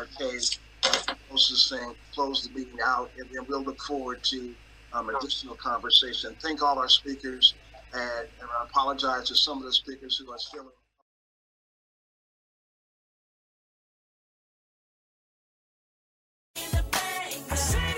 Mayor Kay close this thing, close the meeting out, and then we'll look forward to um, additional conversation. Thank all our speakers, and, and I apologize to some of the speakers who are still. I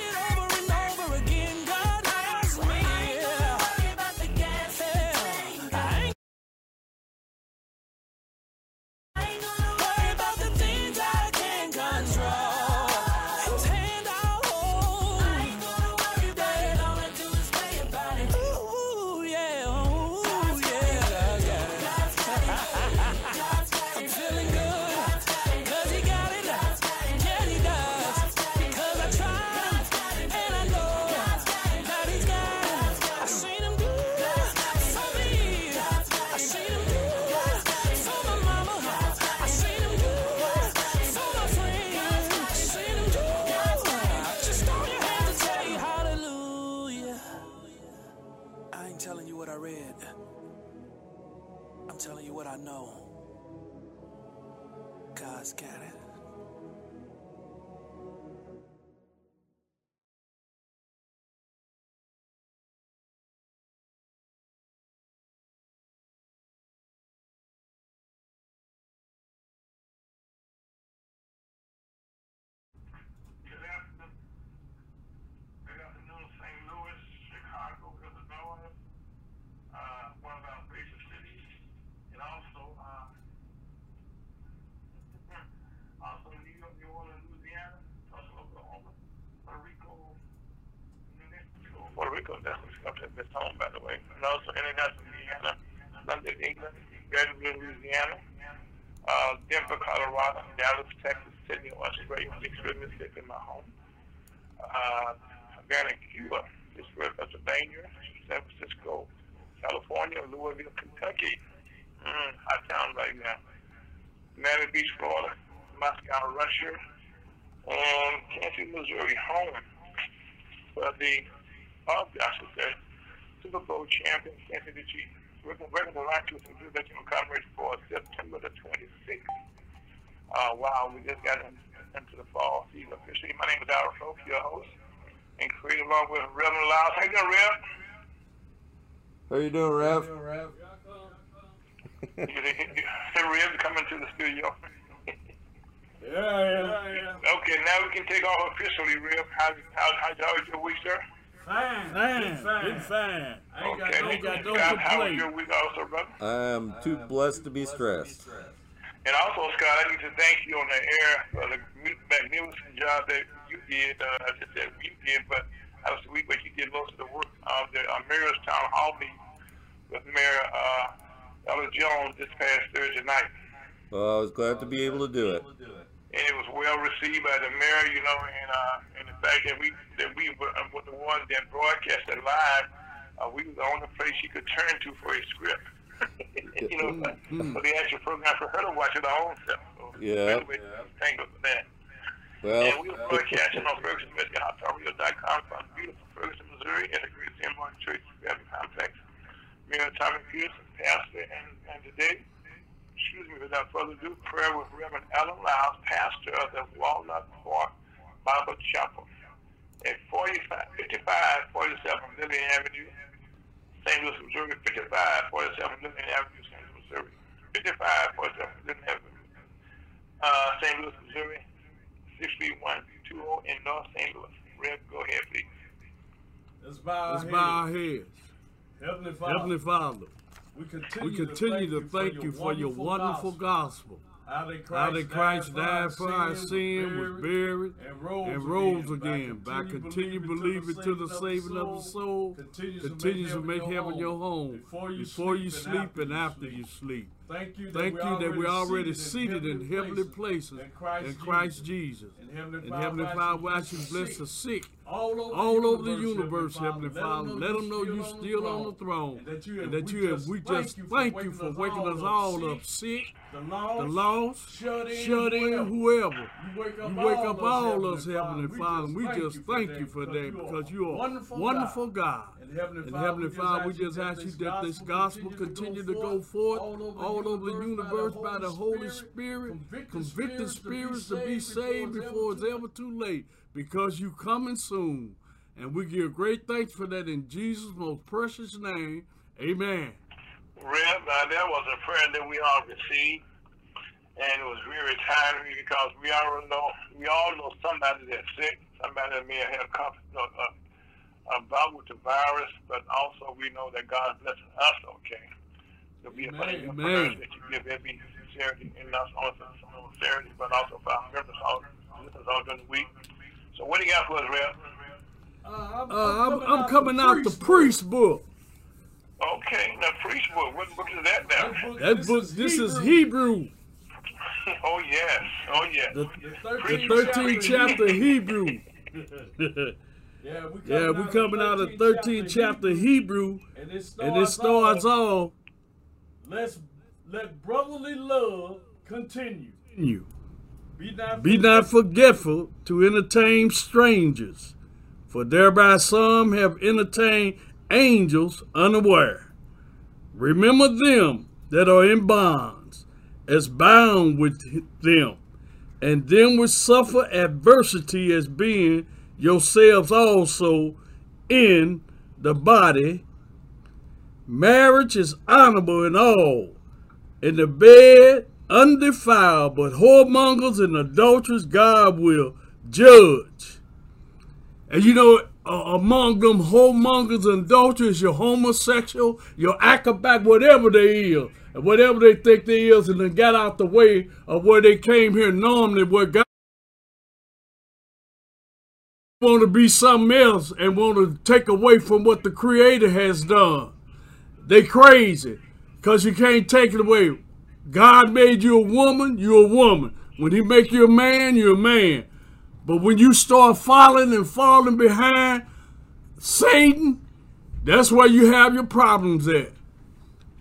doing, Rev? Hey, Rev, coming to the studio. Yeah, yeah, yeah. Okay, now we can take off officially, Rev. How's, how's, how's, how's your week, sir? Fine, Fine, fine, been fine. I ain't got okay. no, ain't got no Scott, how was complaint. your week also, brother? I am too blessed to be stressed. And also, Scott, I need to thank you on the air for the magnificent job that you did. Uh, I just said you did, but that was the week, but you did most of the work of the uh, Mayor's Town Hall meeting with Mayor uh, Ella Jones this past Thursday night. Well, I was glad to be able to do it. And it was well received by the mayor, you know, and uh, and the fact that we that we were, uh, were the ones that broadcast it live, uh, we were the only place she could turn to for a script. you know, for, for the actual program for her to watch it her own self. So, Yeah. anyway, Thank you for that. and we were broadcasting on Ferguson, com from beautiful Ferguson, Missouri, at the Great St. Martin Church Family Complex. Mayor Tommy Pearson, pastor, and, and today, excuse me, without further ado, prayer with Reverend Allen Lyles, pastor of the Walnut Park Bible Chapel at 45, 55, 47 Lillian Avenue, St. Louis, Missouri, 55, 47 Lillian Avenue, St. Louis, Missouri, 55, 47 Lillian Avenue, uh, St. Louis, Missouri, 63120 in North St. Louis. Rev, go ahead, please. Let's bow, Let's our bow our heads. Heavenly Father, Heavenly Father, we continue, we continue to thank you for your wonderful gospel. How that that Christ died for our sin, was buried, and rose, and rose again by continue believing to the saving of the soul. continues to make heaven your home. before you sleep and after you sleep. Thank you, Thank you that we're already seated in heavenly places. in Christ Jesus. And Heavenly And Heavenly Father, I should bless the sick all over, all over the universe, Heavenly Father. Let them know you're still on the throne. And that you have, And that you have, we just thank you for waking us all up sick. the lost, shut in, shut in, whoever. You wake up, You wake all, up us, Heavenly Father, we just thank you for that because you are wonderful, wonderful God. And Heavenly Father, Heavenly Father, we just ask you that this gospel continue to go forth all over the universe by the Holy Spirit, convicting spirits to be saved before it's ever too late, because you coming soon. And we give great thanks for that in Jesus' most precious name. Amen. Rev, now that was a prayer that we all received, and it was very timely because we all know we all know somebody that's sick, somebody that may have had a, comp- uh, uh, with the virus, but also we know that God's blessing us, okay. So we are praying for that you give every sincerity in us, also sincerity, but also for our members all, all during the week. So what do you got for us, Rev? Uh, I'm, Uh, I'm, I'm coming out the priest book. Okay, now priest book. What book is that now? That book, this is Hebrew. Oh yes, oh yes. The, The the 13th chapter Hebrew. Yeah, we Yeah, we coming out of 13th chapter Hebrew, and it starts, and it starts off, off. Let's let brotherly love continue. You Be not be not forgetful to entertain strangers, for thereby some have entertained angels unaware. Remember them that are in bonds, as bound with them, and them which suffer adversity as being yourselves also in the body. Marriage is honorable in all, in the bed undefiled, but whoremongers and adulterers God will judge. And you know, uh, among them whoremongers and adulterers, your homosexual, your acrobat, whatever they is, and whatever they think they is, and then got out the way of where they came here normally, where God want to be something else and want to take away from what the Creator has done. They crazy, cause you can't take it away. God made you a woman, you're a woman. When He make you a man, you're a man. But when you start falling and falling behind Satan, that's where you have your problems at.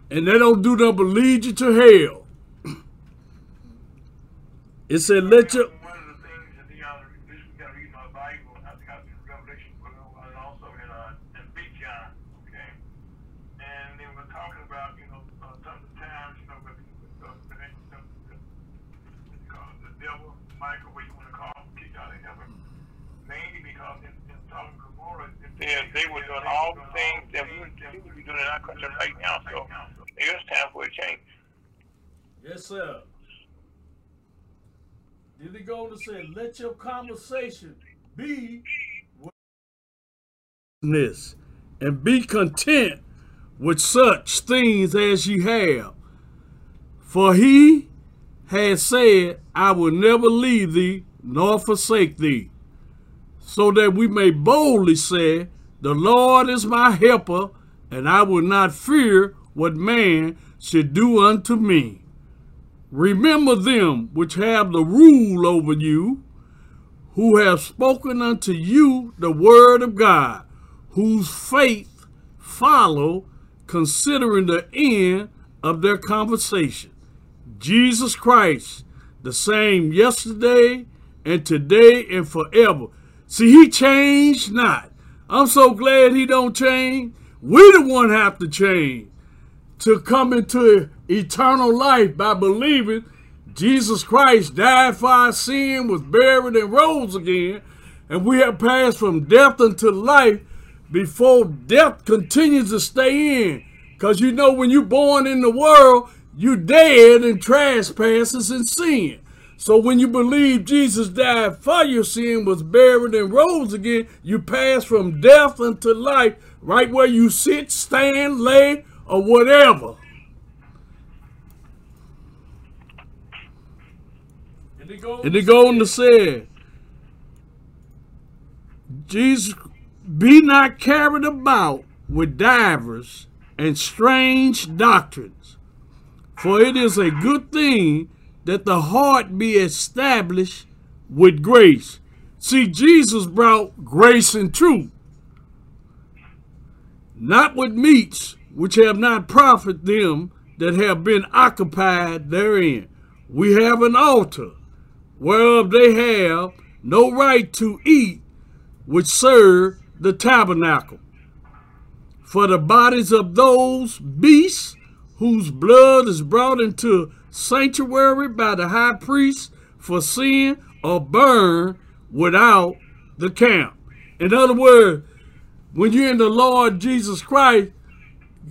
And they don't do nothing but lead you to hell. It said, let your One of the things that the other, this we gotta read my Bible, I think I was in Revelation, but and also in, uh, in Big John, okay? And they were talking about, you know, uh, some of the times, you know, with, with, uh, with, the, the, the, the, the devil, Michael, what you wanna call him, kicked out of heaven. Mainly because in, in Sodom and Gomorrah, they, were doing all the things that we would, be doing in our country right now, so it's time for a change. Yes, sir. Then they go on to say, let your conversation be this and be content with such things as ye have. For he has said, I will never leave thee nor forsake thee. So that we may boldly say, The Lord is my helper, and I will not fear what man should do unto me. Remember them which have the rule over you, who have spoken unto you the word of God, whose faith follow, considering the end of their conversation. Jesus Christ, the same yesterday and today and forever. See, he changed not. I'm so glad he don't change. We the one have to change to come into eternal life by believing Jesus Christ died for our sin, was buried, and rose again, and we have passed from death unto life before death continues to stay in. Because you know, when you're born in the world, you're dead in trespasses and sin. So when you believe Jesus died for your sin, was buried, and rose again, you pass from death unto life right where you sit, stand, lay, or whatever. and they go And they go on to say, Jesus, be not carried about with divers and strange doctrines, for it is a good thing that the heart be established with grace. See, Jesus brought grace and truth, not with meats which have not profit them that have been occupied therein. We have an altar whereof they have no right to eat, which serve the tabernacle. For the bodies of those beasts whose blood is brought into sanctuary by the high priest for sin or burn without the camp. In other words, when you're in the Lord Jesus Christ,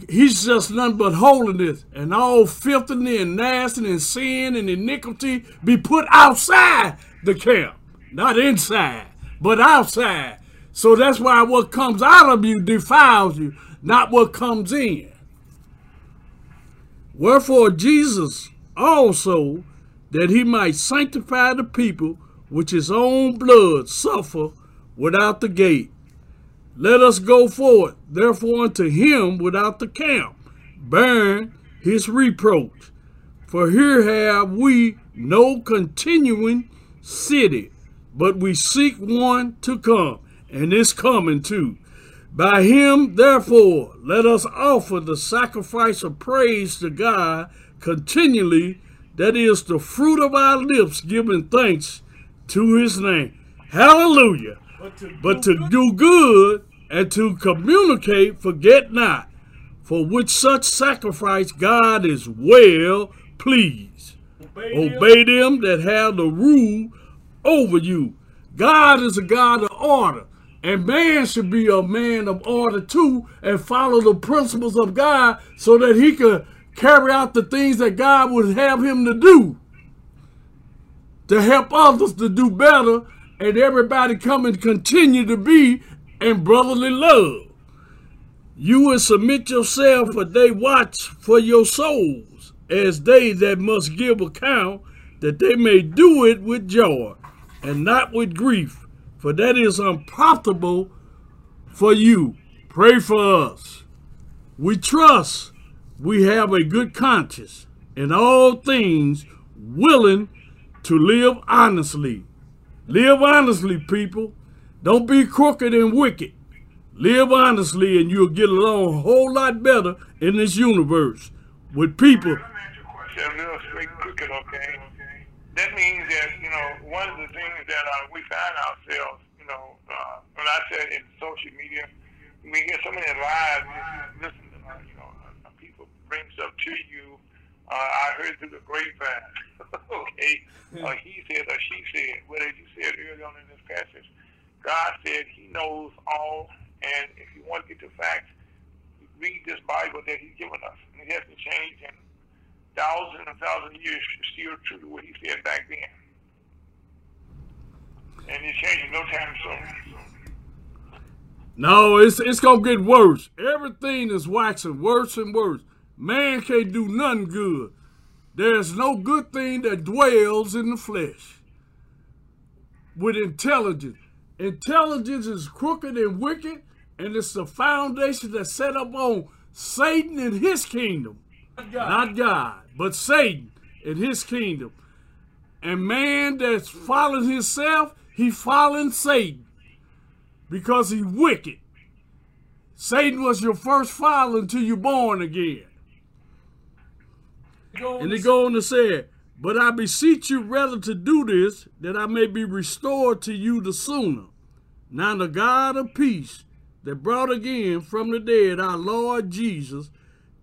He's just nothing but holiness, and all filthiness and nasty and sin and iniquity be put outside the camp, not inside, but outside. So that's why what comes out of you defiles you, not what comes in. Wherefore Jesus also, that he might sanctify the people which his own blood suffer without the gate. Let us go forth, therefore, unto him without the camp, bearing his reproach. For here have we no continuing city, but we seek one to come, and is coming too. By him, therefore, let us offer the sacrifice of praise to God continually, that is the fruit of our lips, giving thanks to his name. Hallelujah. But to, But do to do good and to communicate, forget not, for which such sacrifice God is well pleased. obey them, Obey them that have the rule over you. God is a God of order, and man should be a man of order too, and follow the principles of God so that he could carry out the things that God would have him to do. To help others to do better, and everybody come and continue to be in brotherly love. You will submit yourself, for they watch for your souls, as they that must give account, that they may do it with joy, and not with grief, for that is unprofitable for you. Pray for us. We trust we have a good conscience, in all things willing to live honestly. Live honestly, people. Don't be crooked and wicked. Live honestly, and you'll get along a whole lot better in this universe with people. Cricket, okay? That means that, you know, one of the things that uh, we find ourselves, you know, uh, when I said in social media, we hear so many lies, listen to, uh, you know, uh, people bring stuff to you. Uh, I heard through the grapevine, okay? Uh, he said or she said, well, as you said earlier on in this passage, God said he knows all, and if you want to get the facts, read this Bible that he's given us. And it hasn't changed in thousands and thousands of years. It's still true to what he said back then. And it's changing no time soon. No, it's it's gonna get worse. Everything is waxing worse and worse. Man can't do nothing good. There's no good thing that dwells in the flesh. With intelligence. Intelligence is crooked and wicked, and it's the foundation that's set up on Satan and his kingdom. God. Not God, but Satan and his kingdom. And man that's following himself, he following Satan because he's wicked. Satan was your first father until you born again. And he go on to say, But I beseech you rather to do this, that I may be restored to you the sooner. Now the God of peace, that brought again from the dead our Lord Jesus,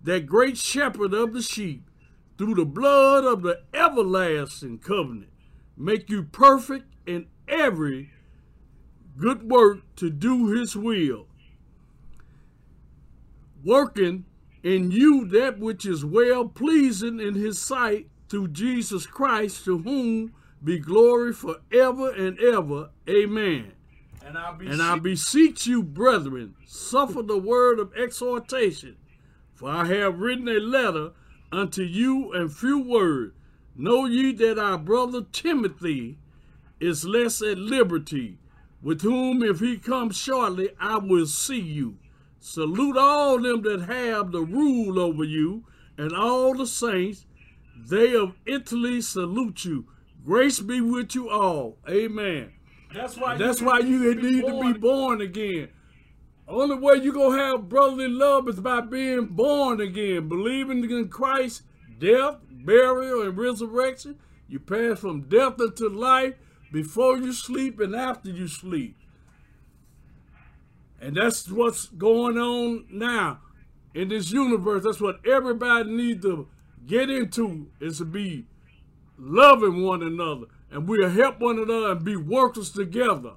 that great shepherd of the sheep, through the blood of the everlasting covenant, make you perfect in every good work to do his will, working in you that which is well pleasing in his sight through Jesus Christ, to whom be glory forever and ever. Amen. And I beseech, And I beseech you, brethren, suffer the word of exhortation, for I have written a letter unto you in few words. Know ye that our brother Timothy is less at liberty, with whom, if he comes shortly, I will see you. Salute all them that have the rule over you, and all the saints. They of Italy salute you. Grace be with you all. Amen. that's why That's you why need you to need to be born again. Only way you gonna have brotherly love is by being born again, believing in Christ, death, burial, and resurrection. You pass from death into life before you sleep and after you sleep. And that's what's going on now in this universe. That's what everybody needs to get into is to be loving one another. And we'll help one another and be workers together.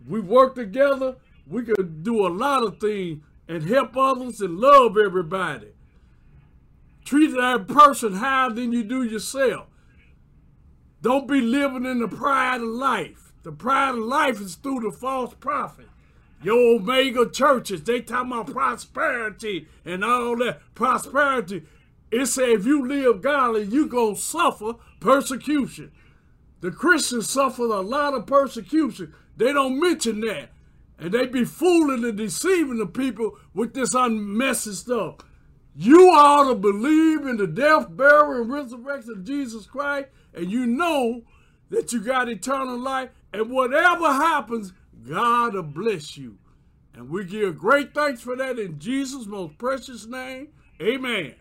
If we work together, we can do a lot of things and help others and love everybody. Treat that person higher than you do yourself. Don't be living in the pride of life. The pride of life is through the false prophet. Your Omega churches, they talking about prosperity and all that. Prosperity. It say if you live godly, you gonna suffer persecution. The Christians suffer a lot of persecution. They don't mention that. And they be fooling and deceiving the people with this unmessy stuff. You ought to believe in the death, burial, and resurrection of Jesus Christ, and you know that you got eternal life. And whatever happens, God will bless you. And we give great thanks for that in Jesus' most precious name. Amen.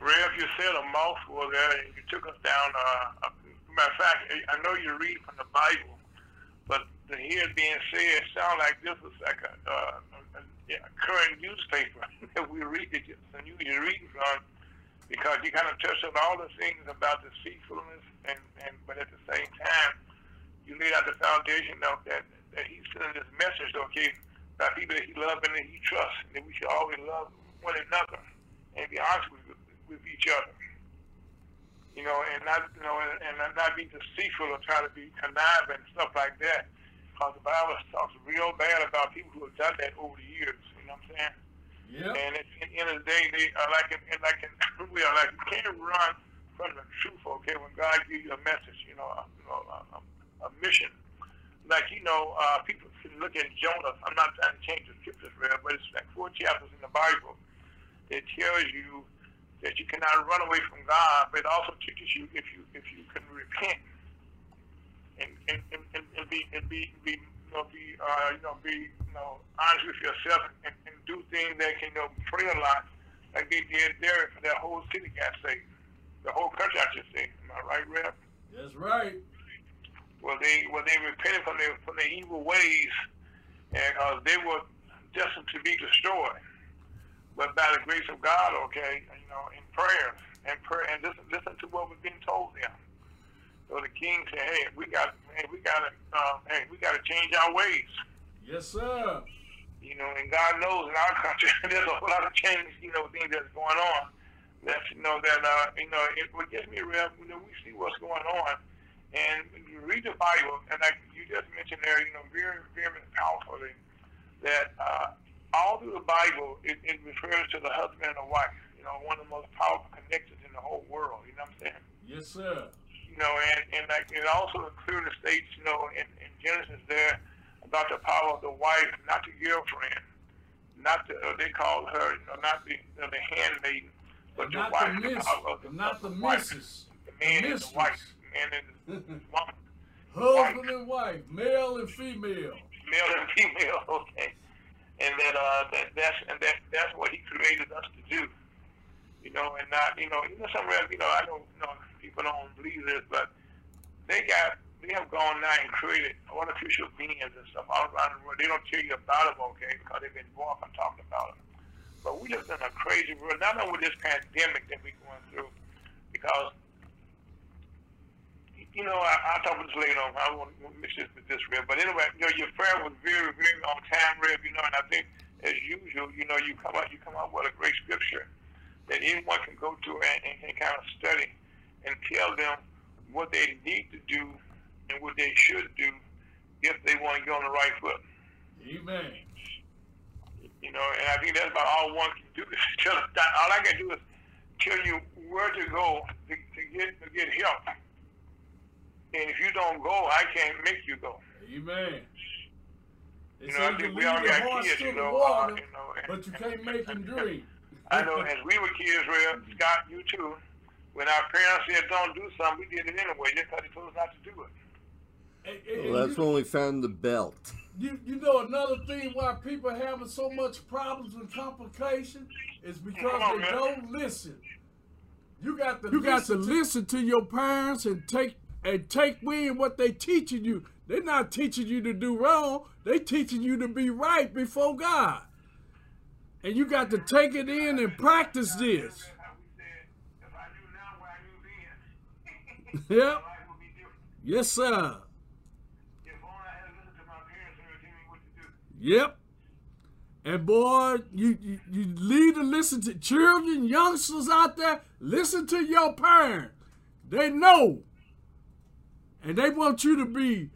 Rev, you said a mouthful there, and you took us down. Uh, a, matter of fact, I know you read from the Bible, but to hear it being said, sounds like this is like a, uh, a, a current newspaper that we read it, and you you're reading from, because you kind of touched on all the things about deceitfulness, and, and but at the same time, you laid out the foundation of that that he's sending this message, okay, about people that he loves and that he trusts, and that we should always love one another and be honest with, with each other. You know, and not you know, and, and not be deceitful or try to be conniving and stuff like that. Because the Bible talks real bad about people who have done that over the years. You know what I'm saying? Yeah. And at the end of the day, they are like, in, like in, we are like, you can't run from the truth, okay? When God gives you a message, you know, a, you know, a, a, a mission. Like, you know, uh, people look at Jonah. I'm not trying to change the scriptures, real, but it's like four chapters in the Bible that tells you that you cannot run away from God, but it also teaches you if you if you can repent and and, and, and, and be and be be you know be uh, you know be you know honest with yourself and, and do things that can you know pray a lot like they did there for that whole city got saved. The whole country I should say. Am I right, Rev? That's right. Well they well they repented from their from their evil ways and uh, they were destined to be destroyed but by the grace of God, okay, you know, in prayers and prayer and listen, listen to what was being told them. So the king said, "Hey, we got, hey, we got to, uh, hey, we got to change our ways." Yes, sir. You know, and God knows in our country there's a whole lot of change, you know, things that's going on. That's you know that uh, you know it what gets me real. You know, we see what's going on, and you read the Bible, and like you just mentioned there, you know, very very powerfully that. Uh, all through the Bible, it, it refers to the husband and the wife. You know, one of the most powerful connections in the whole world. You know what I'm saying? Yes, sir. You know, and and like it also clearly states, you know, in, in Genesis there about the power of the wife, not the girlfriend, not the uh, they call her, you know, not the uh, the handmaiden, but the Not wife, the the power of the, not the wife, missus. the man and mistress. the wife, and the woman, Husband and wife, male and female. male and female. Okay. and that uh that that's and that that's what he created us to do. You know, and not you know, you know some you know, I don't you know people don't believe this, but they got they have gone now and created artificial beings and stuff all around the world. They don't tell you about them, okay, because they've been born from talking about them. But we live in a crazy world, not only with this pandemic that we're going through, because you know, I, I'll talk about this later on. I won't mix this with this, Rev. But anyway, you know, your prayer was very, very on time, Rev. You know, and I think, as usual, you know, you come out, you come out with a great scripture that anyone can go to and, and can kind of study and tell them what they need to do and what they should do if they want to get on the right foot. Amen. You know, and I think that's about all one can do. Is tell, all I can do is tell you where to go to, to get to get help. And if you don't go, I can't make you go. Amen. It You know, I says to think we lead all the got kids, you the know, uh, water, you know, but you can't make them drink. I know as we were kids, Real, Scott, you too, when our parents said don't do something, we did it anyway just because they told us not to do it. And- and- Well, and that's you- when we found the belt. you you know another thing why people are having so much problems and complications is because on, they man. don't listen. You got to you got to listen to your parents and take and take me in what they teaching you. They're not teaching you to do wrong. They teaching you to be right before God. And you got to take it in and practice this. Yep. Yes, sir. Yep. And boy, you, you you need to listen to children, youngsters out there. Listen to your parents. They know, and they want you to be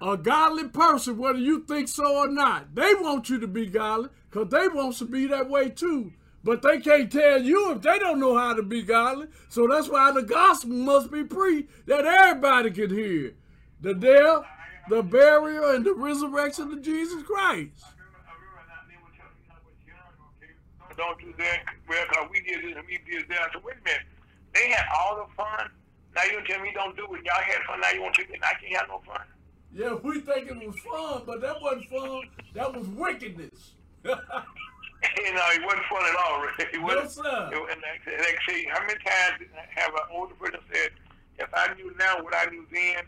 a godly person, whether you think so or not. They want you to be godly because they want to be that way too. But they can't tell you if they don't know how to be godly. So that's why the gospel must be preached that everybody can hear. The death, the burial, and the resurrection of Jesus Christ. Don't do that. Well, we did this and we did that. Said, wait a minute. They had all the fun. Now you tell me you don't do it. Y'all had fun. Now you want to take it. I can't have no fun. Yeah, we think it was fun, but that wasn't fun. That was wickedness. you know, it wasn't fun at all. Really. It wasn't. Yes, sir. It, and like, like say, how many times have an older person said, if I knew now what I knew then,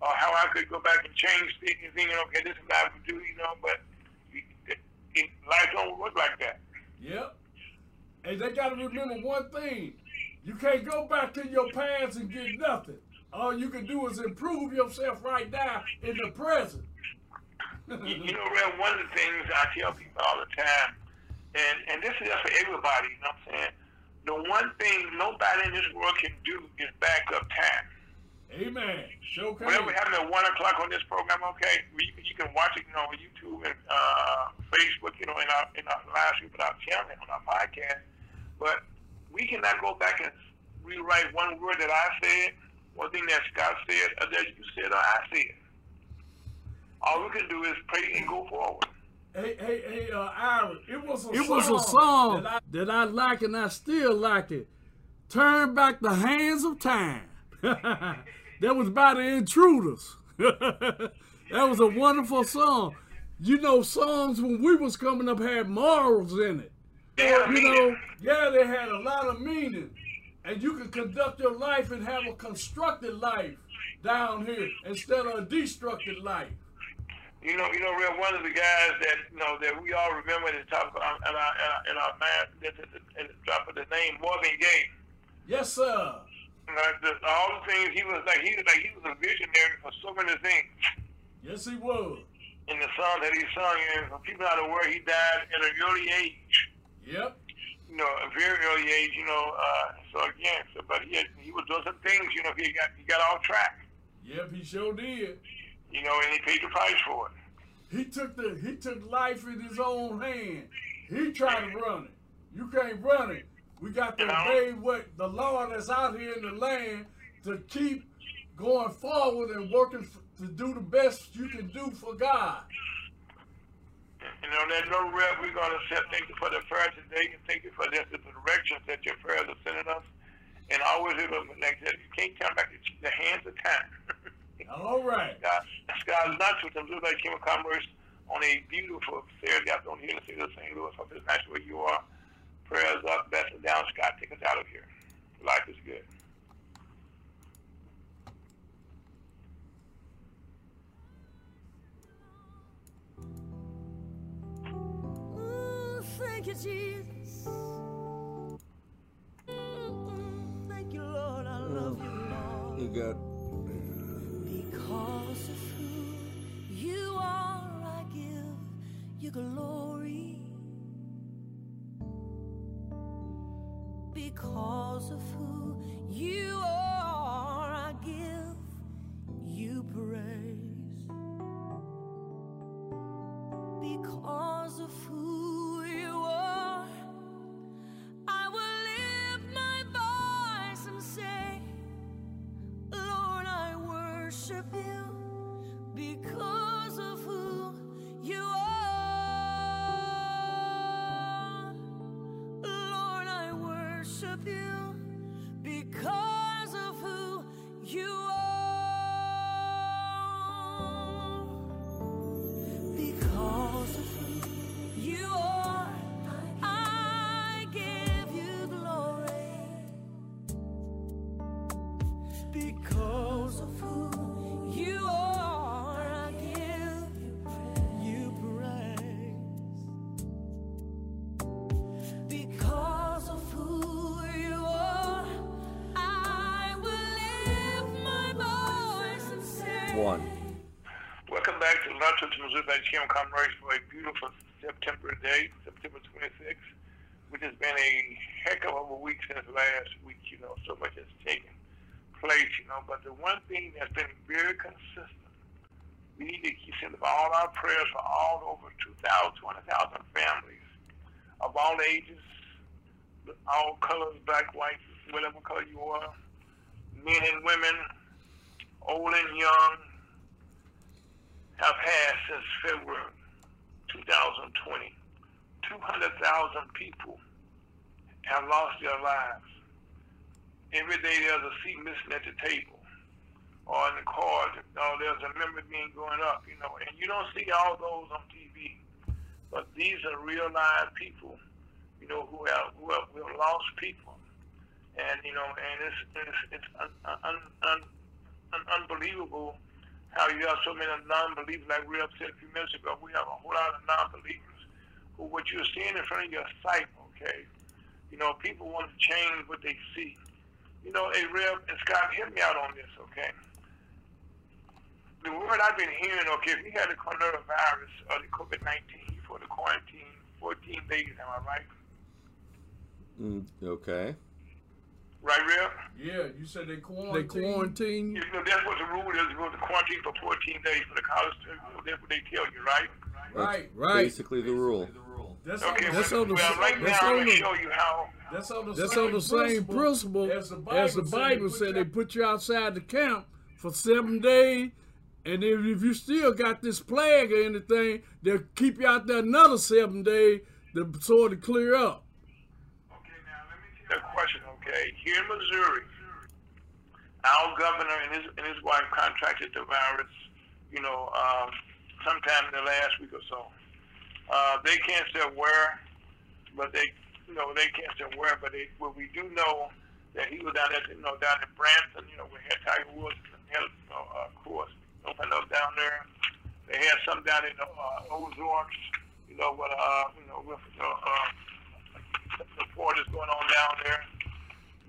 or how I could go back and change things, thinking, okay, this is what I would do, you know, but it, it, life don't work like that. Yep. And they got to remember one thing. You can't go back to your past and get nothing. All you can do is improve yourself right now in the present. You, you know, Rev, one of the things I tell people all the time, and, and this is just for everybody, you know what I'm saying? The one thing nobody in this world can do is back up time. Amen. Show Whatever happened at 1 o'clock on this program, okay, you, can- you can watch it, you know, on YouTube and uh, Facebook, you know, in our, in our live stream, our channel, on our podcast. But we cannot go back and rewrite one word that I said, one thing that Scott said, or that you said, or I said. All we can do is pray and go forward. Hey, hey, hey, uh, Aaron, it was a It song was a song that I, that I like and I still like it. Turn back the hands of time. that was by the intruders. that was a wonderful song. You know, songs when we was coming up had morals in it. You know, yeah, they had a lot of meaning. And you can conduct your life and have a constructed life down here instead of a destructive life. You know, you know, Real, one of the guys that you know that we all remember at the top of our, in our, in our, in our mind, at the, top of the name Marvin Gaye. Yes, sir. The, all the things he was like, he was like he was a visionary for so many things. Yes, he was. In the song that he sung, and for people out of where he died at an early age. Yep. You know, a very early age. You know, uh, so again, so but he had, he was doing some things. You know, he got he got off track. Yep, he sure did. You know, and he paid the price for it. He took the he took life in his own hand. He tried to run it. You can't run it. We got to You know? obey what the law that's out here in the land to keep going forward and working to do the best you can do for God. And on that note, Rev, we're going to say thank you for the prayer today and thank you for the, the directions that your prayers are sending us. And always remember, like that, you can't turn back the, the hands of time. All right. God, God is not to them. Just like Kim Commerce on a beautiful Saturday afternoon here in the city of St. Louis. Hope it's nice where you are. Prayers up, blessings down. Scott, take us out of here. Life is good. Thank you, Jesus. Thank you, Lord. I love oh, you, Lord. You got Because of who you are, I give you glory. Because of who you are, worship you because of who you are. Lord, I worship you Kim Commerce for a beautiful September day, September 26th, which has been a heck of a week since last week. You know, so much has taken place, you know. But the one thing that's been very consistent, we need to keep sending all our prayers for all over 2,000, 20,000 families of all ages, all colors, black, white, whatever color you are, men and women, old and young, have had since February 2020. 200,000 people have lost their lives. Every day there's a seat missing at the table or in the car, or there's a member being going up, you know, and you don't see all those on TV. But these are real live people, you know, who have, who have, who have lost people. And, you know, and it's, it's, it's un, un, un, un, unbelievable how you have so many non-believers, like we said a few minutes ago. We have a whole lot of non-believers who, what you're seeing in front of your sight, okay? You know, people want to change what they see. You know, hey, Rev and Scott, hear me out on this, okay? The word I've been hearing, okay, if you had the coronavirus or the COVID-19 for the quarantine, 14 days, am I right? Mm, okay. Right, Rev? Yeah, you said they quarantine. They quarantine. quarantine. You know, that's what the rule is. You go to quarantine for 14 days for the college students. That's what they tell you, right? Right. Right. Basically the rule. That's Okay, on That's well, on the- well, right that's now I'm on going to the- show you how. That's on the That's same on the same principle as the as the Bible said they put you outside the camp for seven days. And if, if you still got this plague or anything, they'll keep you out there another seven days to sort of clear up. Okay, now let me ask you a question, okay? Here in Missouri, our governor and his and his wife contracted the virus, you know, um, sometime in the last week or so. Uh, they can't say where, but they, you know, they can't say where, but they, well, we do know that he was down at, you know, down in Branson, you know, we had Tiger Woods, held, you know, uh, course, opened up down there. They had some down in the uh, Ozarks, you know, with, uh, you know, with, uh, uh, the report is going on down there.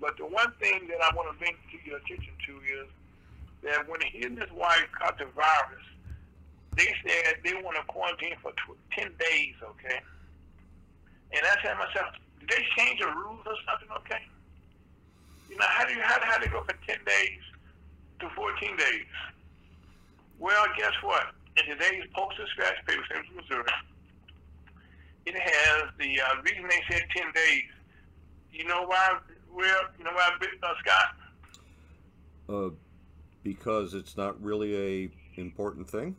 But the one thing that I want to bring to your attention to is that when he and his wife caught the virus, they said they want to quarantine for tw- 10 days, okay? And I said to myself, did they change the rules or something, okay? You know, how do you, how, how do they go from 10 days to 14 days? Well, guess what? In today's Post-Dispatch paper, St. Missouri, it has the uh, reason they said 10 days. You know why, Will? You know why, uh, Scott? Uh, because it's not really a important thing.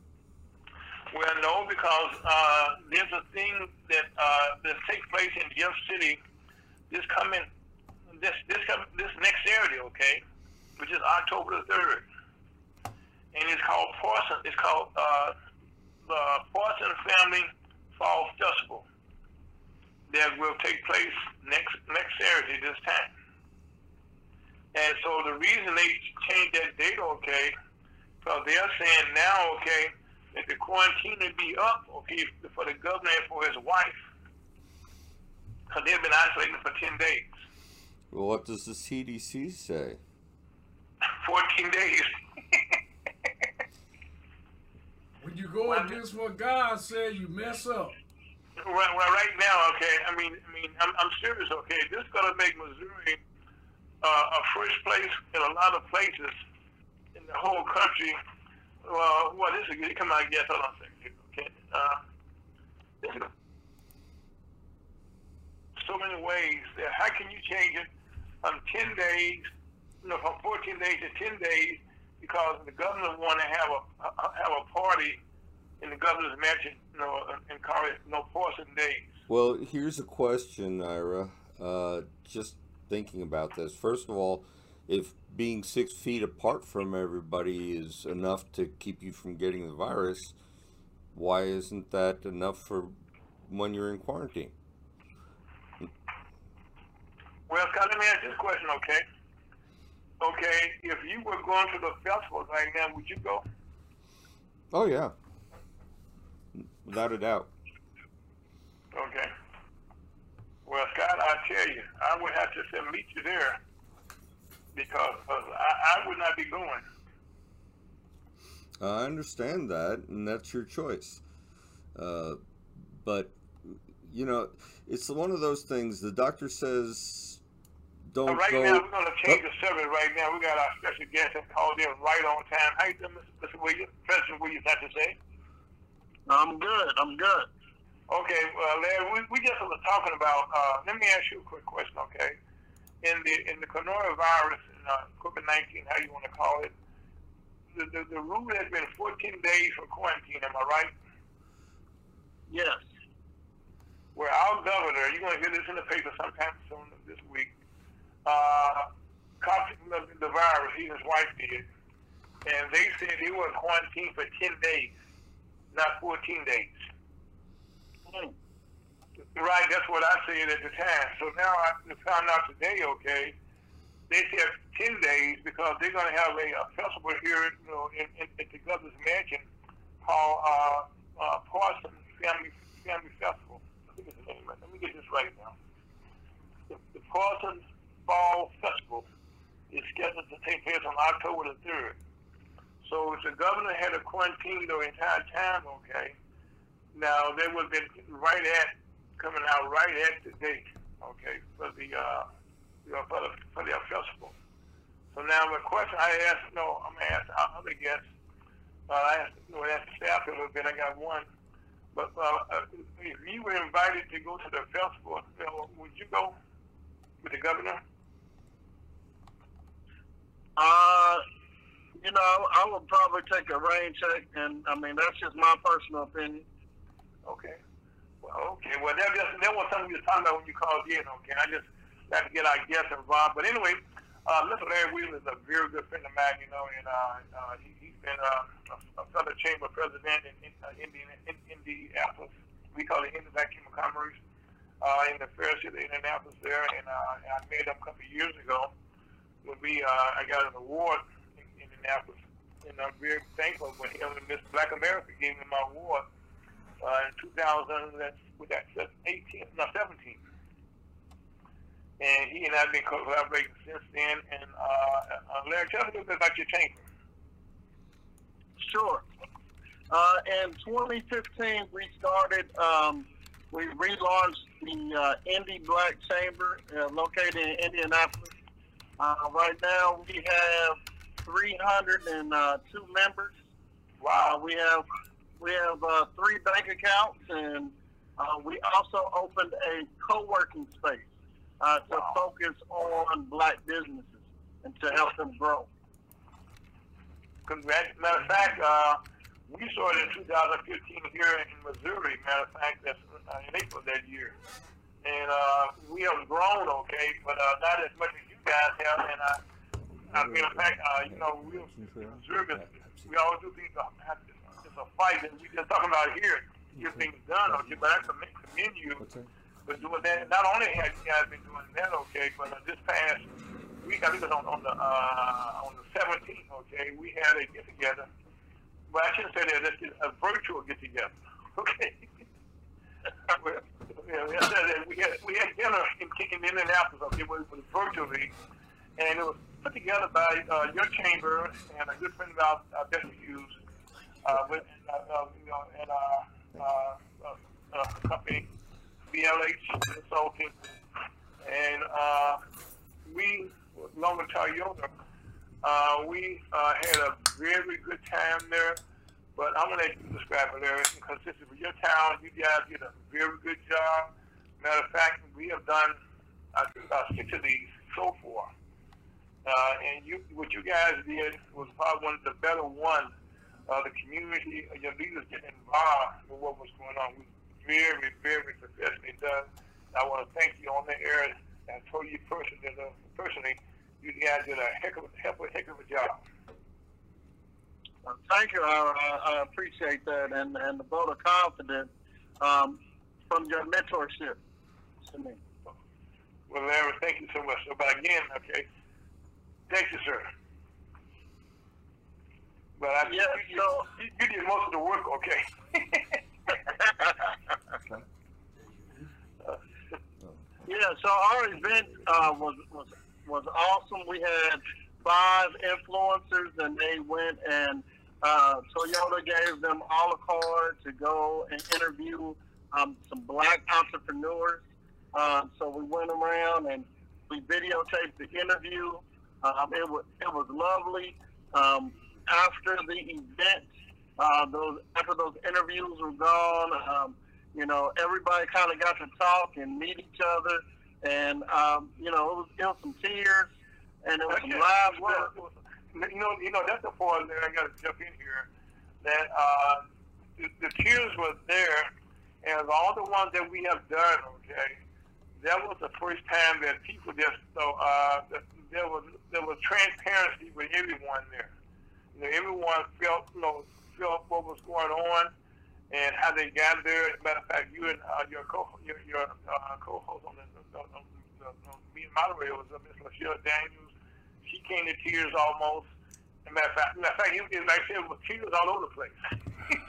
Well, no, because uh, there's a thing that uh, that takes place in Jeff City this coming this this com- this next Saturday, okay, which is October the third, and it's called Parson. It's called uh, the Parson Family Fall Festival that will take place next next Saturday this time. And so the reason they changed that date, okay, because they're saying now, okay, that the quarantine would be up, okay, for the governor and for his wife, because they've been isolating for 10 days. Well, what does the CDC say? 14 days. When you go against what God said, you mess up. Well, well, right now, okay. I mean, I mean, I'm, I'm serious. Okay, this is gonna make Missouri uh, a first place in a lot of places in the whole country. Well, what is it? come on, guess. Hold on a second. Okay, uh, so many ways. How can you change it from 10 days, you know, from 14 days to 10 days? Because the governor want to have a have a party in the governor's mansion, you know, and call it no Parson Days. Well, here's a question, Ira. Uh, just thinking about this. First of all, if being six feet apart from everybody is enough to keep you from getting the virus, why isn't that enough for when you're in quarantine? Well, Scott, let me ask this question, okay? Okay, if you were going to the festival right now, would you go? Oh yeah, without a doubt. Okay. Well, Scott, I tell you, I would have to say meet you there because uh, I, I would not be going. I understand that, and that's your choice. Uh, but you know, it's one of those things. The doctor says, "Don't right go." now, we're going to change Oh. the subject right now. We got our special guest that called in right on time. How you doing, Mr. Mr. Williams? President Williams, have to say. I'm good. I'm good. Okay, well, Larry, we, we just was talking about. Uh, let me ask you a quick question, okay? In the in the coronavirus, and, uh, COVID nineteen, how you want to call it, the, the the rule has been 14 days for quarantine. Am I right? Yes. Where our governor, you're going to hear this in the paper sometime soon this week, uh, caught the, the virus. He and his wife did, and they said they were quarantined for 10 days, not 14 days. Hmm. Right, that's what I said at the time. So now I found out today, okay, they said 10 days because they're going to have a, a festival here, you know, in, in, at the governor's mansion called uh, uh, Parson Family Family Festival. Let me get this right now. The, the Parson Fall Festival is scheduled to take place on October the 3rd. So if the governor had a quarantine the entire time, okay, now they would have been right at coming out right at the date, okay, for the uh, you know, for the for their festival. So now the question I asked, no, I'm gonna ask our other guests. Uh, I asked, you know, ask the staff a little bit. I got one, but uh, uh, if you were invited to go to the festival, would you go with the governor? Uh, you know, I would probably take a rain check, and I mean that's just my personal opinion. Okay. Well, okay. Well, that just that was something you were talking about when you called in. Okay, I just had to get our guests involved. But anyway, uh, Mr. Larry Wheeler is a very good friend of mine. You know, and uh, uh, he, he's been uh, a, a fellow chamber president uh, in Indianapolis. We call it Indianapolis Chamber of Commerce uh, in the fair city of Indianapolis there. And, uh, I met him a couple of years ago when we uh, I got an award in Indianapolis. And I'm very thankful when him and Miss Black America gave me my award 2000, that's, with that, that's 18, no, 17. And he and I have been collaborating since then. And uh, uh, Larry, tell me a little bit about your chamber. Sure. Uh, in 2015, we started. Um, we relaunched the uh, Indy Black Chamber uh, located in Indianapolis. Uh, right now, we have 302 members. Uh, we have we have uh, three bank accounts, and uh, we also opened a co-working space uh, to Wow. focus on black businesses and to help them grow. Congrats. Matter of fact, uh, we started in 2015 here in Missouri. Matter of fact, that's in April that year. And uh, we have grown, okay, but uh, not as much as you guys have. And uh, uh, matter of fact, uh, you know, we Missouri, we always do things. A fight, and we just talking about here, get things done, okay. But I commend you for doing that. Not only have you guys been doing that, okay, but uh, this past week, I think it was on, on the uh, on the 17th, okay, we had a get together. Well, I shouldn't say that. This is a virtual get together, okay. We had, we had dinner in, in Indianapolis, okay, it was, it was virtually, and it was put together by uh, your chamber and a good friend of ours, uh, Hughes, uh, with uh, uh, you know, and uh, uh, uh, uh, company BLH Consulting, and uh, we, along with Toyota, uh, we uh, had a very good time there. But I'm gonna let you describe it, Larry, because this is your town. You guys did a very good job. Matter of fact, we have done, I think, about six of these so far. Uh, and you, what you guys did was probably one of the better ones. Uh, the community, uh, your leaders get involved with what was going on. We very, very successfully done. I want to thank you on the air. I told you personally, uh, personally, you guys did a heck of, a heck of, a heck of a job. Uh, Thank you. I, I I appreciate that and, and the vote of confidence um, from your mentorship to me. Well, Larry, thank you so much. But again, okay, thank you, sir. But I, Yeah, you, so- you, you did most of the work, okay? Yeah, so our event uh, was, was was awesome. We had five influencers, and they went and uh, Toyota gave them all a card to go and interview um, some black entrepreneurs. Um, so we went around and we videotaped the interview. Um, it was it was lovely. Um, after the event, uh, those after those interviews were gone, um, you know, everybody kind of got to talk and meet each other, and um, you know, it was, it was some tears and it was some Yeah, laughter. well, You know, you know that's the part that I got to jump in here. That uh, the, the tears were there, and all the ones that we have done, okay, that was the first time that people just so uh, that there was there was transparency with everyone there. You know, everyone felt you know felt what was going on and how they got there. As a matter of fact, you and uh, your co your, your uh, co-host on the, the, the, the, the meeting moderator was uh, Miss Michelle Daniels. She came to tears almost. As a matter of fact, matter of fact, it, it, like I said, it was tears all over the place.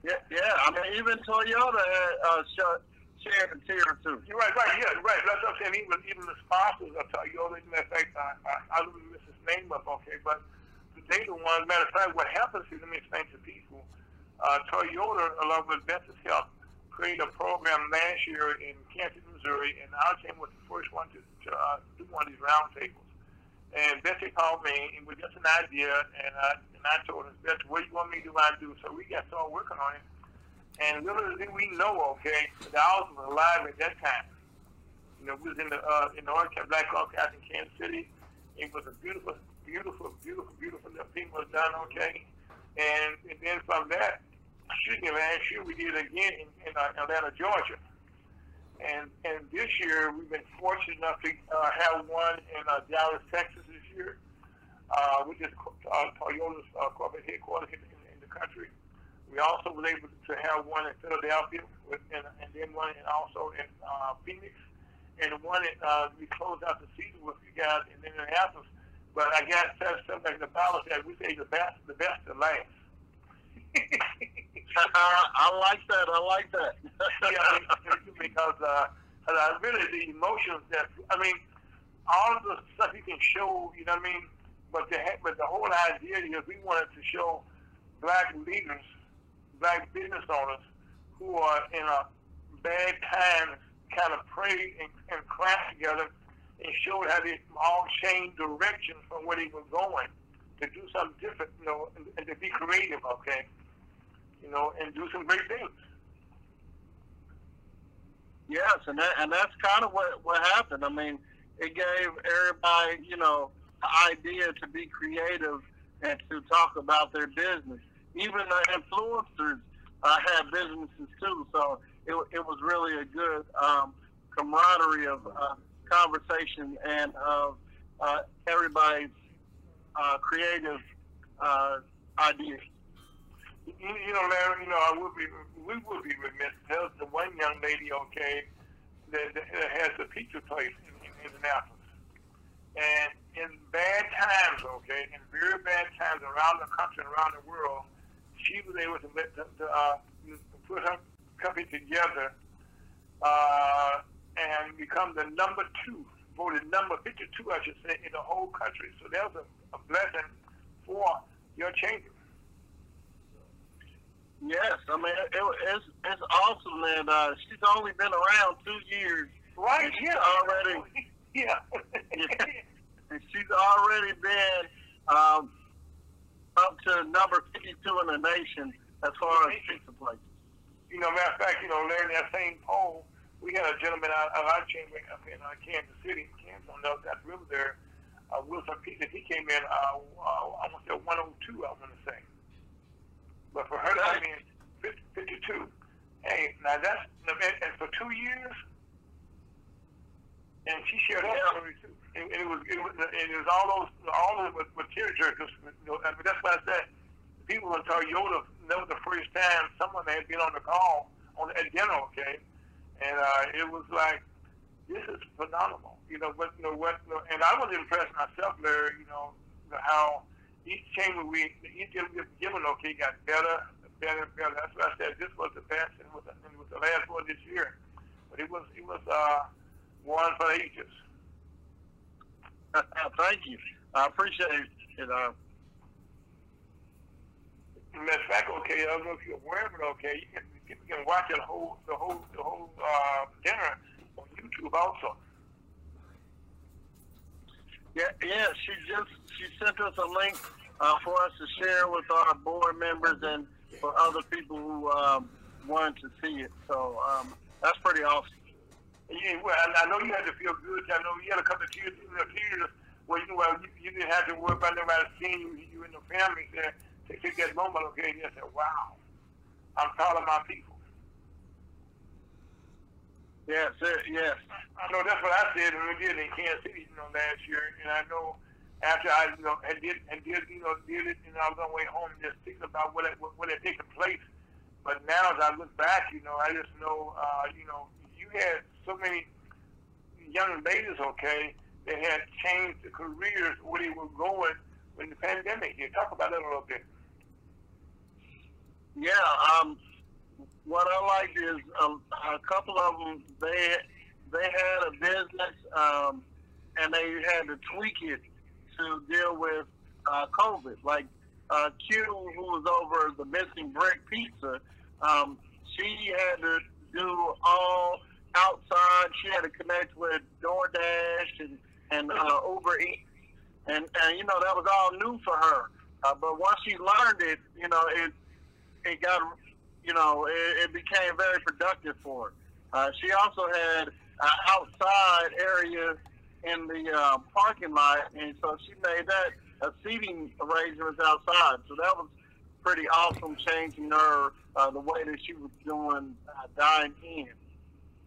Yeah, yeah. I mean, even Toyota had, uh, sh- shared a tear or two. You're right, right, yeah, right. That's what I'm saying. Even even the sponsors of Toyota, as a matter of fact, I, I, I his name up, okay, but they the ones. Matter of fact, what happens is, let me explain to people. Uh, Toyota, along with Ventus Health, created a program last year in Kansas, Missouri, and our team was the first one to, to uh, do one of these roundtables. And Betsy called me and with just an idea, and I, and I told her, Betsy, what do you want me to do? I do. So we got started working on it. And little we know, okay, the Owls was alive at that time. You know, we was in the uh, in the Orange Black Hawk House in Kansas City. It was a beautiful, beautiful, beautiful, beautiful little thing was done, okay. And, and then from that, excuse me, last year we did it again in, in uh, Atlanta, Georgia. And and this year we've been fortunate enough to uh, have one in uh, Dallas, Texas this year, uh, which is uh, Toyota's uh, corporate headquarters in, in, in the country. We also were able to have one in Philadelphia, with, and, and then one in, also in uh, Phoenix, and one in, uh, we closed out the season with you guys in Indianapolis. But I guess that's something like the balance that we say the best, the best to last. I like that. I like that. yeah, I because uh, uh, really the emotions that I mean, all of the stuff you can show, you know what I mean. But the but the whole idea is we wanted to show black leaders, black business owners who are in a bad time, kind of pray and, and cry together and show how they all changed direction from where they were going to do something different, you know, and, and to be creative, okay, you know, and do some great things. Yes, and that, and that's kind of what what happened. I mean, it gave everybody, you know, the idea to be creative and to talk about their business. Even the influencers uh, had businesses too, so it, it was really a good um, camaraderie of uh, conversation and of uh, everybody's uh, creative uh, ideas. You, you know, Larry, you know, I would be, we would be remiss. There's the one young lady, okay, that, that has a pizza place in, in Indianapolis. And in bad times, okay, in very bad times around the country and around the world, she was able to, let, to uh, put her company together uh, and become the number two, voted number 52, I should say, in the whole country. So that was a, a blessing for your chamber. Yes, I mean it, it's it's awesome that uh, she's only been around two years, Right, yeah. already- Yeah. and she's already been um, up to number 52 in the nation as far as pizza places. You know, matter of fact, you know, Larry, that same poll, we had a gentleman out of our chamber up in uh, Kansas City, Kansas, on the that river there, uh, Wilson Peter. He came in, uh, uh, I want to say 102, I want to say. But for her to come in 50, 52, hey, now that's, and for two years, and she shared her Yeah. story too. And, and it was, it was, and it was all those, all those with, with tear jerkers. You know, I mean, that's why I said people in Toyota, that was the first time someone had been on the call on at dinner, okay, and uh, it was like, this is phenomenal, you know. But you know what? You know, and I was impressed myself, Larry. You know how each chamber we each given, okay, got better, better, better. That's why I said this was the best, and it was, and it was the last one this year. But it was it was uh, one for ages. Thank you. I appreciate it. Uh, Matter of fact, okay, I don't know if you're aware of it, okay, you can, you can watch the whole, the whole, the whole uh, dinner on YouTube also. Yeah, yeah. She just she sent us a link uh, for us to share with our board members and for other people who um, wanted to see it. So um, that's pretty awesome. Yeah, well, I, I know you had to feel good. I know you had a couple of tears, tears where you, well, you, you didn't have to worry about nobody seeing you, you and the family there to take that moment, okay, and said, wow, I'm proud of my people. Yes, uh, yes. I know that's what I said when we did in Kansas City, you know, last year, and I know after I, you know, and did and did, you know, did it, and I was on the way home just thinking about what it, what, what had taken place. But now, as I look back, you know, I just know, uh, you know, you had so many young ladies, okay, that had changed their careers where they were going when the pandemic hit. Talk about that a little bit. Yeah. Um, what I liked is um, a couple of them. They they had a business, um, and they had to tweak it to deal with uh, COVID. Like uh, Q, who was over the missing brick pizza, um, she had to do all outside. She had to connect with DoorDash and and uh, Uber Eats, and and you know that was all new for her. Uh, but once she learned it, you know it it got you know it, it became very productive for her. Uh, she also had an outside area in the uh, parking lot, and so she made that a seating arrangements outside. So that was pretty awesome, changing her uh, the way that she was doing uh, dine in.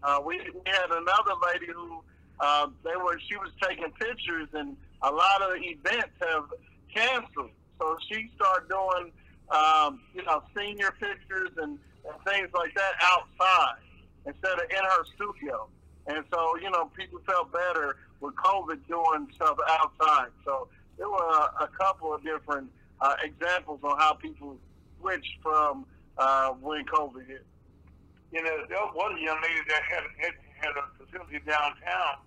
Uh, we, we had another lady who uh, they were she was taking pictures, and a lot of events have canceled. So she started doing um, you know senior pictures and, and things like that outside instead of in her studio. And so, you know, people felt better with COVID doing stuff outside. So there were a, a couple of different uh, examples on how people switched from uh, when COVID hit. You know, there was a young lady that had had, had a facility downtown,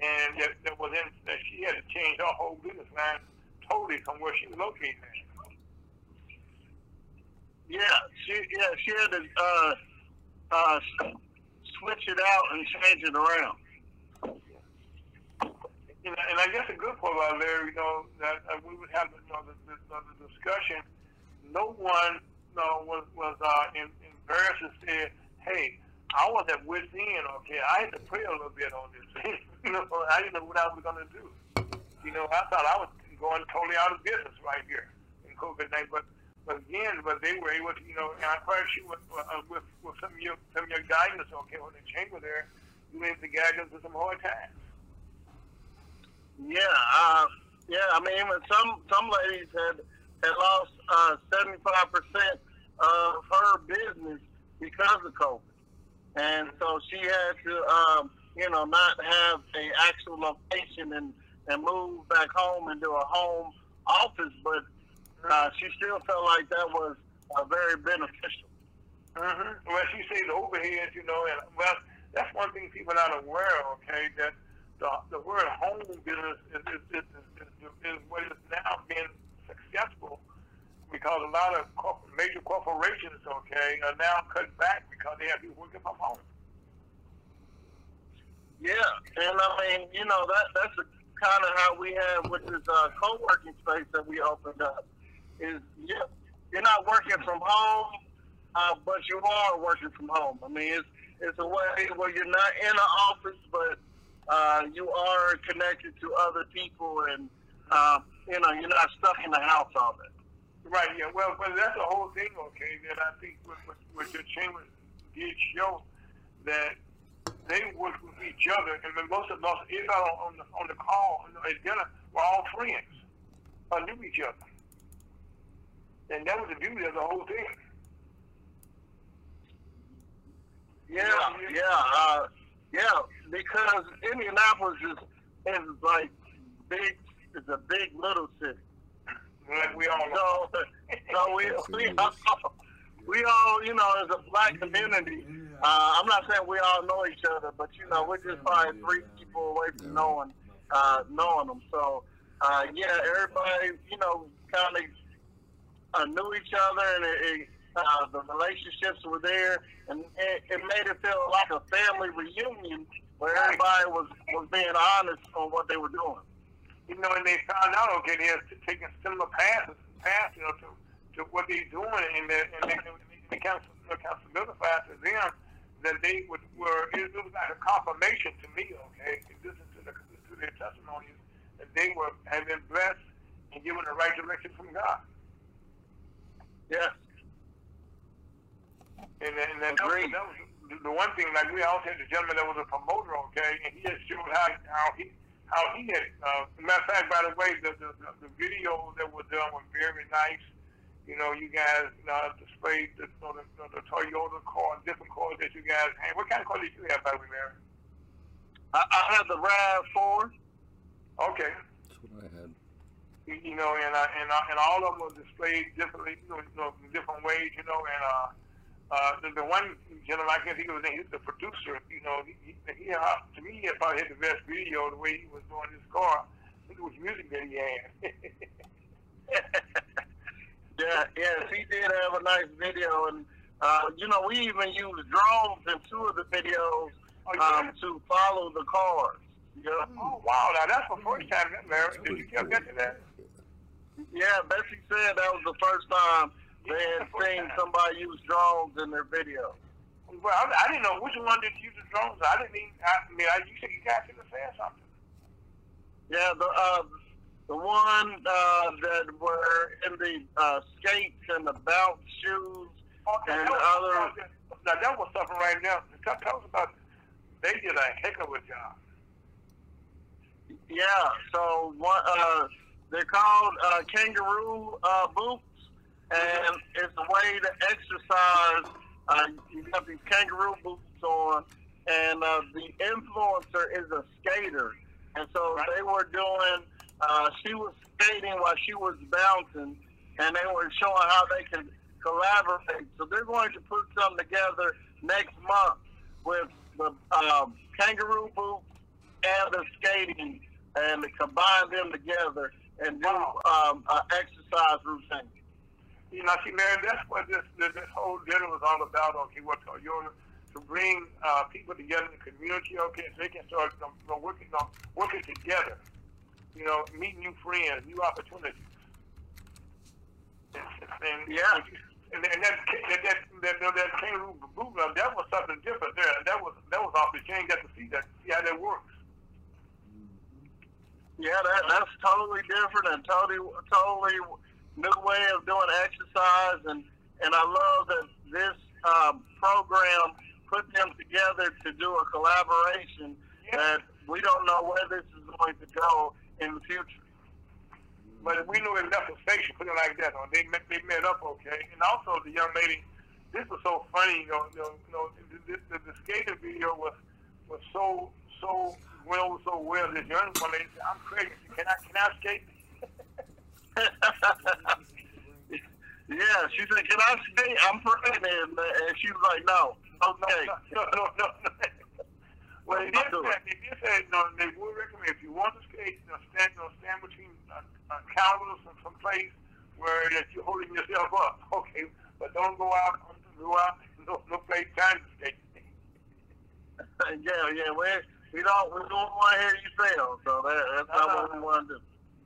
and that, that was in that she had to change her whole business line totally from where she was located. Yeah, she yeah she had to uh, uh, switch it out and change it around. You and I guess a good part about there, you know, that uh, we would have you know, the, the, the discussion. No one you know, was was uh, in, embarrassed and said, "Hey, I was at wit's end. Okay, I had to pray a little bit on this. you know, I didn't know what I was going to do. You know, I thought I was going totally out of business right here in COVID nineteen, but but again, but they were able to, you know, and I'm quite sure with, uh, with, with some of your, some of your guidance, okay, when the chamber there, you to guide them through some hard times. Yeah, uh, yeah. I mean, even some some ladies had had lost five percent of her business because of COVID, and so she had to, um, you know, not have a actual location and and move back home do a home office, but uh, she still felt like that was uh, very beneficial. Mm-hmm. Well, she said overhead, you know, and well, that's one thing people are not aware of, okay, that the, the word home business is, is, is, is, is what is now being successful because a lot of corp- major corporations, okay, are now cut back because they have people working from home. Yeah, and I mean, you know, that that's kind of how we have with this uh, co-working space that we opened up. Yeah, you're not working from home, uh, but you are working from home. I mean, it's it's a way where you're not in an office, but uh, you are connected to other people, and uh, you know, you're not stuck in the house all day. Right, yeah. Well, but that's the whole thing, okay, that I think with, with, with your chamber did show that they work with each other, and most of most everybody on the on the call know, at dinner were all friends, or knew each other, and that was the beauty of the whole thing. Yeah, yeah, uh, yeah. Because Indianapolis is is like big. It's a big little city. Like we all know. So, so we we all, we all you know as a black community. Uh, I'm not saying we all know each other, but you know we're just probably three people away from knowing uh, knowing them. So uh, yeah, everybody you know kind of uh, knew each other and it, it, uh, the relationships were there, and it, it made it feel like a family reunion where everybody was was being honest on what they were doing. You know, and they found out, okay, they're taking similar paths, paths, you know, to, to what they're doing, and they, and they, it became, became solidified to them that they would, were, it, it was like a confirmation to me, okay, to listen to, the, to their testimonies, that they were, had been blessed and given the right direction from God. Yeah. And, and then that was, that was the- the one thing, like we also had the gentleman that was a promoter, okay, and he just showed how how he how he had. Uh, matter of fact, by the way, the the, the, the video that was done was very nice. You know, you guys uh, displayed the, you know, the, the, the Toyota car, different cars that you guys had. What kind of car did you have, by the way, Mary? I, I had the Rav Four. Okay. That's what I had. You know, and uh, and uh, and all of them were displayed differently, you know, you know, in different ways, you know, and uh, uh, the, the one gentleman I guess he was he was the producer, you know, he, he, he uh, to me he probably had the best video the way he was doing his car. It was music that he had. Yeah, yes, he did have a nice video, and uh, you know, we even used drones in two of the videos Oh, yeah? um, to follow the cars. Yeah, oh wow, now that's the first time that Larry. Did you ever get to that? Yeah. Betsy said that was the first time they had seen somebody use drones in their video. Well, I, I didn't know which one did use the drones. I didn't even. I, I mean, I, you said you guys should have said something. Yeah, the uh, the one uh, that were in the uh, skates and the bounce shoes. Okay, And that was, other- now that was something right now. Tell, tell us about. They did a heck of a job. Yeah, so one, uh, they're called uh, kangaroo uh, boots, and it's a way to exercise. Uh, you got these kangaroo boots on, and uh, the influencer is a skater, and so Right. they were doing. Uh, she was skating while she was bouncing, and they were showing how they can collaborate. So they're going to put something together next month with the um, kangaroo boots and the skating and to combine them together and do um, an exercise routine. You know, see, man, that's what this this, this whole dinner was all about. Okay, what Toyota to bring uh, people together in the community. Okay, so they can start you know, working on working together. You know, meet new friends, new opportunities. And, and, Yeah. And, and that that that that, that, that kangaroo boot that was something different there. That was that was off the chain. Got to see that, see how that works. Yeah, that, that's totally different and totally totally new way of doing exercise and and I love that this um, program put them together to do a collaboration Yeah. that we don't know where this is going to go in the future. But we know it left a space, put it like that. They met, they met up okay. And also the young lady, this was so funny. You know, you know, you know the, the, the skating video was was so so well so well. This young one lady said, "I'm crazy. Can I can I skate?" yeah, she said, "Can I skate? I'm pregnant," and, and she was like, "No, okay." No, no, no, no. well, they did I'll do say, it. they did say, you they would recommend if you want to skate, you know, stand, you know, stand between uh, uh, counters and some place where that you're holding yourself up, okay, but don't go out, go out, no, no place time to skate. yeah, yeah, we we don't we don't want to hear you fail, so that, that's not what we want to do.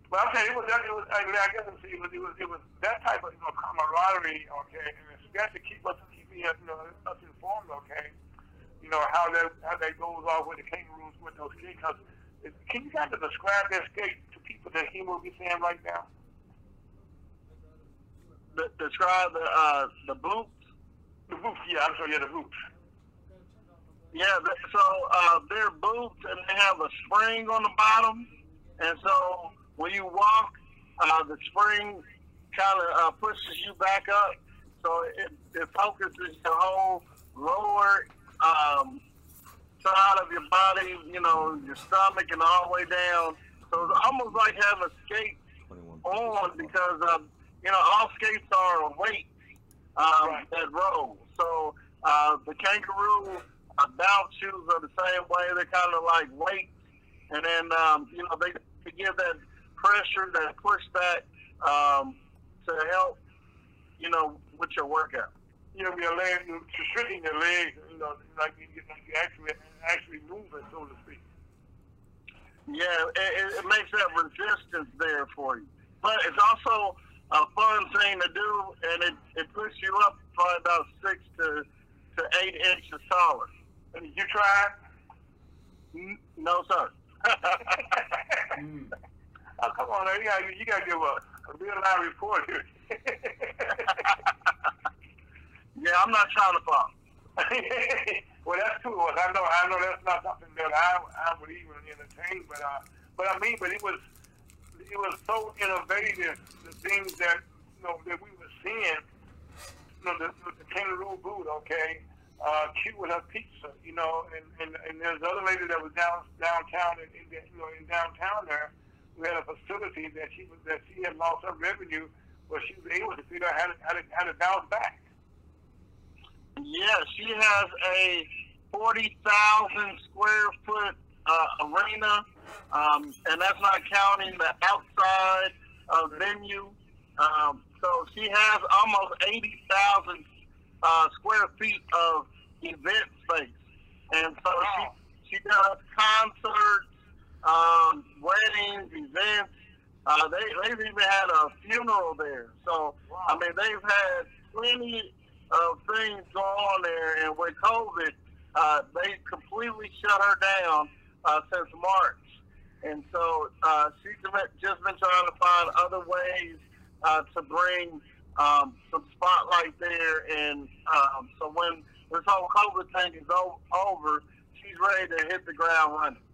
But I'm saying it was, it was, I, mean, I guess it was, it was, it was, it was that type of, you know, camaraderie, okay, and especially keep us, keep me, uh, you know, us informed, okay, you know, how that, how that goes off with the kangaroos with those kids, because can you kind of describe that skate to people that he will be saying right now? De- describe the uh, the boots. The boots, yeah, I'm sorry, yeah, the boots. Yeah, so uh, they're boots and they have a spring on the bottom, and so when you walk, uh, the spring kind of uh, pushes you back up, so it, it focuses your whole lower um, side of your body, you know, your stomach and all the way down. So it's almost like having skates 21. on because um, you know all skates are weights um, Right. that roll. So uh, the kangaroo bounce shoes are the same way. They're kind of like weights, and then um, you know they, they give that pressure, that pushback um, to help you know, with your workout. You know, your leg, you're restricting your legs, you know, like you, you actually actually moving, so to speak. Yeah, it, it, it makes that resistance there for you. But it's also a fun thing to do, and it, it puts you up probably about six to, to eight inches taller. You try No, sir. Oh, come on, you got you to give a, a real live report here. yeah, I'm not trying to fall. well, that's true. I know, I know that's not something that I, I would even entertain, but uh, but I mean, but it was, it was so innovative. The things that you know that we were seeing, you know, the, the kangaroo boot, okay, uh, cute with her pizza, you know, and and and there's another lady that was down downtown in, in you know in downtown there. We had a facility that she was that she had lost her revenue, but she was able to figure out how to how to, how to bounce back. Yeah, she has a 40,000 square foot uh, arena, um, and that's not counting the outside uh, venue. Um, so she has almost 80,000 uh, square feet of event space. And so she, she does concerts, um, weddings, events. Uh, they, they've even had a funeral there. So, I mean, they've had plenty of things go on there, and with COVID, uh, they completely shut her down uh, since March. And so uh, she's just been trying to find other ways uh, to bring um, some spotlight there. And um, so when this whole COVID thing is o- over, she's ready to hit the ground running.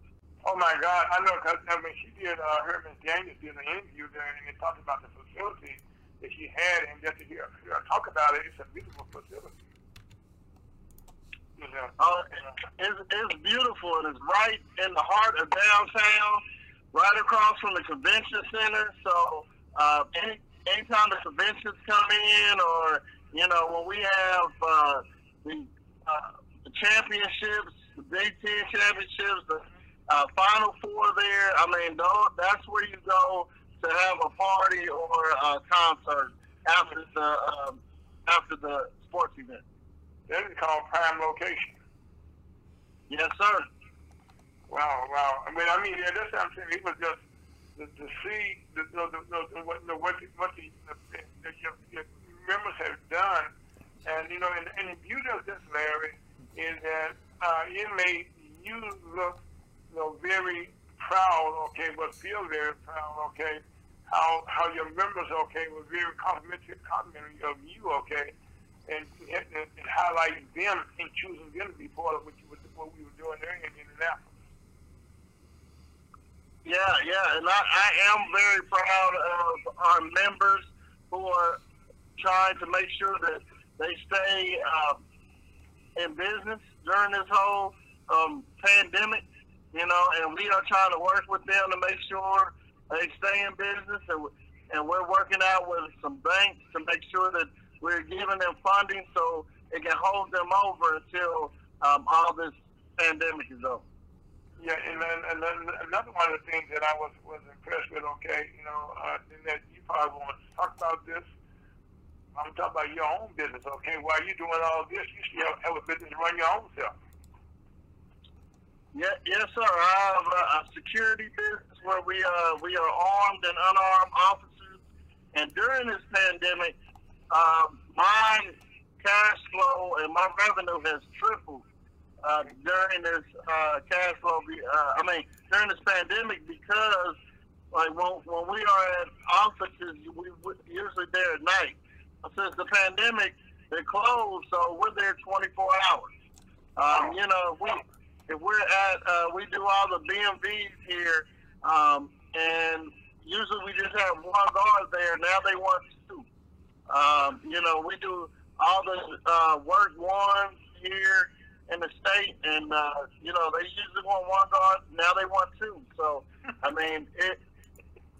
Oh my God, I know. Cause I mean, she did. Uh, her and Daniels did an interview there, and they talked about the facility that she had, and just to hear, hear her talk about it, it's a beautiful facility. You know, Uh, it's, it's beautiful. and It's right in the heart of downtown, right across from the convention center. So uh, any anytime the conventions come in, or you know when we have uh, the, uh, the championships, the Big Ten championships, the uh, Final Four there. I mean, that's where you go to have a party or a concert after the um, after the sports event. that is called prime location. Yes, sir. Wow, wow. I mean, I mean, yeah, that's what I'm saying. It was just to, to see the, the, the, the, what, the, what, the, what the, the, the, your, your members have done. And, you know, and, and the beauty of this, Larry, is that uh, it made you look, you know, very proud, okay, but feel very proud, okay, how how your members, okay, were very complimentary, complimentary of you, okay, and, and, and highlighting them and choosing them to be part of what, you, what we were doing there in Indianapolis. Yeah, yeah, and I, I am very proud of our members who are trying to make sure that they stay um, in business during this whole um, pandemic, you know, and we are trying to work with them to make sure they stay in business, and, and we're working out with some banks to make sure that we're giving them funding so it can hold them over until um, all this pandemic is over. Yeah, and then, and then another one of the things that I was was impressed with, okay, you know, uh, and that you probably want to talk about this. I'm talking about your own business, okay? While you're doing all this, you should have, have a business run your own self. Yeah, yes, sir. I have a, a security business where we uh we are armed and unarmed officers, and during this pandemic, um, my cash flow and my revenue has tripled uh, during this uh, cash flow. be- Uh, I mean, during this pandemic because like when when we are at offices, we we usually there at night. Since the pandemic, they closed, so we're there 24 hours. Um, you know, if we if we're at uh, we do all the BMVs here, um, and usually we just have one guard there. Now they want two. Um, you know, we do all the uh, work ones here in the state, and uh, you know they usually want one guard. Now they want two. So I mean, it,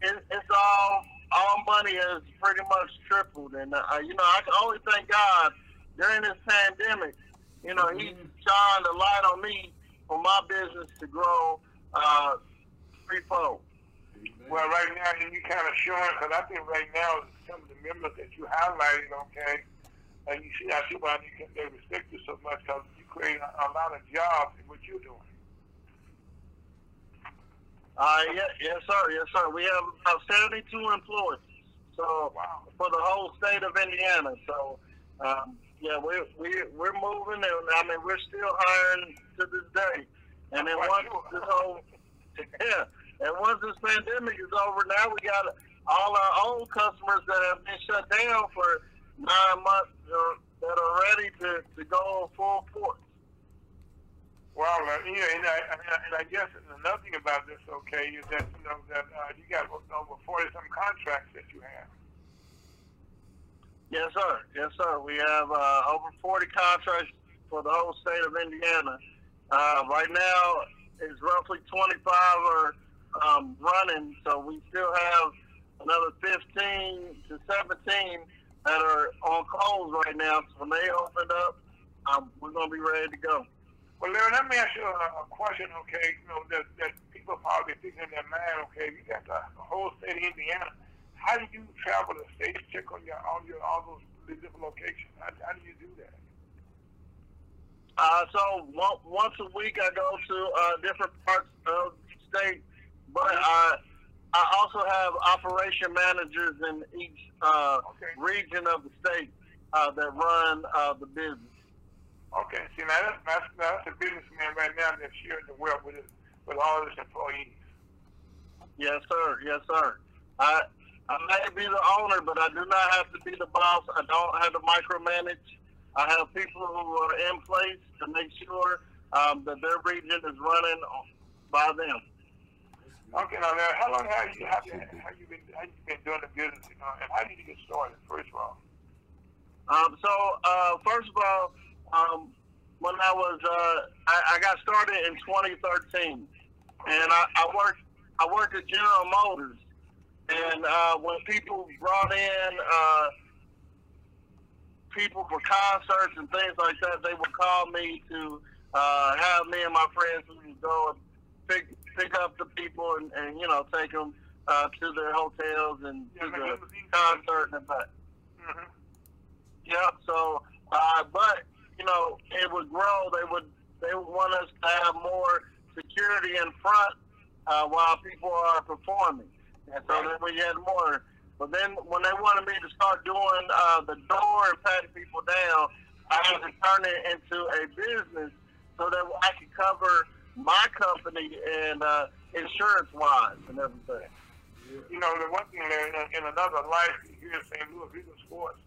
it it's all all money has pretty much tripled, and uh, you know I can only thank God during this pandemic. You know, He shined a light on me for my business to grow uh, threefold. Well, right now, and you kind of showing, because I think right now, some of the members that you highlighted, okay, and you see, I see why they, they respect you so much because create a, a lot of jobs in what you're doing. Uh, yeah, yes, sir. Yes, sir. We have about 72 employees. So Wow. for the whole state of Indiana. So um, yeah, we're we we're moving, and I mean we're still hiring to this day. And then once sure. this whole yeah, and once this pandemic is over, now we got all our old customers that have been shut down for nine months uh, that are ready to, to go full force. Well, uh, and I, and I, and I guess another thing about this, okay, is that you know that uh, you got over forty some contracts that you have. Yes, sir. Yes, sir. We have uh, over 40 contracts for the whole state of Indiana. Uh, right now, it's roughly 25 are um, running, so we still have another 15 to 17 that are on calls right now. So when they open up, um, we're going to be ready to go. Well, Larry, let me ask you a, a question, okay? You know that that people probably thinking in their mind, okay, you got the whole state of Indiana. How do you travel the state check on your on your all those different locations? How, how do you do that? Uh, so one, once a week I go to uh, different parts of the state, but I I also have operation managers in each uh, Okay. region of the state uh, that run uh, the business. Okay, see now that's that's, that's a businessman right now that's sharing the wealth with his, with all his employees. Yes, sir. Yes, sir. I I may be the owner, but I do not have to be the boss. I don't have to micromanage. I have people who are in place to make sure um, that their region is running by them. Okay, now Larry, how long have you have you, have you been have you been doing the business? You know, and how did you get started? First of all. Um, so uh, first of all, um, when I was uh, I, I got started in 2013, and I, I worked I worked at General Motors, and uh, when people brought in uh, people for concerts and things like that, they would call me to uh, have me and my friends who would go and pick pick up the people and, and you know take them uh, to their hotels and to the concert and back. Mm-hmm. Yeah. So, uh, but you know, it would grow. They would they would want us to have more security in front uh, while people are performing, and so then we had more. But then when they wanted me to start doing uh, the door and patting people down, I had to turn it into a business so that I could cover my company and uh, insurance wise and everything. You know, the one thing in, in another life here in St. Louis, Eagle Sports,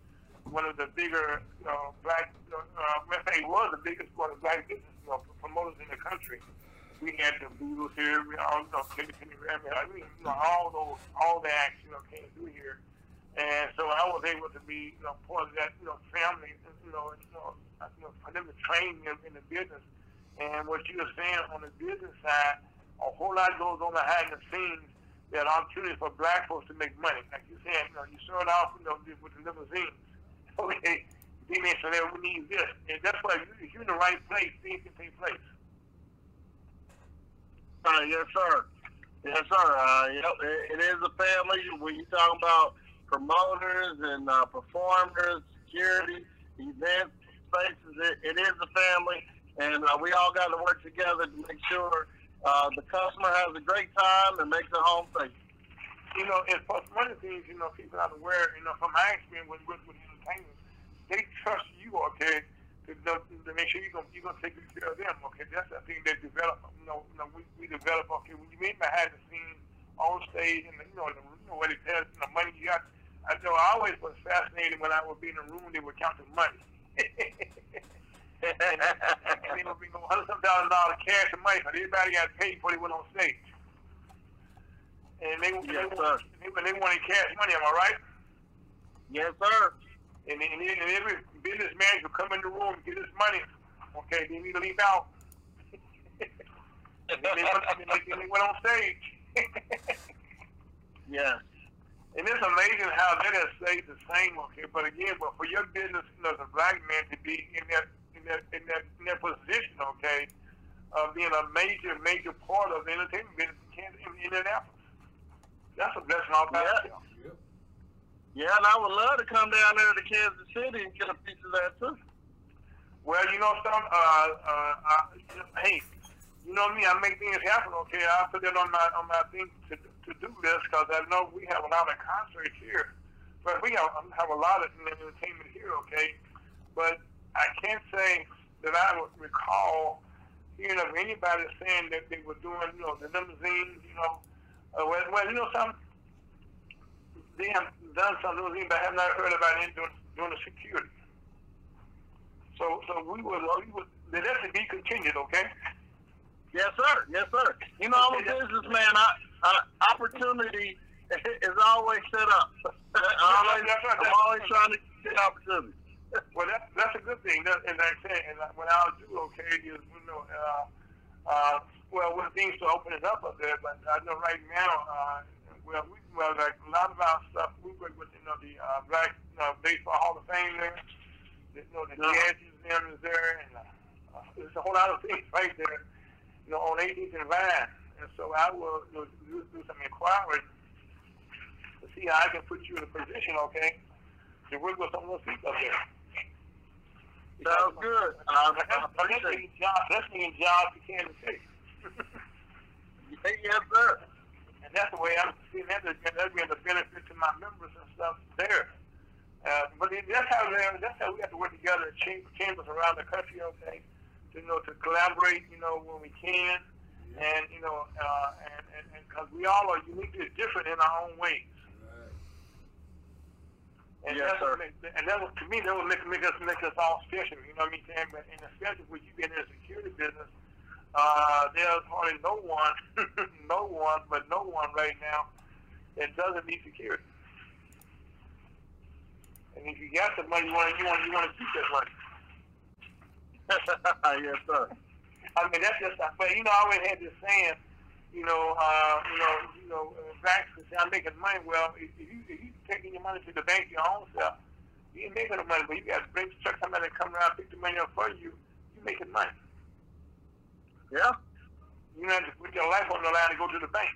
one of the bigger, you know, black, uh, he was the biggest one of black business you know, promoters in the country. We had the Beatles here, we all, you know, Grammy, I mean, you know, all those, all the acts, you know, came through here. And so I was able to be, you know, part of that, you know, family, you know, you know, you know for them to train them in the business. And what you were saying on the business side, a whole lot goes on behind the scenes that opportunities for black folks to make money. Like you said, you know, you start off, you know, with the limousines. Okay, then they say, we need this. And that's why if you're in the right place, things can take place. Uh, yes, sir. Yes, sir. Uh, yep, it, it is a family. When you're talking about promoters and uh, performers, security, events, spaces, it, it is a family, and uh, we all got to work together to make sure uh, the customer has a great time and makes it home safe. You know, plus one of the things, you know, people are aware, you know, from my experience with, with, with entertainers, they trust you, okay, to, to make sure you're going you're gonna take good care of them, okay? That's the thing they develop. You know, you know we, we develop, okay, when you meet behind the scenes, on stage, and, you know, the, you know what it tells, you know, money you got. I know I always was fascinated when I would be in a room, they would count the money. and they would bring $100 thousand cash and money, but everybody got paid before they went on stage. And they, Yes, they, sir. they, they wanted cash money, am I right? yes, sir. And, then- and, every businessman who come in the room and get his money, okay, they need to leave out. and then they went, and then they went on stage. Yes. And it's amazing how that has stayed the same, okay. But again, but for your business, you know, as a black man to be in that in that in that in that position, okay, of being a major major part of the entertainment business in, in Indianapolis, that's a blessing all by Yeah. itself. Yeah, and I would love to come down there to Kansas City and get a piece of that too. Well, you know some. Uh, uh, uh, hey, you know me. I make things happen. Okay, I put it on my on my thing to to do this because I know we have a lot of concerts here, but we have have a lot of entertainment here. Okay, but I can't say that I would recall hearing of anybody saying that they were doing, you know, the limousines. You know, uh, well, well, you know something. Some limousines, have not heard about any doing, doing the security. So, so we would, we would, let it be continued, okay? Yes, sir. Yes, sir. You know, I'm a businessman. I, I, opportunity is always set up. always, that's right. I'm always trying to get opportunity. Well, that's that's a good thing. That, and I said, and what I'll do, okay, is you know, uh, uh, well, when things to open it up a bit, but I know right now, uh, well, we well, like a lot of our stuff, we work with you know the uh, Black uh, Baseball Hall of Fame there. The, you know, the Uh-huh. Jazz Museum is there, and uh, uh, there's a whole lot of things right there, you know, on 18th and Vine. And so I will you know, do, do some inquiry to see how I can put you in a position, okay, to work with some of those people up there. Sounds good. I, I Let's appreciate need jobs. Let's need jobs to Kansas City. it. Yes, sir. And that's the way I'm seeing that. That'd be a benefit to my members and stuff there. Uh, but it- that's how that's how we have to work together. Chambers, chambers around the country, okay, to you know to collaborate, you know, when we can, and you know, uh, and and because we all are uniquely different in our own ways. And Yes, that's sir. what make, and that was, to me, that would make, make us make us all special. You know what I mean? saying? But and especially with you being in the security business, uh, there's hardly no one, no one, but no one right now that doesn't need security. And if you got the money, you want you want you want to keep that money. yes, sir. I mean, that's just. But you know, I always had this saying. You know, uh, you know, you know, banks say I'm making money. Well, if if you if you taking your money to the bank your own self, you ain't making no money. But you got to bring check somebody come around pick the money up for you. You making money. Yeah. You have to put your life on the line to go to the bank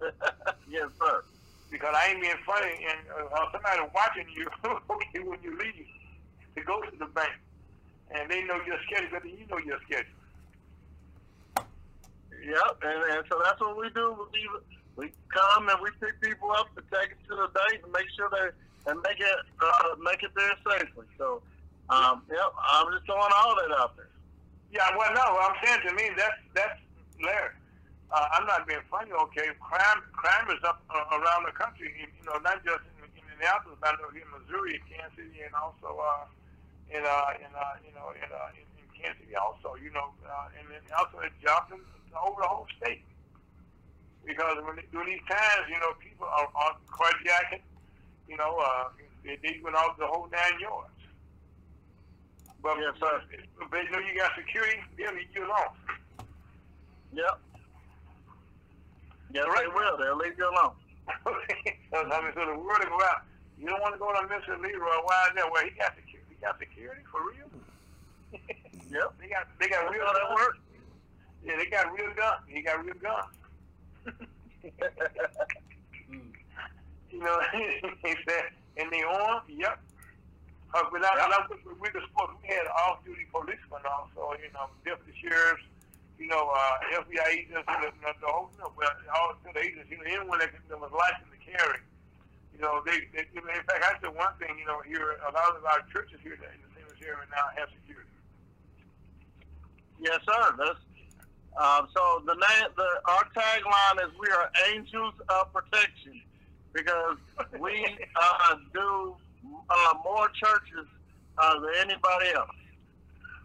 yes, sir. because I ain't being funny and uh, somebody watching you okay, when you leave to go to the bank, and they know your schedule better than you know your schedule. Yep, and, and so that's what we do. We, we come and we pick people up to take them to the date and make sure they and make it uh, make it there safely. So, um, yep, I'm just throwing all that out there. Yeah, well, no, I'm saying to me that's that's Larry. Uh, I'm not being funny, okay? Crime crime is up uh, around the country. You know, not just in, in Minneapolis, but in Missouri, Kansas City, and also uh, in uh, in uh, you know in, uh, in, in Kansas City also. You know, uh, and then also in Joplin, over the whole state. Because when during these times, you know, people are, are carjacking. You know, uh, they, they went out the whole nine yards. But, Yes, sir. but you know, you got security, they'll leave you alone. Yep. Yes, Right. they will. They'll leave you alone. I mean, so the word will go out. You don't want to go to Mr. Leroy. Why is that? Well, he got security. He got security for real. Yep. They got they got real that guns. work? Yeah, they got real guns. He got real guns. You know, he said, and they on, yep. Uh, when I, when I was with the sports, we had off-duty policemen also, you know, deputy sheriffs, you know, uh, FBI agents, you know, the whole, you know, well, all the agents, you know, anyone that, that was licensed to carry. You know, they, they, you know, in fact, I said one thing, you know, here, a lot of our churches here in the same area now have security. Yes, sir. That's um, so the name, the our tagline is "We are angels of protection" because we uh, do uh, more churches uh, than anybody else.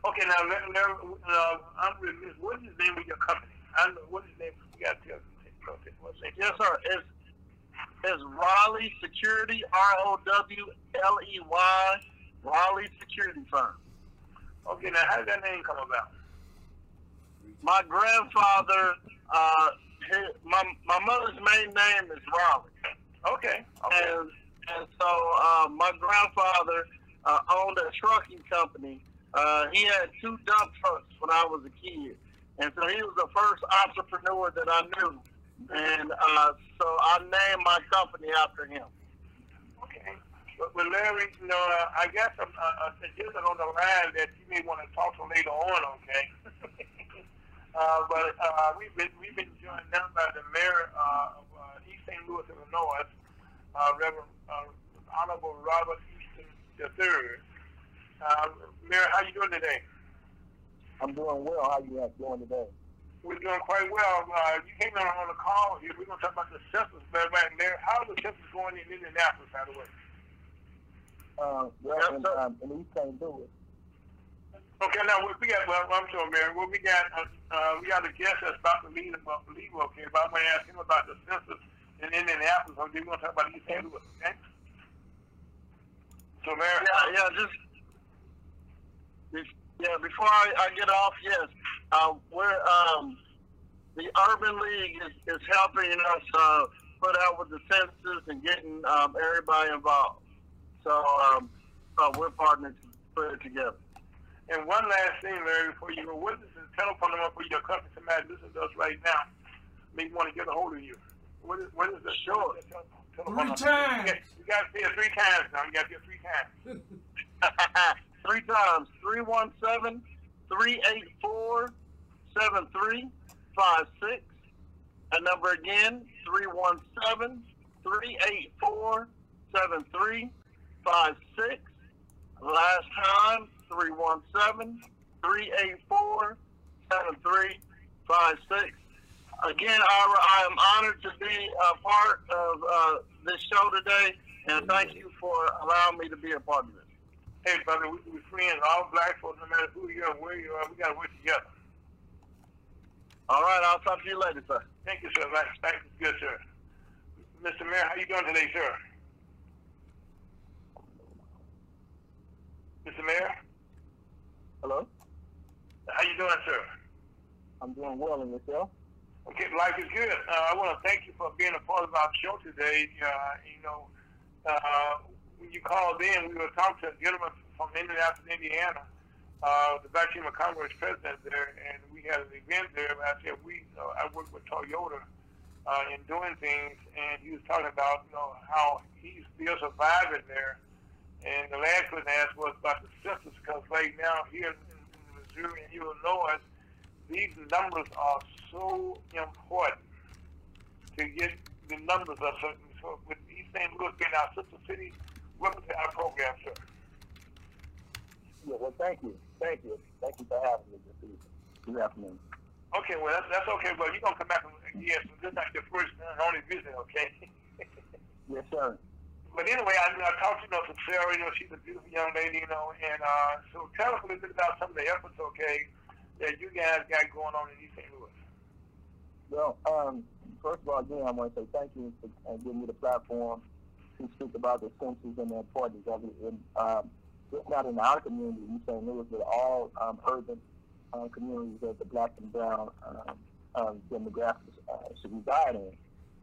Okay, now, let, let, uh, I'm remiss. What is the name of your company? I don't know. What is the name? You got to tell me. What's the name? Yes, sir. It's it's Rowley Security, R O W L E Y, Rowley Security Firm. Okay, now, how did that name come about? My grandfather, uh, his, my my mother's main name is Rowley. Okay, okay. and and so uh, my grandfather uh, owned a trucking company. Uh, he had two dump trucks when I was a kid, and so he was the first entrepreneur that I knew. And uh, so I named my company after him. But, but Larry, you know, uh, I got some uh, a suggestion on the line that you may want to talk to later on, okay? uh, but uh, we've been we've been joined now by the mayor uh, of uh, East St. Louis, Illinois, uh, Reverend uh, Honorable Robert Eastern III. Uh, mayor, how you doing today? I'm doing well. How you guys doing today? We're doing quite well. Uh, you came in on the call here. We're going to talk about the census, but right there, how's the census going in Indianapolis, by the way? Uh, well, Yes, and, um, and East St. Louis. Okay, now what we got, well, I'm sorry, Mary. What we got, uh, uh, we got a guest that's about to leave, about to leave, okay, but I'm going to ask him about the census in Indianapolis? We're going to talk about East St. Louis, okay? So, Mary, Yeah, yeah, just yeah. Before I, I get off, yes, uh, we're um, the Urban League is, is helping us uh, put out with the census and getting um, everybody involved. So um, uh, we're partners to put it together. and one last thing, Mary, before you go, what is the telephone number for your company, somebody listening to us right now, may want to get a hold of you? What is, what is the show? what is the tele- telephone Three times. You got to say it three times now. You got to say it three times. Three times. 317 384 7356. A number again 317 384 7356. Last time 317 384 7356. Again, Ira, I am honored to be a part of uh, this show today, and thank you for allowing me to be a part of this. Hey, brother, we, we friends, all black folks, no matter who you are, where you are, we got to work together. All right, I'll talk to you later, sir. Thank you, sir. Thank thank you, good, sir. Mr. Mayor, how you doing today, sir? Mr. Mayor, Hello. how you doing, sir? I'm doing well, and yourself? Okay, life is good. Uh, I want to thank you for being a part of our show today. Uh, you know, uh, when you called in, we were talking to a gentleman from Indianapolis, Indiana, uh, the of Commerce president there, and we had an event there. I said we, uh, I work with Toyota uh, in doing things, and he was talking about you know how he's still surviving there. And the last question asked was about the census, because right now here in, in Missouri and Illinois, these numbers are so important to get the numbers up. certain. so with East St. Louis being our sister city, welcome to our program, sir. Yeah. Well, thank you. Thank you. Thank you for having me this evening. Good afternoon. Okay, well, that's, that's okay, but you're going to come back again, so this is not your first and only visit, okay? Yes, sir. but anyway, I, I talked to, you know, Sarah, you know, she's a beautiful young lady, you know, and uh, so tell us a little bit about some of the efforts, okay, that you guys got going on in East St. Louis. Well, um, first of all, again, I want to say thank you for uh, giving me the platform to speak about the census and the importance of it. And um, just not in our community, in St. Louis, but all um, urban uh, communities that the black and brown um, um, demographics uh, should reside in.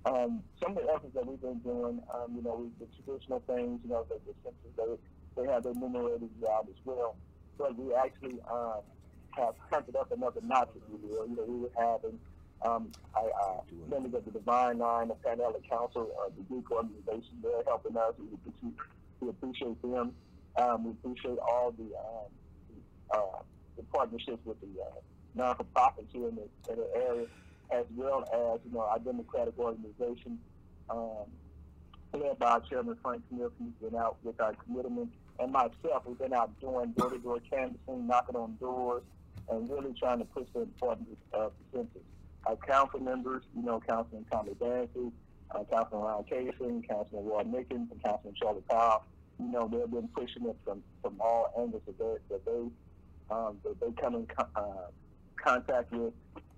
Um, some of the efforts that we've been doing, um, you know, we, the traditional things, you know, the, the census, they, they have their numerated job as well. But we actually um, have turned it up another notch, if you will. You know, we were having um, I, uh, members of the Divine Nine, the Panhellenic Council, uh, the Greek organization, they're helping us. We appreciate, we appreciate them. Um, we appreciate all the, um, uh, the partnerships with the uh, non-for-profits here in the, in the area, as well as, you know, our democratic organization, um, led by chairman, Frank Smith, who's been out with our commitment, and myself, we've been out doing door-to-door canvassing, knocking on doors, and really trying to push the importance of the census our council members, you know, Councilman Tommy Dancy, uh, Councilman Ron Casey, Councilman Roy Nickens, and Councilman Charlie Powell, you know, they've been pushing it from, from all angles that they, that they, um, that they come in co- uh, contact with.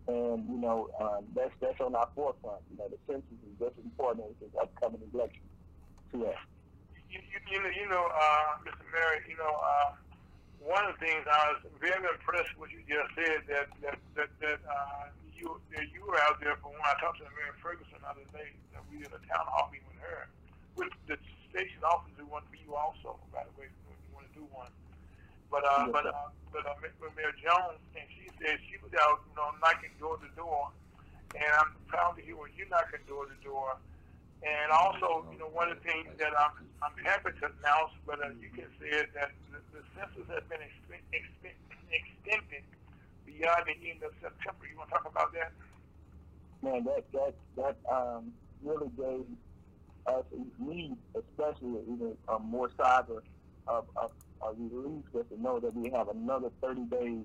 And, you know, um, that's, that's on our forefront. You know, the census is just as important as the upcoming election to us. You, you, you know, you know, uh, Mr. Merritt, you know, uh, one of the things I was very impressed with you just said that that that, that uh, you that you were out there for when I talked to Mary Ferguson the other day that we did a town hall meeting with her, with the station officer one for you also, by the way, if you want to do one. But uh, but uh, but uh, Ma- Mayor Jones, and she said she was out, you know, knocking door to door, and I'm proud to hear when you knocking door to door, And also, you know, one of the things that I'm, I'm happy to announce, whether you can say it, that the, the census has been expe- expe- extended beyond the end of September. You want to talk about that? man, that that that um, really gave us, me especially, even um, more cyber of, of a relief just to know that we have another 30 days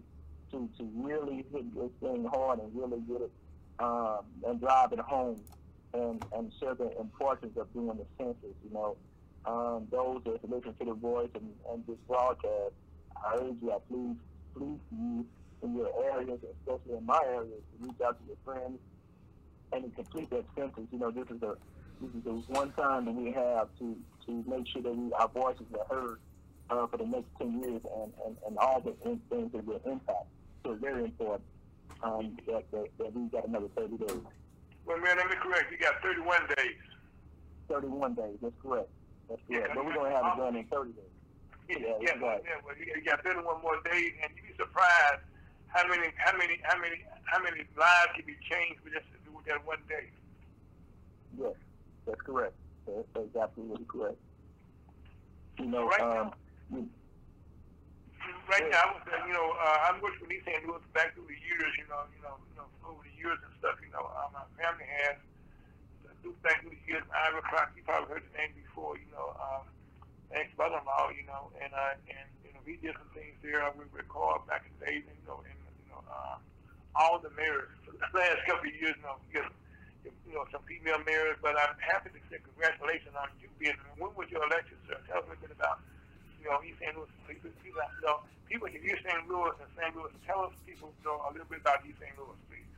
to to really hit this thing hard and really get it um, and drive it home and and share the importance of doing the census. You know, um, those that listen to the voice and, and this broadcast, I urge you, I please, please you in your areas, especially in my areas, to reach out to your friends and complete that census. You know, this is a this is the one time that we have to to make sure that we, our voices are heard uh, for the next ten years and, and, and all the in, things that will impact. So it's very important um, that, that, that we've got another 30 days. Well, man, let me correct. You got 31 days. 31 days, that's correct. That's Yeah. But we're going to have it done in 30 days. Yeah, Yeah, yeah, right. yeah, well, you, got 31 more days, and you'd be surprised how many, how many, how many, how many lives can be changed with just with that one day. Yes, that's correct. That's, that's absolutely correct. You know, Right um, now- Right now, uh, you know, uh, I'm working with these St. Back through the years, you know, you know, you know, over the years and stuff. You know, uh, my family has uh, through back through the years. Ira Clark, you probably heard the name before, you know, um, ex-brother-in-law, you know, and uh, and you know, he did some things there. I recall back in the days, you know, and you know, uh, all the mayors for the last couple of years, you know, you know, some female mayors. But I'm happy to say congratulations on you being. When was your election, sir? Tell us a bit about you know, East St. Louis, people, people, you know, people in East St. Louis and St. Louis, tell us people you know, a little bit about East St. Louis, please.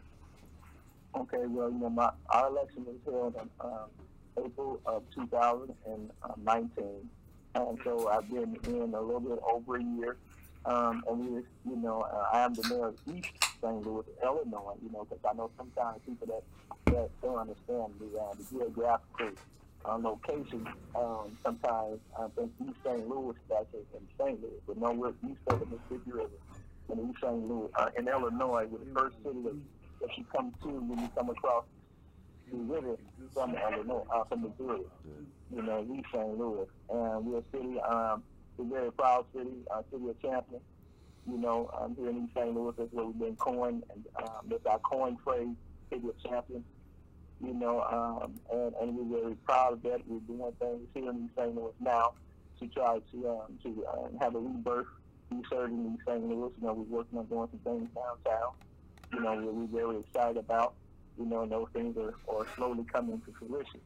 Okay, well, you know, my our election was held in um, April of 2019, and so I've been in a little bit over a year. Um, and we, you know, uh, I am the mayor of East St. Louis, Illinois. You know, because I know sometimes people that that don't understand the uh, the geographical uh, location. Um, sometimes I think East St. Louis back in in St. Louis, but no, we're east of the Mississippi River in East St. Louis, uh, in Illinois, we're the first city that that you come to when you come across the river from Illinois, uh, from Missouri. You know, East St. Louis, and we're a city. Um, a very proud city, uh, city of champion. You know, um, here in East St. Louis, that's where we've been coined, and um, that's our coin phrase, city of champion. You know, um, and, and we're very proud of that. We're doing things here in East St. Louis now to try to um, to um, have a rebirth. Serve in East St. Louis. You know, we're working on doing some things downtown. You know, we're, we're very excited about. You know, and those things are, are slowly coming to fruition.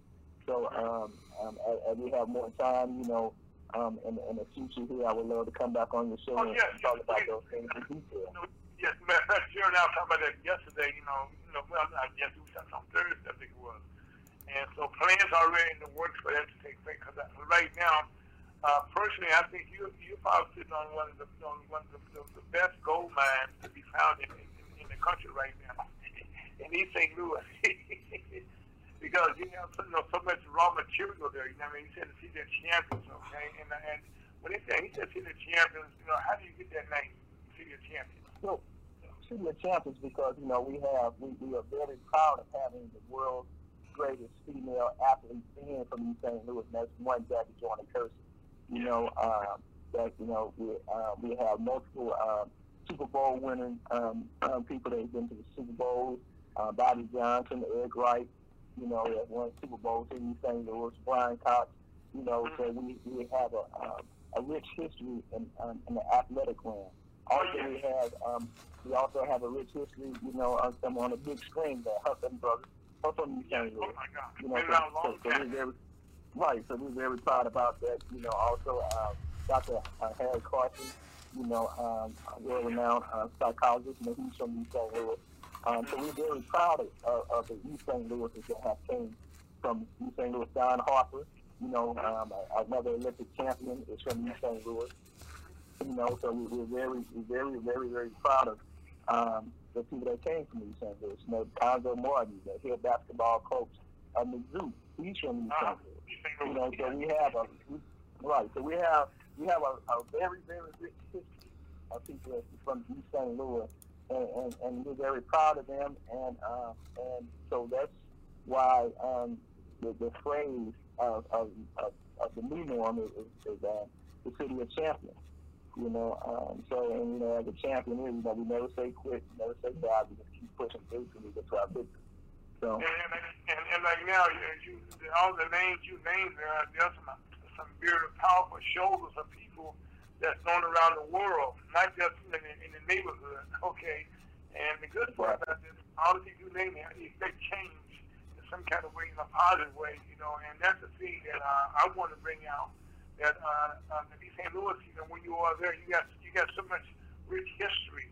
So um, um, as, as we have more time, you know, um, in, in the future here, I would love to come back on your show Oh, and yes, talk yes, about those things in detail. Yes, matter of fact, Sharon and I talking about that yesterday, you know, you know, well, not yesterday, we talked on Thursday, I think it was. And so plans are already in the works for that to take place, because right now, uh, personally, I think you, you're probably sitting on one of the, on one of the, the, the best gold mines to be found in, in, in the country right now, in East St. Louis. because you have you know, so much raw material there, you know I mean? He said the city of champions, okay? And, and when he said, he said city of champions, you know, how do you get that name, city of champions? So, City of Champions because, you know, we have, we, we are very proud of having the world's greatest female athlete being from St. Louis, and that's one Jackie Joyner Kersee. You know, um, that, you know, we, uh, we have multiple um, Super Bowl winning um, um, people that have been to the Super Bowl, uh, Bobby Johnson, Eric Wright, you know, that won Super Bowls in St. Louis, Bryan Cox, you know, so we, we have a, um, a rich history in, um, in the athletic realm. Also, we have um, we also have a rich history, you know, on some on a big screen, the Hudlin brothers, East St. Oh Louis. my God, You know, so, so, so we're very right. So we're very proud about that. You know, also uh, Dr. Uh, Harry Carson, you know, um, a world-renowned uh, psychologist, and he's from East St. Louis. Um, so we're very proud of, of, of the East St. Louis that have came from East St. Louis. Dawn Harper, you know, um, another Olympic champion is from East St. Louis. You know, so we, we're very, very, very, very proud of um, the people that came from East St. Louis. You know, Cuonzo Martin, the head basketball coach of Mizzou, he's from East. St. Louis. You know, so we have a we, right. So we have we have a, a very very rich history of people from East St. Louis, and, and, and we're very proud of them. And uh, and so that's why um, the, the phrase of, of, of, of the new norm is, is, is uh, the city of champions. You know, um, so and you know, as a champion, is, you know, we never say quit, we never say die, we just keep pushing through till we get to our victory. So, And, and, and, and like now, you, you, all the names you named there, there's some, some very powerful shoulders of people that's known around the world, not just in the, in the neighborhood. Okay, and the good part about this, all the people you name there, they affect change in some kind of way, in a positive way, you know. And that's the thing that uh, I want to bring out. That uh, uh, in St. Louis, you know, when you are there, you got you got so much rich history.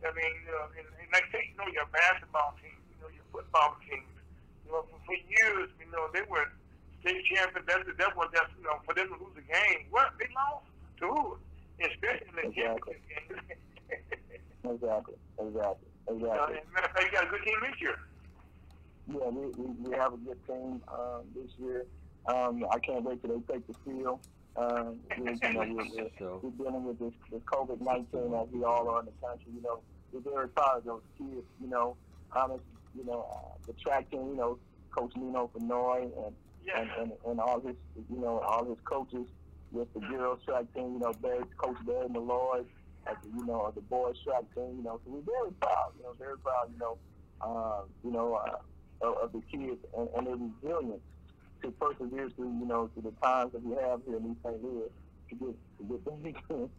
I mean, uh, and, and like say, you know, your basketball team, you know, your football teams. You know, for, for years, you know, they were state champions. That's that was just you know for them to lose a game. What they lost to who? Especially in the Exactly. championship game. exactly, exactly, you know, exactly. matter of fact, you got a good team this year. Yeah, we, we, we have a good team um, this year. Um, I can't wait till they take the field. Um, we, you know, we're, we're, we're dealing with this, this COVID 19 as we all are in the country. You know, we're very proud of those kids. You know, honest, you know, uh, the track team, you know, Coach Nino Fennoy and, Yeah. and, and, and all his, you know, all his coaches with the girls track team, you know, Barry, Coach Barry Malloy, at the, you know, the boys track team, you know, so we're very proud, you know, very proud, you know, uh, you know, uh, of, of the kids and, and their resilience to persevere through, you know, through the times that we have here in East St. Louis to get, to get things done.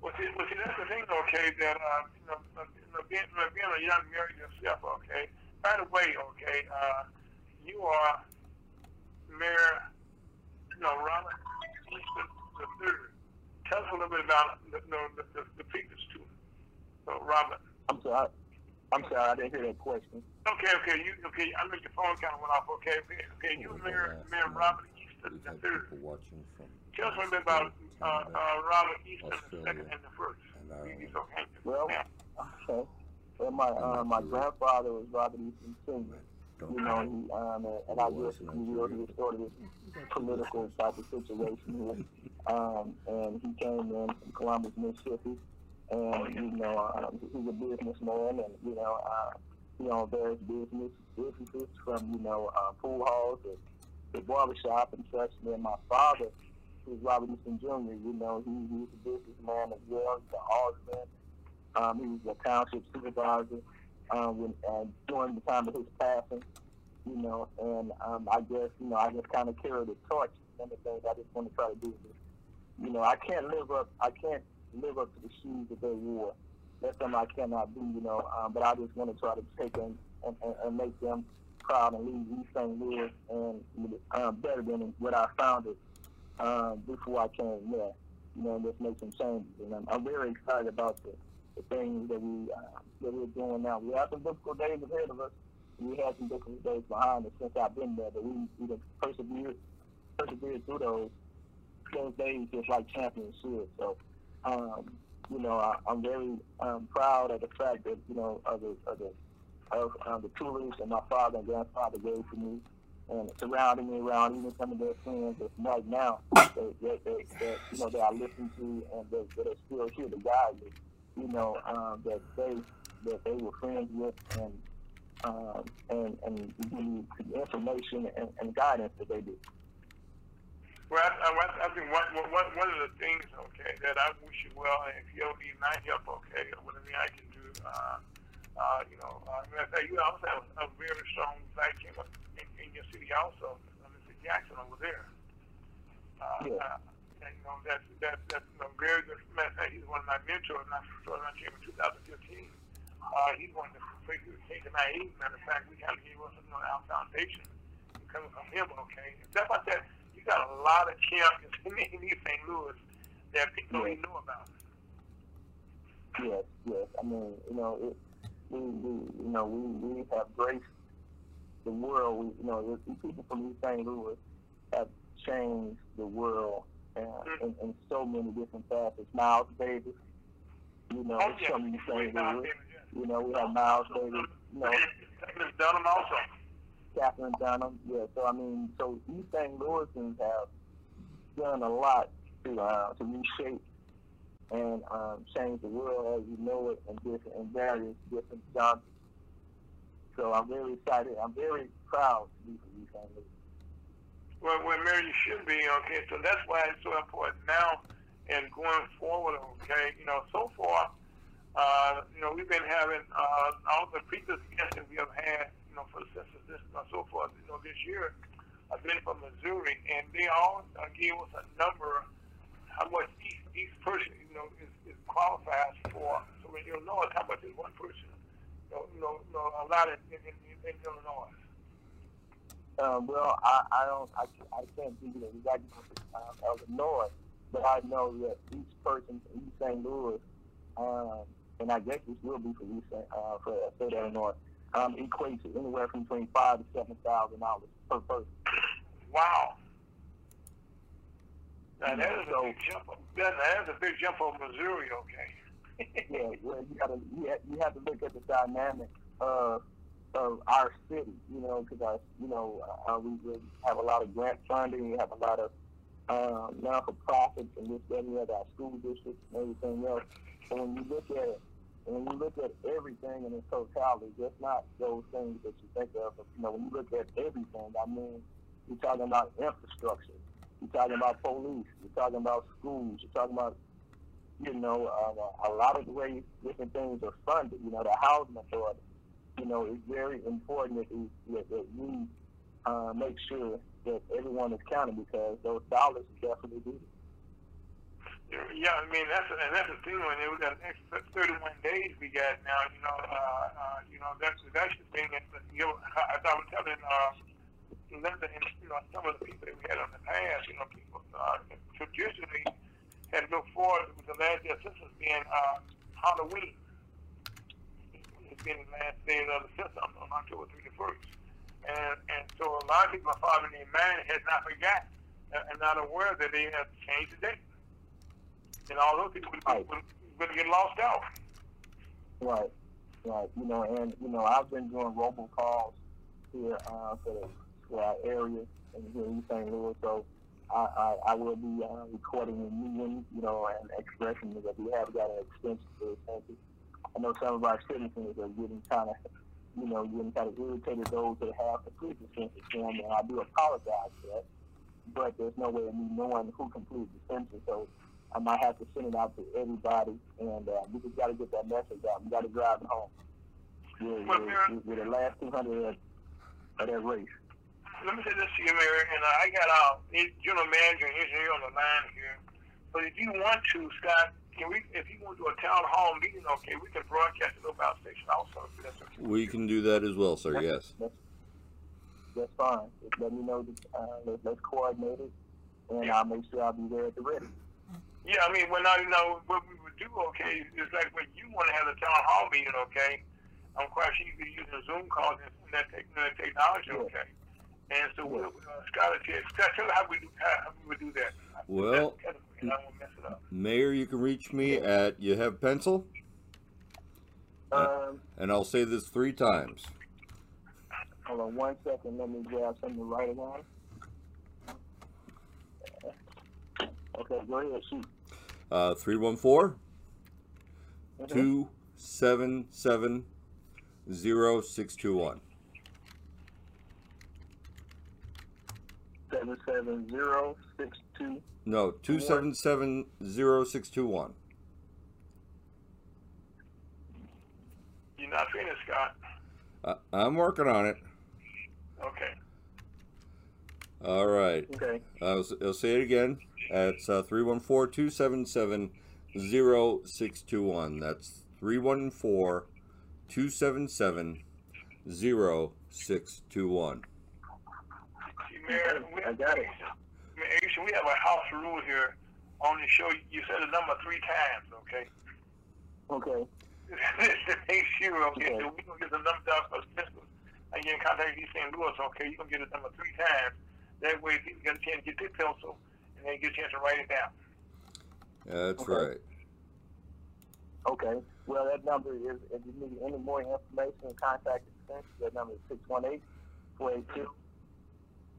Well, see, well, see, that's the thing, okay, that, uh, you know, uh, you know being, being a young man yourself, okay, by the way, okay, uh, you are Mayor, you know, Robert Eastern the third. Tell us a little bit about the, the, the, the, previous two. So, Robert. I'm sorry. I'm sorry, I didn't hear that question. Okay, okay, you, okay, I know your phone kind of went off, okay, okay, okay, you Mayor, Mayor Robert Eastern we've the had third. people watching from Tell us a bit about, uh, uh, Robert Eastern the Australia, second and the first. and Ireland. He's okay. Well, Yeah. okay. Well, my uh, my grandfather was Robert Eastern Sr. Don't You know, he, um, and, and I guess he will he was sort of this political type of situation here. Um, and he came in from Columbus, Mississippi, and you know, um, he's a businessman, and you know, uh, he owns various business businesses from you know uh, pool halls to, to barbershop and such. And then my father, who's Robert Eastern Jr., you know, he, he was a businessman as well. He's an alderman. Um, he was a township supervisor um, when, uh, during the time of his passing you know, and um, I guess, you know, I just kind of carry the torch and the things I just want to try to do. Is, you know, I can't live up, I can't live up to the shoes that they wore. That's something I cannot do, you know, um, but I just want to try to take and, and, and make them proud and leave East St. Louis and um, better than what I found it um, before I came there, you know, and just make some changes. And I'm, I'm very excited about the, the things that, we, uh, that we're doing now. We have some difficult days ahead of us we had some difficult days behind us since I've been there, but we we persevered persevered through those those days just like champions should. So, um, you know, I, I'm very um, proud of the fact that you know of the of the of um, the tutelage that my father and grandfather gave to me, and surrounding me around even some of their friends that right now that, that, that, that you know that I listen to and that, that are still here to guide me. You know, um, that they that they were friends with and um, and, and the information and, and guidance that they did. Well, I, I, I think one, one, one of the things, okay, that I wish you well, and if you'll need my help, okay, or whatever I can do, uh, uh, you know, uh, of fact, you also have a very strong black team in, in your city also, uh, Mr. Jackson over there. Uh, Yeah. uh, and, you know, that's, that's, that's you know, very good. Matter of fact, he's one of my mentors, and I started team in 2015. Uh, he's one of the came to my aid. Matter of fact, we kind of gave us you know, our foundation coming from him, okay? Stuff like that. Got a lot of champions in East St. Louis that people don't even know about. Yes, yes. I mean, you know, it, we, we, you know, we, we have graced the world. We, you know, the people from East St. Louis have changed the world uh, in, in so many different facets. Miles Davis, you know, Oh, yeah. from East St. Louis. Yeah. You know, we have Miles Davis. You know, Dunham also. Katherine Dunham. Yeah, so I mean, so East St. Louisans have done a lot to uh, to reshape and um, change the world as you know it in different in various different genres. So I'm very excited. I'm very proud to be from East St. Louis. Well, well, Mary, you should be, okay? So that's why it's so important now and going forward, okay? You know, so far, uh, you know, we've been having uh, all the previous guests that we have had, you know, for the census this and so forth, you know, this year, I've been from Missouri, and they all uh, gave us a number how much each, each person, you know, is, is qualifies for. So you know how much is one person, you know, you know, you a lot in, in, in, in Illinois. Um, well, I, I don't, I, I can't give you the exact numbers uh, of Illinois, but I know that each person in St. Louis, um, and I guess this will be for East Uh, for state Illinois, um, equates to anywhere from between five to seven thousand dollars per person. Wow. Now that is a So- big jump. Up. That, that is a big jump over Missouri. Okay. yeah, well, you gotta you have, you have to look at the dynamic of of our city, you know, because our you know uh, we, we have a lot of grant funding, we have a lot of um, non for profits and this that and the other, our school districts and everything else. So when you look at it, and when you look at everything in its totality, just not those things that you think of, but you know, when you look at everything, I mean, you're talking about infrastructure, you're talking about police, you're talking about schools, you're talking about you know, uh, a lot of the ways different things are funded. You know, the housing authority. You know, it's very important that, we, that, that uh, make sure that everyone is counted because those dollars definitely needed. Yeah, I mean that's and that's the thing when it was that extra 31 days we got now. You know, uh, uh, you know that's that's the thing that you as I was telling uh, Linda and you know some of the people that we had on the past. You know, people uh, traditionally had looked forward with the last day of census being uh, Halloween. It's been the last day of the census on, October 31st. And, and so a lot of people are following their mind has not forgotten and, and not aware that they have changed the date. And all those people Right. would, would get lost out. Right, right. You know, and you know, I've been doing robocalls here uh, for the for our area and here in St. Louis. So I, I, I will be uh, recording the meetings, you know, and expressions that we have got an extension to the census. I know some of our citizens are getting kind of, you know, getting kind of irritated those that have completed the census form, and I do apologize for that. But there's no way of me knowing who completed the census, so I might have to send it out to everybody, and uh, we just got to get that message out. We got to drive it home. We're, Well, we're, we're the last 200 of, of that race. Let me say this to you, Mary, and uh, I got our general manager and engineer on the line here. But if you want to, Scott, can we? If you want to do a town hall meeting, okay, we can broadcast it over our station also. If that's okay. We can do that as well, sir. Yes. That's, that's fine. Just let me know. That, uh, let, let's coordinate it, and Yeah. I'll make sure I'll be there at the ready. Yeah, I mean, when I you know what we would do, okay, it's like when you want to have a town hall meeting, okay. I'm quite sure you could use a Zoom call and that, tech, that technology, Yeah. okay. And so, we'll, uh, Scott, Scott, tell me how we do how we would do that. Well- and I won't mess it up. Mayor, you can reach me at you have pencil, Um, and I'll say this three times. hold on one second. Let me grab something to write it on. Okay, go ahead. Shoot. Uh, 314 Mhm. 277 0621. Seven seven zero six two. No, 277 0621. You're not finished, Scott. Uh, I'm working on it. Okay. All right. Okay. I'll, I'll say it again. It's uh, 314 277 0621. That's 314 277 0621. Mayor, we, I got it. Mayor, we have a house rule here on the show. You said the number three times, okay? Okay. Just to make sure, okay? Okay. So we gonna get the number down for Smithville. I get in contact with East St. Louis, okay? You gonna get the number three times. That way, people get a chance to get their pencil and they get a chance to write it down. That's Okay. right. Okay. Well, that number is, if you need any more information, contact extension, that number is 618 482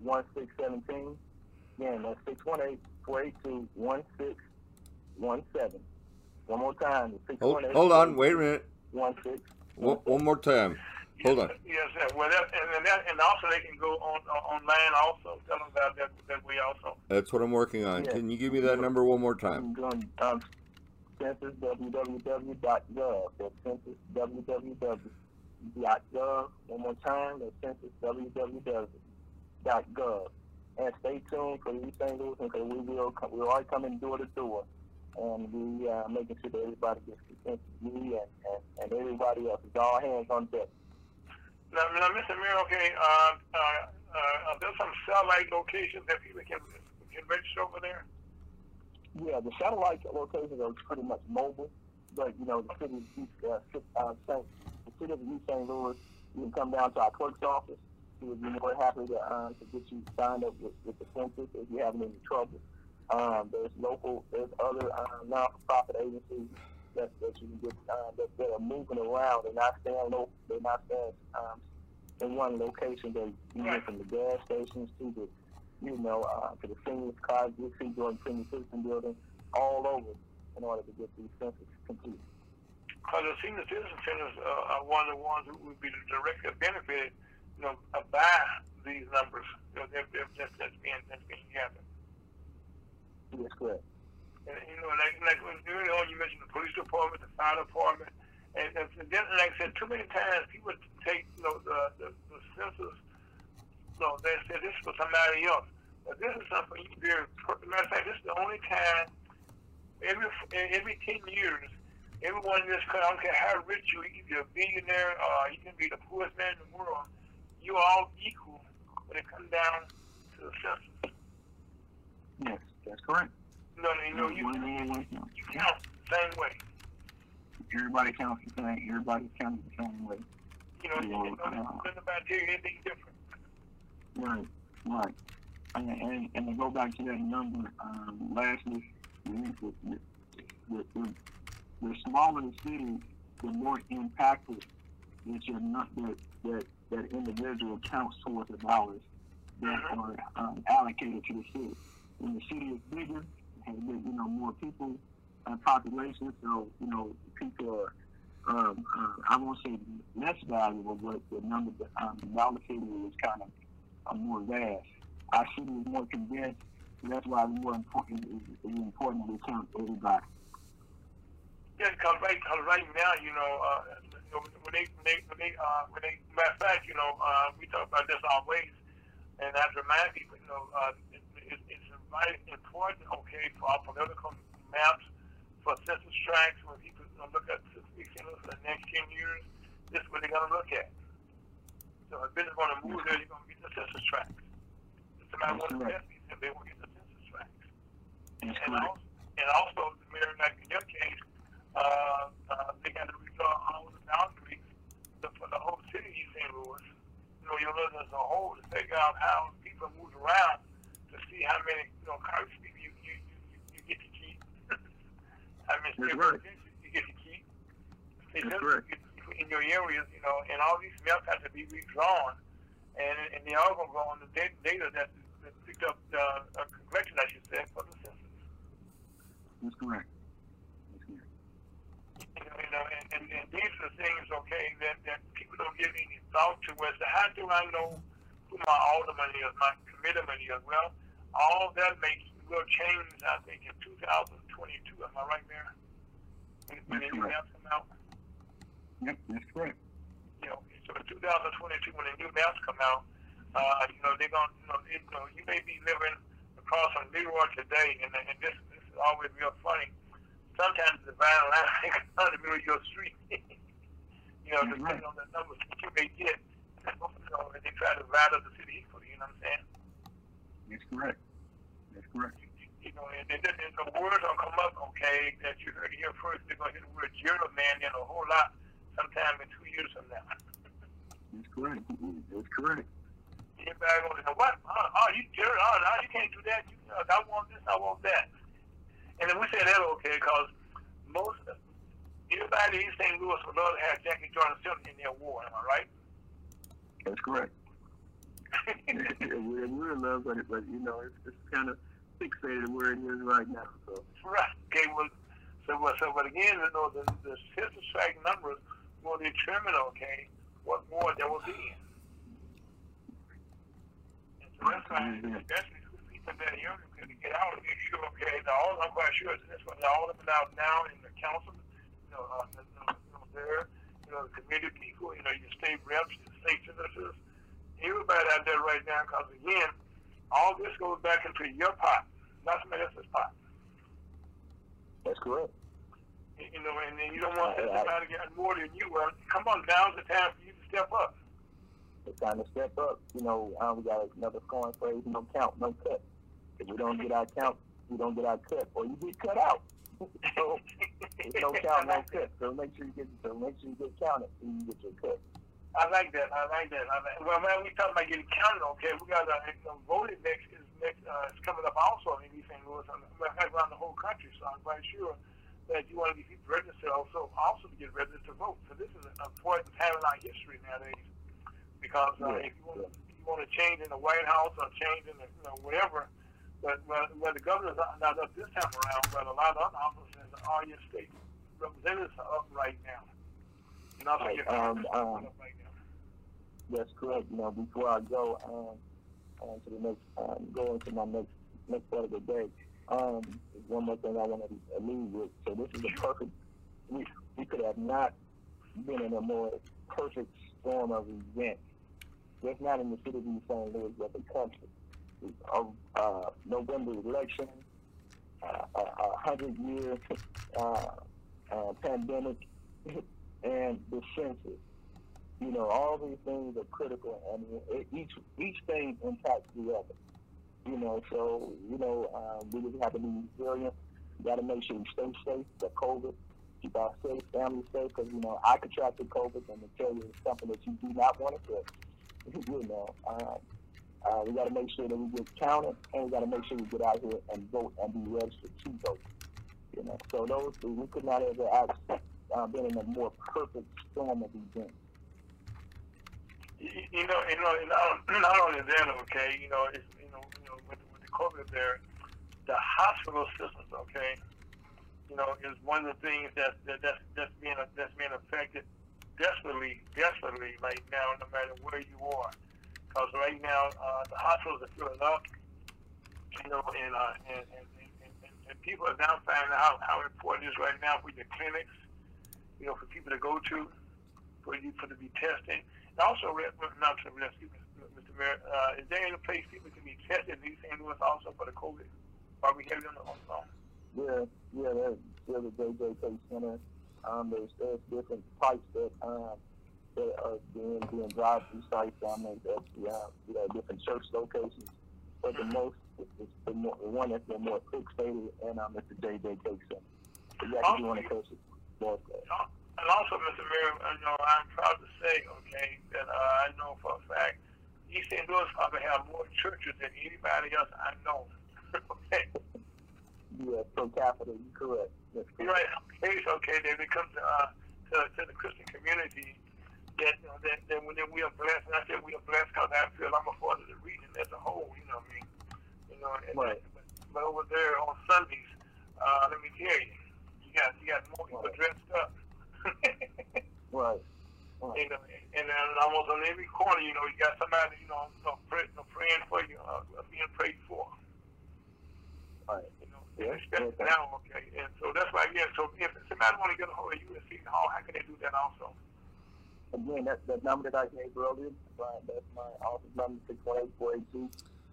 1617. Again, that's 618 482 1617. One more time, Hold, 618 hold on. Wait a minute. 16. One, one more time. Hold on. Yes. Well, that, and, and that, and also they can go on, on online also. Tell them about that, that we also. That's what I'm working on. Yeah. Can you give me that number one more time? I'm going, um, census www.gov. That's census www.gov. One more time, that's census www.gov. And stay tuned for East St. Louis because we will come, we are coming door to door. And we uh, making sure that everybody gets the census. Me and, and, and everybody else. is all hands on deck. Now, now Mr. Mayor, okay, uh, uh, uh, are there some satellite locations that people can, can register over there? Yeah, the satellite locations are pretty much mobile, but you know the city of East, uh. Uh, St. the city of East St. Louis, you can come down to our clerk's office. We would be more happy to uh, to get you signed up with, with the census if you're having any trouble. Um, there's local, there's other uh, non-profit agencies that, that you can get uh, that, that are moving around. They're not staying local. They're not staying um, in one location. They you know from the gas stations to the you know, uh, to the seniors college, you see doing senior citizen building all over in order to get these census complete. Because the senior citizen centers uh, are one of the ones who would be directly benefited, you know, uh, by these numbers. You know, they're, they're, that's, that's being that's being gathered. Yes, correct. You know, like like when earlier on you mentioned the police department, the fire department, and, and then like I said, too many times people take you know the the, the census. No, they said this is for somebody else. But this is something you do. Matter of fact, this is the only time every every ten years, everyone in this country, I don't care how rich you, are, either a billionaire or you can be the poorest man in the world, you are all equal when it comes down to the census. Yes, that's correct. You know, you you, count. you count the same way. Everybody counts the same. Everybody counts the same way. You know, you know, nothing about you anything different. Right, right. And, and, and to go back to that number, um, lastly, the, the, the, the, the smaller the city, the more impactful that your that, that that individual counts towards the dollars that are um, allocated to the city. When the city is bigger, has you know more people, uh, population, so you know people are. Um, uh, I won't say less valuable, but the number, um, the dollar figure is kind of are more vast. Our city is more condensed, and that's why it's more important. It's, it's important to count everybody. Yeah, because right, cause right now, you know, uh, you know, when they, when they, when they, uh, when they, matter of fact, you know, uh, we talk about this always, and I remind people, you know, uh, it, it, it's very important, okay, for our political maps, for census tracts, when people you know, look at census for the next 10 years, this is what they're going to look at. So if business want to move there, you're going to get the census tracts. If somebody wants to That's invest, in them, they will get the census tracts. And also, and also, the mayor, like in your case, uh, uh, they got to redraw all the boundaries to- for the whole city of St. Louis. You know, your list as a whole to figure out how people move around to see how many, you know, cars you, you, you, you, you get to keep. how many That's right. you get to keep. That's correct. In your areas, you know, and all these maps have to be redrawn, and and they all gonna go on the data, data that that picked up uh, collection, I should say, for the census. That's correct. That's correct. You know, you know and, and, and these are things, okay, that, that people don't give any thought to. As to how do I know who my alderman is, my committeeman is? Well, all that makes will change, I think, in 2022. Am I right there? When, when the new maps come out. Yep, that's correct. you know, so in 2022, when the new maps come out, uh, you know, they're going to, you know, you know, you may be living across from Leroy today, and, and this, this is always real funny. Sometimes the violent line comes middle of your street. you know, That's depending on the numbers that you may get. You know, and they try to divide up the city equally, you know what I'm saying? That's correct. That's correct. you know, and, and, and the words will come up, okay, that you heard here first. They're going to hear the word gerrymandering a whole lot sometime in two years from now. That's correct. That's correct. Everybody going to say, what? Oh, oh you gerry, oh, no, you can't do that. You, uh, I want this, I want that. And then we say that okay, because most, everybody in St. Louis would love to have Jackie Jordan Silver in their war, am I right? That's correct. We we love but it, but you know, it's, it's kind of fixated where it is right now. So Right. Okay. Well, so, well, so, but again, you know, the, the census numbers will determine, okay, what war there will be. And so that's why, especially for people that are young, to get out and make sure, okay, now, all, I'm quite sure this one, all of them out now in the council, you know, uh, you know, there, you know, the committee people, you know, your state reps, your state senators, everybody out there right now, because again, all this goes back into your pot, not somebody else's pot. That's correct. You know, and then you don't want somebody to get more than you. Well, come on, now's the time for you to step up. It's time to step up. You know, uh, we got another scoring phrase: no count, no cut. If we don't get our count, we don't get our cut, or you get cut out. so it's no count, no cut. So make sure you get, so make sure you get counted, so you get your cut. I like that. I like that. I like, well, man, we talking about getting counted. Okay, we got uh, know, next is next. Uh, it's coming up also in East St. Louis. I'm around the whole country, so I'm quite sure that you want to get people registered also also to get registered to vote. So this is an important time in our history nowadays because uh, Yeah, if you want to you want to change in the White House or change in the you know whatever, but well, well the governor's not up this time around, but a lot of other offices all your state representatives are up right now. And Right, your um, um, right. That's correct. You know, before I go um, on to the next, um, go into my next next part of the day, um, one more thing I want to leave with. So this is a perfect. We we could have not been in a more perfect storm of events. Just not in the city of St. Louis, but the country. Of uh, November election, uh, a a hundred year uh, uh, pandemic, and the senses. you know, all these things are critical, and each each thing impacts the other. You know, so you know, um, we just have to be resilient. Got to make sure we stay safe. The COVID, keep our safe, family safe, because you know, I contracted COVID, and to tell you it's something that you do not want to get. you know, um, uh, we got to make sure that we get counted, and we got to make sure we get out here and vote and be registered to vote. You know, so those we could not have actually uh, been in a more perfect storm of events. You know, you know, and not, not only that, okay, you know, it's, you know, you know, with, with the COVID there, the hospital systems, okay, you know, is one of the things that, that that's that's being that's being affected desperately, desperately right now, no matter where you are, because right now uh, the hospitals are filling up, you know, and uh, and, and, and, and people are now finding out how important it is right now for your clinics, you know, for people to go to, for you for to be testing. And also, not to excuse me, Mr. Mayor, uh, is there any place people can be tested in East St. Louis also for the COVID? Are we having on the on the phone? Yeah, yeah, there's, there's a JJK Center. Um, there's, there's different sites that, um, that are being, being drive-through sites there at the, uh, you know, different church locations. But the most, it's the, more, the one that's been more fixated, and um, it's the JJK Center. So you want to coach it more. Uh, And also, Mr. Mayor, you know, I'm proud to say, okay, that uh, I know for a fact East St. Louis probably have more churches than anybody else I know. okay. Yeah, per capita, you're correct. That's correct. right. Okay, so, okay, then it comes to, uh, to, to the Christian community that, you know, that, that when we are blessed, and I said we are blessed because I feel I'm a part of the region as a whole, you know what I mean? You know, and, Right. but, but over there on Sundays, uh, let me tell you got, you got more people Right. dressed up. Right. right. you know, and then almost on every corner, you know, you got somebody, you know, you know, pray, you know praying for you, uh, being prayed for. Right. You know, Yeah, yeah. now, okay. And so that's why, yeah. So if somebody want to get a hold of you at Seton Hall, how can they do that also? Again, that, that number that I gave earlier, that's my office number, six one eight four eight two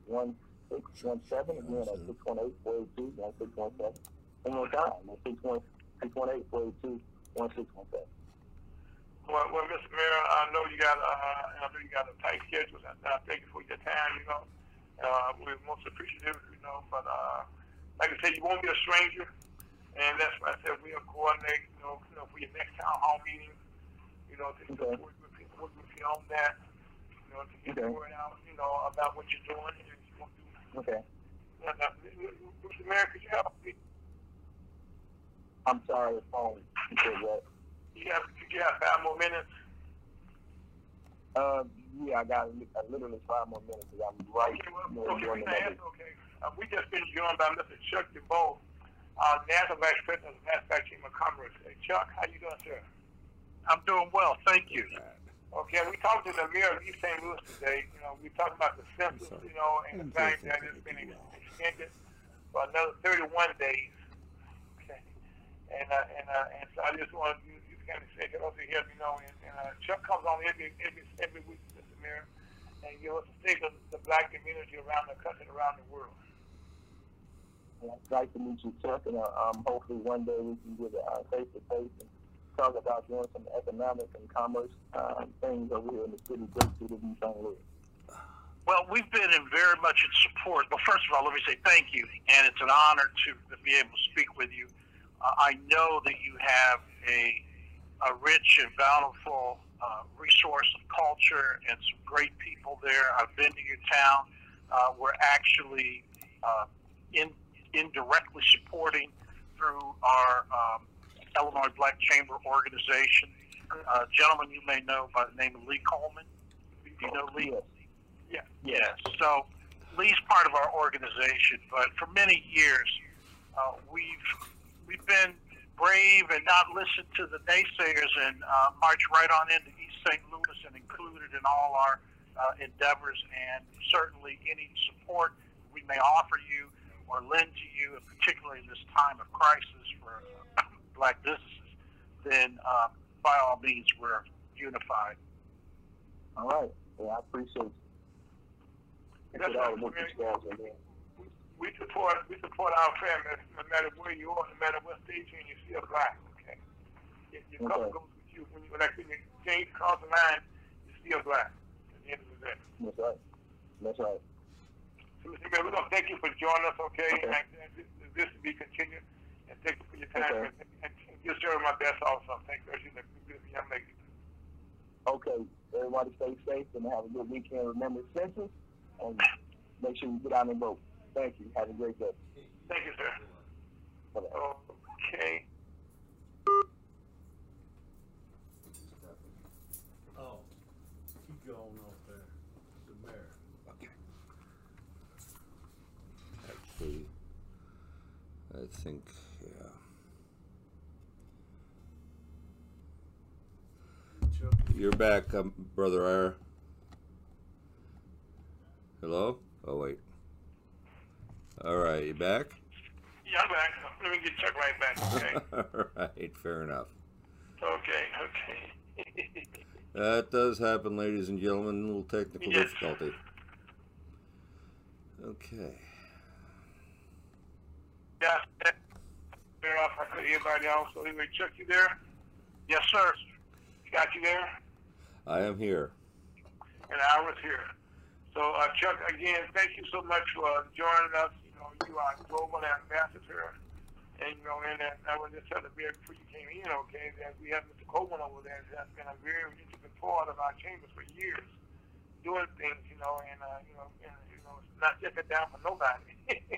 one six one seven. Again, that's six one eight four eight two one six one seven. One more time, that's six one six one eight four eight two one six one seven. Well, well, Mr. Mayor, I know you got, uh, I know you got a tight schedule. and I thank you for your time. You know, uh, we're most appreciative. You know, but uh, like I said, you won't be a stranger, and that's why I said we'll coordinate. You know, you know, for your next town hall meeting. You know, to Okay. work with you, work with you on that. You know, to get the word out. You know, about what you're doing and you want to do. Okay. Uh, uh, Mr. Mayor, could you help me? I'm sorry, the phone. You said what? You have, you have five more minutes? Uh, yeah, I got li- uh, literally five more minutes because I'm right Okay, well, you know, okay, doing we another- can ask, okay. Uh, we just been joined by Mr. Chuck Debow, uh, National Vice President of Manufacturing and Commerce. Hey, Chuck, how you doing, sir? I'm doing well, thank you. Okay, we talked to the mayor of East St. Louis today. You know, we talked about the census, you know, and the fact that it's been extended for another 31 days. Okay, and uh, and uh, and so I just want you, you kind of say hello to him, you know, and, and uh, Chuck comes on every every every week, Mr. Mayor, and give us a state of the black community around the country, around the world. Yeah, it's nice to meet you, Chuck, and uh, um, hopefully one day we can get uh, face to face and talk about doing some economic and commerce um, things over here in the city, great city of East St. Louis. Well, we've been in very much in support. Well, first of all, let me say thank you, and it's an honor to, to be able to speak with you. I know that you have a, a rich and bountiful uh, resource of culture and some great people there. I've been to your town. Uh, we're actually uh, in, indirectly supporting through our um, Illinois Black Chamber organization. Uh, gentleman you may know by the name of Lee Coleman. Do you know Lee? Yes. Yeah. Yes. So Lee's part of our organization, but for many years uh, we've we've been brave and not listened to the naysayers and uh, march right on into East St. Louis and included in all our uh, endeavors and certainly any support we may offer you or lend to you, and particularly in this time of crisis for uh, black businesses, then uh, by all means we're unified. All right. Yeah, I appreciate you. That's Put all right, the work man. you guys doing. We support we support our family no matter where you are, no matter what stage you're in, you're still black. Okay, your, your color goes with you. When you like when you change across the line, you're still black. At the end of the day. That's right. That's right. So, Mr. Mayor, we're gonna thank you for joining us. Okay, Okay. and, and this, this to be continued. And thank you for your time. Okay. And, and, and you're serving my best also. Thank you. You're a good young lady. Okay. Everybody stay safe and have a good weekend. Remember census and make sure you get out and vote. Thank you. Have a great day. Thank you, sir. Bye-bye. Okay. Oh, keep going off there. The mayor. Okay. Actually, I think, yeah. You're back, um, Brother Ira. Hello? Oh, wait. All right, you back? Yeah, I'm back. Let me get Chuck right back. Okay. All right, fair enough. okay. Okay. That does happen, ladies and gentlemen. A little technical Yes. difficulty. Okay. Yeah. Fair off. I could everybody else. So anyway, Chuck, you there? Yes, sir. Got you there? I am here. And I was here. So uh, Chuck, again, thank you so much for uh, joining us. You are global ambassador. And you know, and uh, I was just telling mayor before you came in, okay, that we have Mr. Coleman over there that's been a very integral part of our chambers for years, doing things, you know, and uh, you know, and, you know, not stepping down for nobody.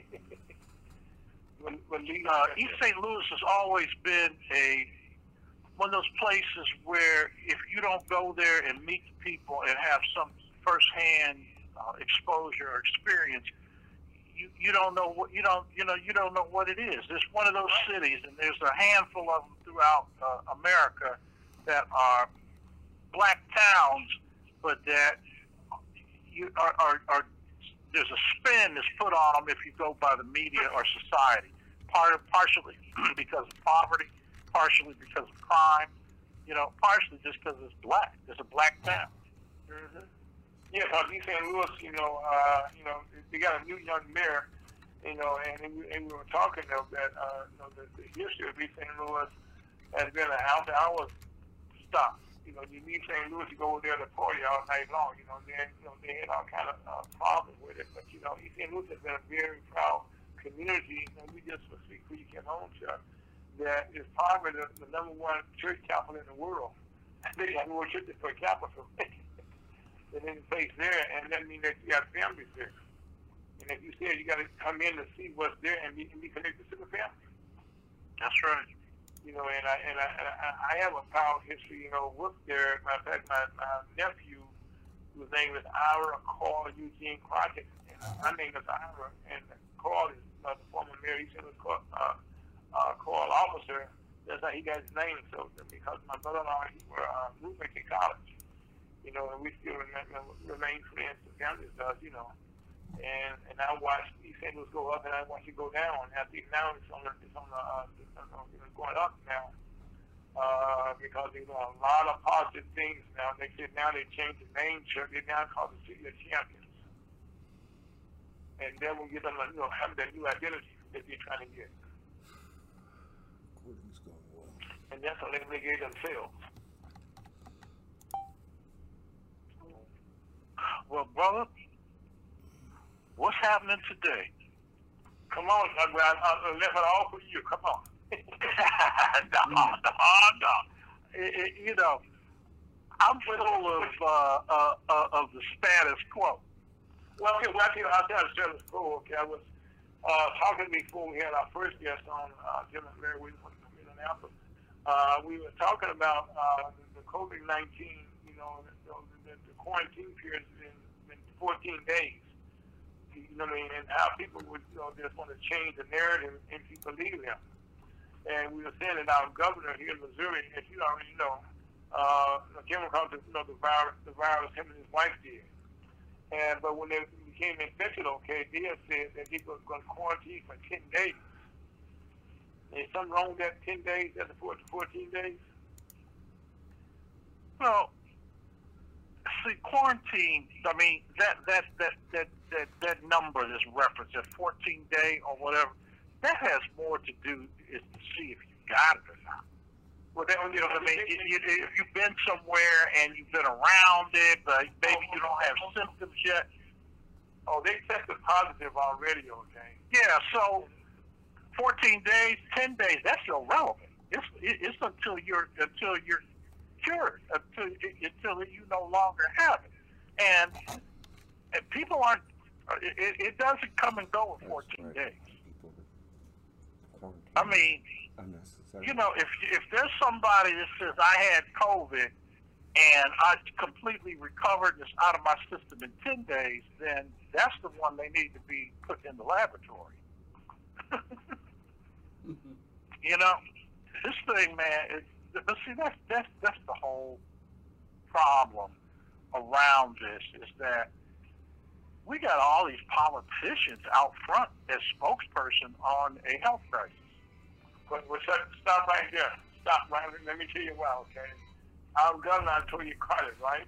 when, when uh, East St. Louis has always been a one of those places where if you don't go there and meet the people and have some firsthand uh, exposure or experience, you you don't know what you don't you know you don't know what it is. It's one of those cities, and there's a handful of them throughout uh, America that are black towns, but that you are, are, are there's a spin that's put on them if you go by the media or society. Part of, partially because of poverty, partially because of crime, you know, partially just because it's black. It's a black town. Mm-hmm. Yeah, because East St. Louis, you know, uh, you know, they got a new young mayor, you know, and, and, we, and we were talking of that, uh, you know, the, the history of East St. Louis has been a house hour stop. You know, you leave St. Louis, you go over there to party all night long. You know, then you know they had all kind of uh, problems with it, but you know, East St. Louis has been a very proud community, and we just for for you came home, Chuck, that is probably the, the number one church capital in the world. They have more churches per capita than any place there, and that means that you got families there. And if you said you got to come in to see what's there and be, and be connected to the family. That's right. You know, and I and I, and I, I have a proud history. You know, with there. Matter of fact, my, my nephew, whose name is Ira Carl Eugene Crockett, and my name is Ira, and Carl is uh, the former mayor. He said was uh, uh, Carl Officer. That's how he got his name. So because my brother-in-law, he were uh, roommates in college. You know, and we still remain, remain friends. The family does, you know. And and I watched East St. Louis go up, and I watched it go down. And I think now it's on the it's on the uh, it's on the, it's going up now. Uh, because you know a lot of positive things now. They said now they changed the name church. They now call it City of Champions, and then we get them, you know, have that new identity that they're trying to get, Recording's going well. and that's what they they gave themselves. Well, brother, what's happening today? Come on, I, I, I left it all for you. Come on. no, no, no. It, it, you know, I'm full of uh, uh, uh, of the status quo. Well, okay, well, I tell you the story school. Okay, I was uh, talking before we had our first guest on, uh, Jim and Larry Williams from Indianapolis. Uh, we were talking about uh, the COVID 19, you know, the, the, the quarantine period has been, been 14 days. You know what I mean? And how people would you know, just want to change the narrative and people believe them. And we were saying that our governor here in Missouri, as you already know, uh, came across you know, the virus, the virus him and his wife did. And but when they became infected, okay, they said that he was going to quarantine for ten days. Is something wrong with that ten days as opposed fourteen days? Well, see, quarantine. I mean, that that that that that that number that's referenced, that 14 day or whatever, that has more to do is to see if you got it or not. Well, that You know what I mean? If, you, if you've been somewhere and you've been around it, but maybe you don't have symptoms yet. Oh, they tested positive already, okay. Yeah, so 14 days, 10 days, that's irrelevant. It's it's until you're until you're cured, until until you no longer have it, and and people aren't. Uh, it, it doesn't come and go in 14 right. days. People that quarantine I mean, you know, if if there's somebody that says I had COVID and I completely recovered this out of my system in 10 days, then that's the one they need to be put in the laboratory. Mm-hmm. you know, this thing, man. It, but see, that's that's that's the whole problem around this is that we got all these politicians out front as spokesperson on a health crisis. But but stop, stop right there. Stop right. Let me tell you why, okay. Our governor, I told you, Carter, right?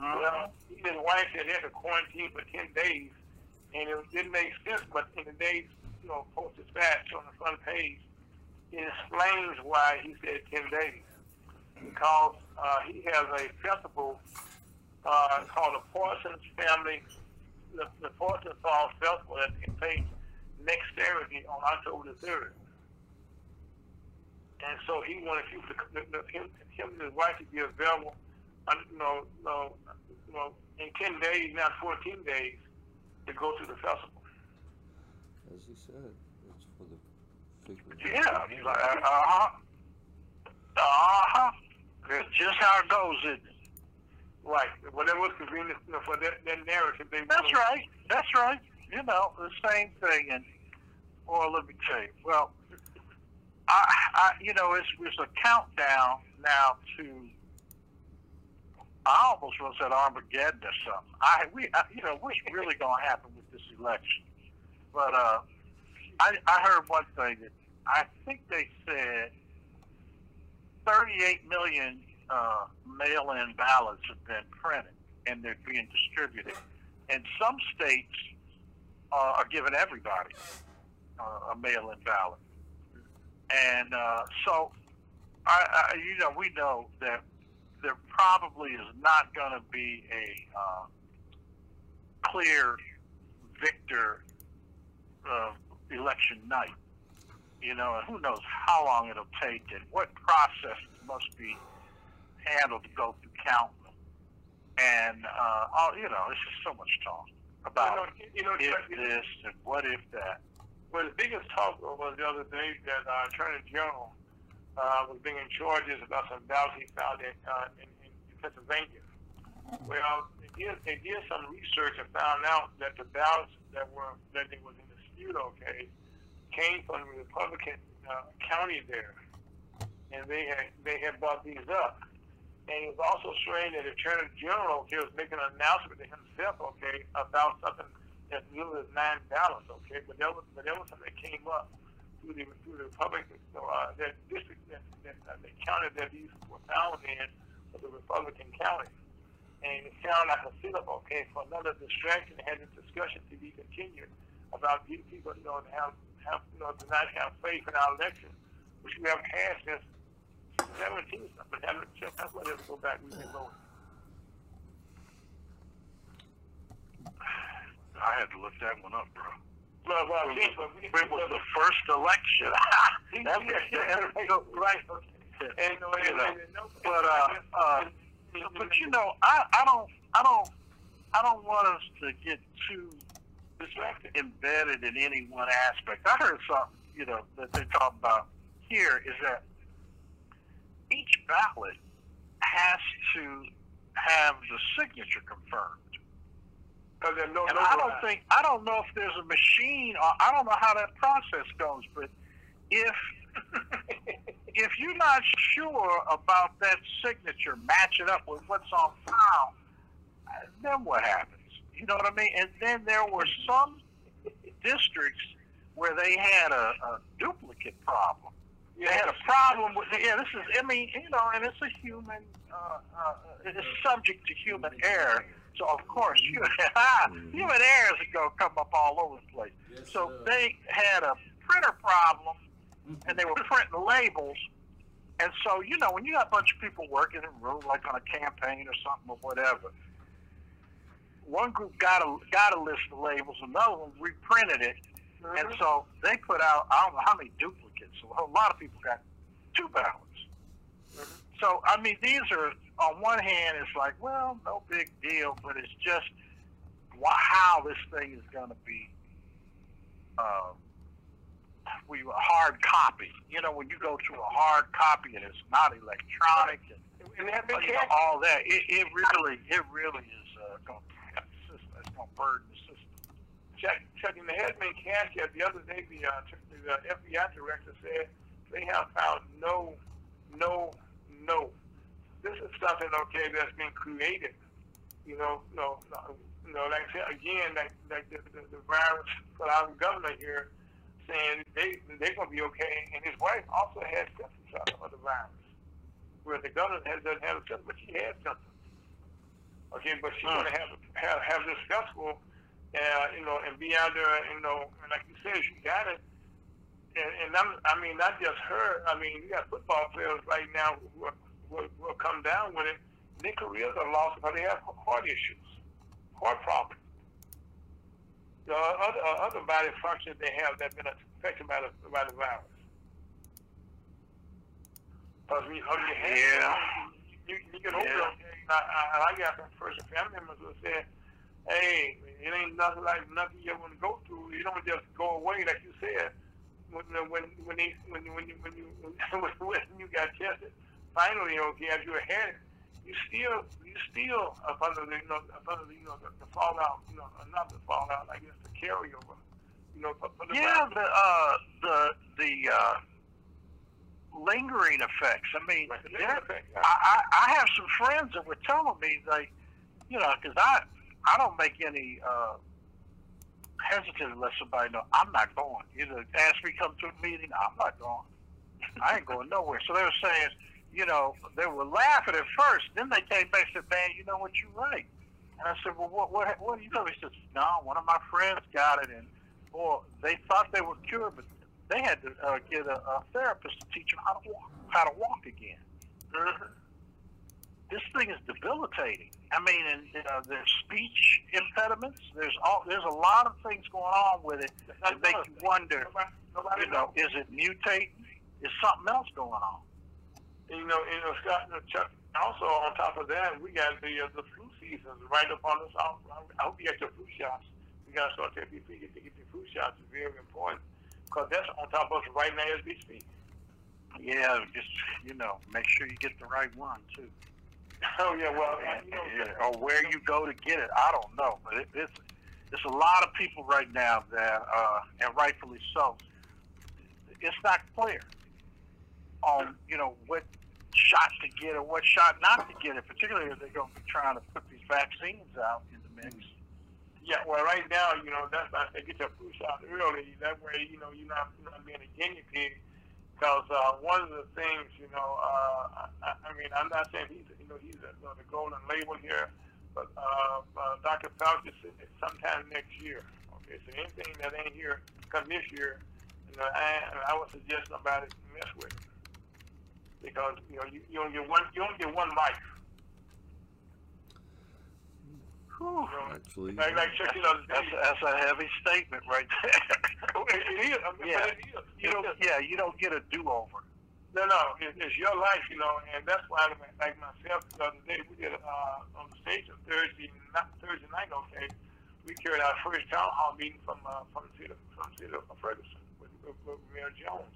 Mm-hmm. Well, he and his wife said they had to quarantine for 10 days, and it didn't make sense, but in the days, you know, Post-Dispatch on the front page, explains why he said 10 days. Because uh, he has a festival uh, called the Parsons Family, the, the Parsons Falls Festival that takes next Saturday on October the 3rd. And so he wanted people to, him, him and his wife to be available, uh, you know, know, you know, in 10 days, not 14 days, to go to the festival. As he said, figure. Yeah, he's like, uh huh, uh huh. That's just how it goes, isn't it? Right. Whatever was convenient you know, for that, that narrative. They That's right. That's right. You know, the same thing. And well, let me tell you. Well, I, I you know, it's it's a countdown now to. I almost was at Armageddon or something. I we I, you know what's really going to happen with this election? But uh, I I heard one thing that I think they said 38 million uh, mail-in ballots have been printed and they're being distributed. And some states uh, are giving everybody uh, a mail-in ballot. And uh, so, I, I, you know, we know that there probably is not going to be a uh, clear victor uh, election night. You know, and who knows how long it'll take and what process must be handled to go through counting. And, uh, all, you know, it's just so much talk about you know, you know, if this and what if that. Well, the biggest talk was the other day that uh, Attorney General uh, was bringing charges about some ballots he found in, uh, in, in Pennsylvania. Well, they did, they did some research and found out that the ballots that were that they was in dispute, okay, came from the Republican uh, county there, and they had they had brought these up. And he was also saying that the Attorney General okay, was making an announcement to himself, okay, about something as little as nine ballots, okay. But there was, but there was something that came up through the through the Republican, uh, that district that, that uh, the county that these were found in was the Republican county. And it sounded like a setup, okay, for another distraction and having discussion to be continued about these people, you know, have, have, you know, to not have faith in our election, which we haven't had since 17, but haven't, that's why let's go back, we've been voting. I had to look that one up, bro. Well, well, It was, it was the first election. That's right. And, You know, but, uh, uh, but you know, I, I don't, I don't, I don't want us to get too distracted. embedded in any one aspect. I heard something, you know, that they talk about here is that each ballot has to have the signature confirmed. No, And no I don't think I don't know if there's a machine or I don't know how that process goes, but if if you're not sure about that signature matching up with what's on file, then what happens? You know what I mean? And then there were some districts where they had a, a duplicate problem. They had a problem with yeah. This is I mean you know, and it's a human. Uh, uh, it's subject to human error. So of course, human, human errors are gonna come up all over the place. Yes, So sir. they had a printer problem, and they were printing labels. And so, you know, when you got a bunch of people working in a room, like on a campaign or something or whatever, one group got a got a list of labels, another one reprinted it, and so they put out I don't know how many duplicates. So a lot of people got two ballots. So I mean, these are on one hand, it's like, well, no big deal, but it's just how this thing is going to be. Uh, we a hard copy. You know, when you go to a hard copy and it's not electronic and And they have been you know, all that, it, it really, it really is uh, going to the system. It's going to burden system. check, checking the head cash yet. The other day, the, uh, the uh, FBI director said they have found no, no, no. This is something okay that's been created. You know, no, no, know, like I said again, like like the, the, the virus for our governor here saying they they're gonna be okay, and his wife also has symptoms of the virus, where the governor has, doesn't have symptoms, but she has symptoms. Okay, but she's gonna have have have this festival uh, you know, and be out there, you know, and like you said, she got it. And, and I'm, I mean, not just her. I mean, you got football players right now who are, who, are, who are come down with it. Their careers are lost because they have heart issues, heart problems. The other, uh, other body functions they have that have been affected by the, by the virus. Because you hug your hand, Yeah. You, you get over Yeah. it. I, I, I got some first family members who said, hey, it ain't nothing like nothing you ever want to go through. You don't just go away, like you said. When when when they, when when you when you when, when you got tested, finally, okay, as you had it, you still you still up under the you know up under the you know the, the fallout, you know, not the fallout, I guess the carryover, you know, for, for the Yeah, the uh, the the uh, lingering effects. I mean, there- lingering effects, yeah. I, I I have some friends that were telling me they, you know, because I I don't make any uh, hesitant to let somebody know I'm not going. Either ask me come to a meeting, I'm not going. I ain't going nowhere. So they were saying, you know, they were laughing at first. Then they came back and said, man, you know what, you're right. And I said, well, what, what, what do you know? He says, no, one of my friends got it, and boy, they thought they were cured, but they had to uh, get a, a therapist to teach them how to walk, how to walk again. Mhm. This thing is debilitating. I mean, and uh, there's speech impediments. There's all there's a lot of things going on with it that make you wonder. Nobody, nobody You know, is it mutating? Is something else going on? You know, you know, Scott, you know, Chuck. Also, on top of that, we got the uh, the flu season right up on us. I hope you get your flu shots. We got to start taking people get get your flu shots. is very important because that's on top of us right now as we speak. Yeah, just you know, make sure you get the right one too. Oh yeah, well, know, Yeah, or where you go to get it, I don't know, but it, it's it's a lot of people right now that, uh, and rightfully so. It's not clear on you know what shot to get or what shot not to get it, particularly if they're going to be trying to put these vaccines out in the mix. Yeah, well, right now, you know, that's why I say get your flu shot early. That way, you know, you're not, you're not being a guinea pig. Because uh, one of the things, you know, uh, I, I mean, I'm not saying he's, you know, he's a, know, the golden label here, but uh, uh, Dr. Fauci said sometime next year. Okay, so anything that ain't here come this year, you know, I, I would suggest nobody mess with it. Because you know, you, you only get one, you only get one life. Whew. Actually, Like, like check it out. That's, that's a heavy statement right there. it, it is. I mean, Yeah. it is. you don't, yeah, you don't get a do-over. No, no, it, it's your life, you know, and that's why, like myself, the other day we did uh, on the stage on Thursday, not Thursday night, okay. We carried our first town hall meeting from uh, from the city of, from the city of Ferguson with, with, with Mayor Jones,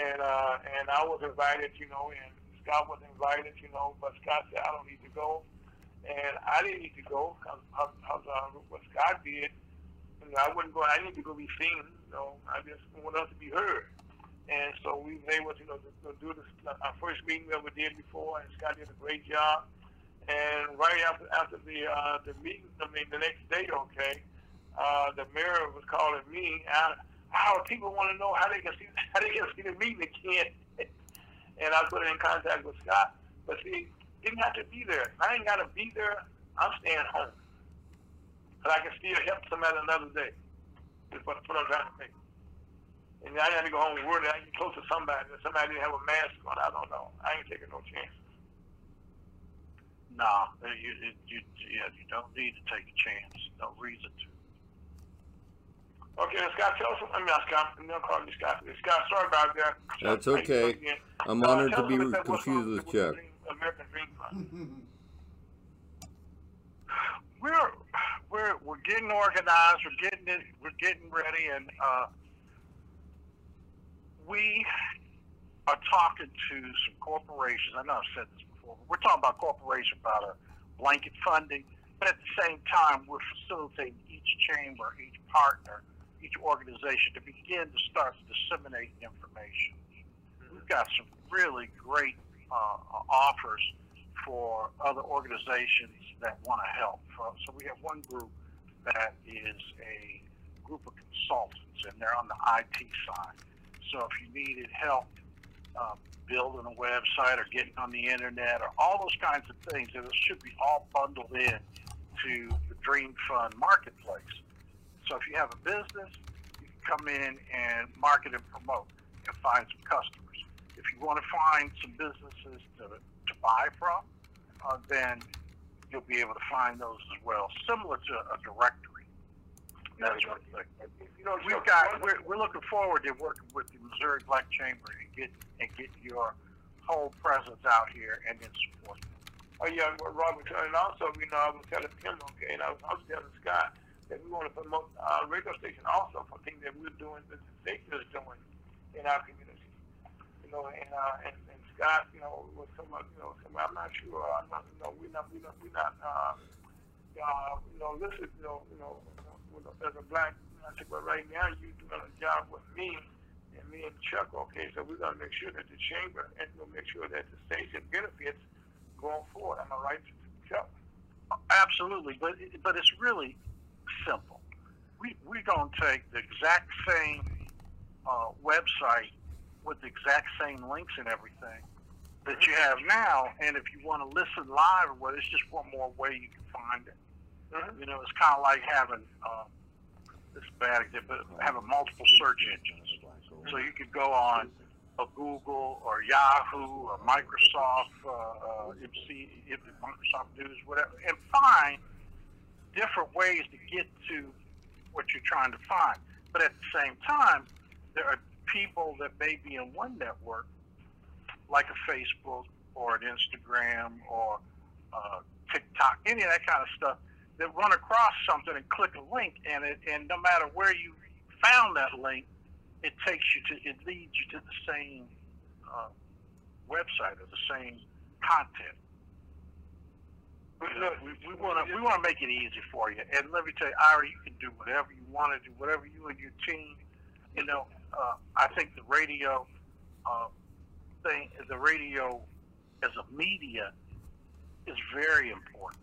and uh, and I was invited, you know, and Scott was invited, you know, but Scott said I don't need to go, and I didn't need to go because uh, what Scott did, you know, I wouldn't go. I need to go be seen, you know. I just want us to be heard. And so we were able to, you know, to, to do this, our first meeting we did before, and Scott did a great job. And right after after the uh, the meeting, I mean the next day, okay, uh, the mayor was calling me. How, how people want to know how they can see how they can see the meeting again. and I put it in contact with Scott. But see, didn't have to be there. I ain't got to be there. I'm staying home, but I can still help somebody another day. Is what, what I'm trying to say. And I had to go home worried I get close to somebody. If somebody didn't have a mask on, I don't know. I ain't taking no chances. No, you, you, yeah, you don't need to take a chance. No reason to. Okay, Scott, tell us. I mean, not Scott. I'm gonna call me Scott. Scott, sorry about that. That's okay. I'm Uh, honored tell to be confused with on Chuck. American Dream Fund. We're we're we're getting organized. We're getting it. We're getting ready, and uh, we are talking to some corporations. I know I've said this before. But we're talking about corporations about a blanket funding, but at the same time, we're facilitating each chamber, each partner, each organization to begin to start to disseminate information. We've got some really great offers for other organizations that want to help. Uh, So we have one group that is a group of consultants, and they're on the IT side. So if you needed help uh, building a website or getting on the internet or all those kinds of things, it should be all bundled in to the Dream Fund marketplace. So if you have a business, you can come in and market and promote and find some customers. If you want to find some businesses to, to buy from, uh, then you'll be able to find those as well, similar to a directory. That sort of. You know, We've got. We're, we're looking forward to working with the Missouri Black Chamber and get and get your whole presence out here and then support. Oh yeah, Robert, and also, you know, I was telling him, okay, and I was, I was telling Scott that we want to promote our radio station also for things that we're doing, that the station is doing in our community. You know, and uh, and, and Scott, you know, was some, you know, some, I'm not sure, I'm not, you know, we're not, we're not, we're not, uh, uh, you know, listen, you know, you know, you know, as a black, I said, well, right now you're doing a job with me and me and Chuck, okay, so we're gonna make sure that the chamber and we'll make sure that the station benefits going forward. Am I right, Chuck? Absolutely, but but it's really simple. We we're gonna take the exact same uh, website with the exact same links and everything that you have now, and if you want to listen live or what, it's just one more way you can find it. Mhm. You know, it's kind of like having uh, this is bad example, having multiple search engines. So you could go on a Google or Yahoo or Microsoft, uh, uh, MC, Microsoft News, whatever, and find different ways to get to what you're trying to find. But at the same time, there are people that may be in one network, like a Facebook or an Instagram or uh, TikTok, any of that kind of stuff, that run across something and click a link, and it, and no matter where you found that link, it takes you to, it leads you to the same uh, website or the same content. We, we want to we want to make it easy for you. And let me tell you, Ira, you can do whatever you want to do, whatever you and your team. You know, uh, I think the radio uh, thing, the radio as a media is very important.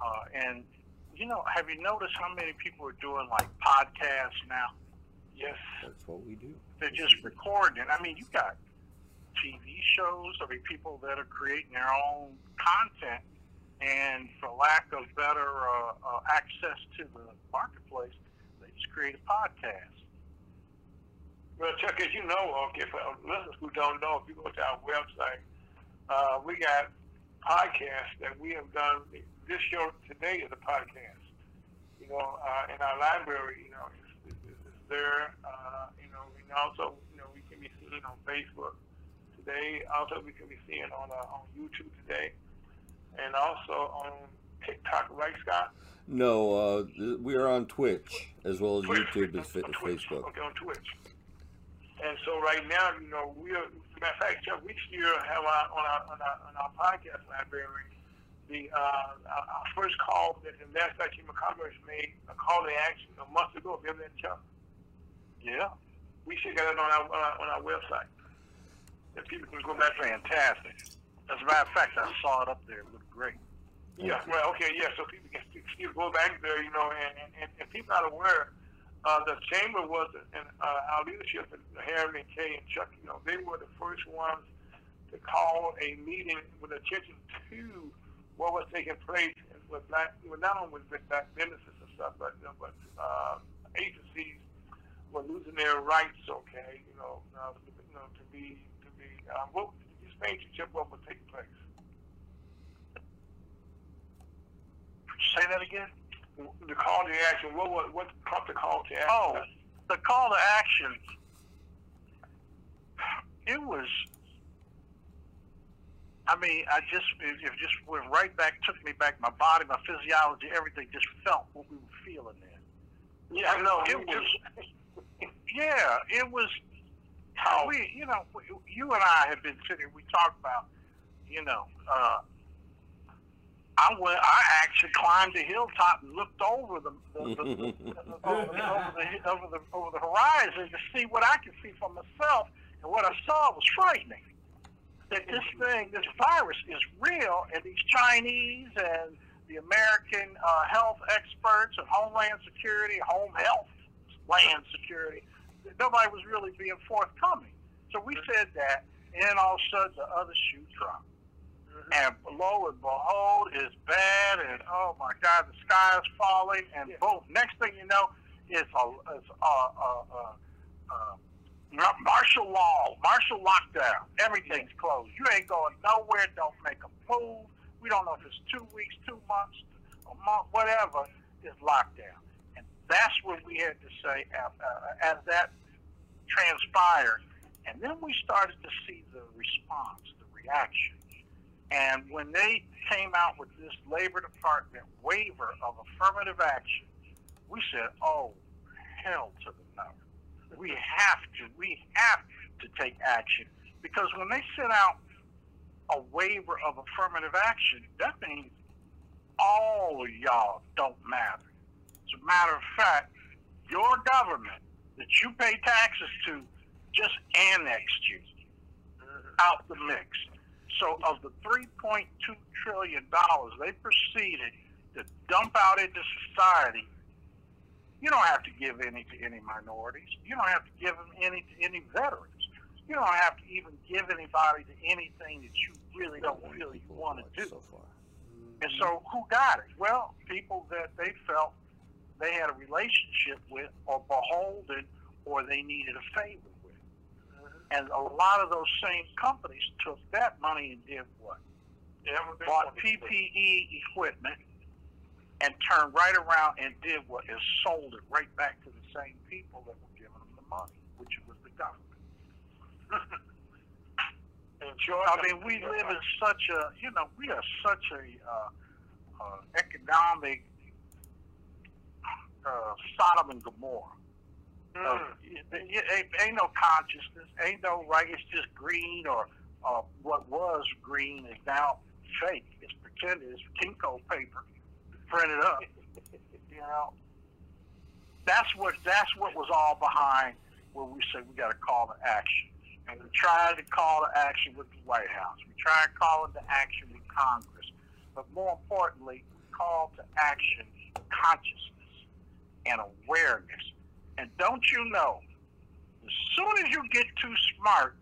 Uh, and you know, have you noticed how many people are doing like podcasts now? Yes. That's what we do. They're just recording. I mean, you got TV shows. I mean, people that are creating their own content, and for lack of better uh, uh, access to the marketplace, they just create a podcast. Well, Chuck, as you know, okay, for listeners who don't know, if you go to our website, uh, we got podcasts that we have done. This show today is a podcast. You know, uh, in our library, you know, it's, it's, it's there. Uh, you know, and also, you know, we can be seen on Facebook today. Also, we can be seen on uh, on YouTube today, and also on TikTok, right, Scott? No, uh, th- we are on Twitch as well as Twitch, YouTube and Facebook. Okay, on Twitch. And so right now, you know, we are, matter of fact, Chuck, we still have our, on our, on our, on our podcast library, the, uh, our, our first call that the last time Chamber of Commerce made, a call to action a month ago, remember that, Chuck? Yeah, We should get it on our, on our, on our website. That people can go back and fantastic. As a matter of fact, I saw it up there. It looked great. Yeah, well, okay, yeah, so people can still- go back there, you know, and, and, and, and people are aware, uh, the chamber was, and, uh, our leadership, Harry and Kay and Chuck, you know, they were the first ones to call a meeting with attention to what was taking place with black, well, not only with black businesses and stuff, but, you know, but, uh, agencies were losing their rights, okay, you know, uh, you know, to be, to be, uh, what, just paint you, Chip, what was taking place. Say that again. The call to action. What what what prompted the call to action? Oh, the call to action. It was. I mean, I just it, it just went right back, took me back. My body, my physiology, everything just felt what we were feeling then. yeah, I know. It was. Yeah, it was. How we, you know, you and I have been sitting. We talked about, you know, uh, I went. I actually climbed the hilltop and looked over the, the, the, over, the, over, the over the over the horizon to see what I could see for myself, and what I saw was frightening. That this thing, this virus, is real, and these Chinese and the American uh, health experts and Homeland Security, Home Health Land Security, nobody was really being forthcoming. So we said that, and all of a sudden the other shoe dropped. And lo and behold, it's bad, and oh my God, the sky is falling, and boom, next thing you know, it's a, it's a, a, a, a martial law, martial lockdown. Everything's closed. You ain't going nowhere. Don't make a move. We don't know if it's two weeks, two months, a month, whatever. Is lockdown, and that's what we had to say as, uh, as that transpired. And then we started to see the response, the reaction. And when they came out with this Labor Department waiver of affirmative action, we said, oh, hell to the no. We have to, we have to take action. Because when they sent out a waiver of affirmative action, that means all of y'all don't matter. As a matter of fact, your government that you pay taxes to just annexed you out the mix. So of the $3.2 trillion they proceeded to dump out into society, you don't have to give any to any minorities. You don't have to give them any to any veterans. You don't have to even give anybody to anything that you really don't you want to do. so far. And so who got it? Well, people that they felt they had a relationship with or beholden or they needed a favor. And a lot of those same companies took that money and did what? Bought PPE equipment and turned right around and did what? Is sold it right back to the same people that were giving them the money, which was the government. And I mean, we live in such a, you know, we are such a uh, uh, economic uh, Sodom and Gomorrah. It, it ain't, no consciousness, ain't no right. It's just green, or uh, what was green is now fake. It's pretended. It's Kinko paper printed up. you know, that's what that's what was all behind. Where we say we got to call to action. and we tried to call to action with the White House. We tried calling to action with Congress. But more importantly, we called to action consciousness and awareness. And don't you know, as soon as you get too smart,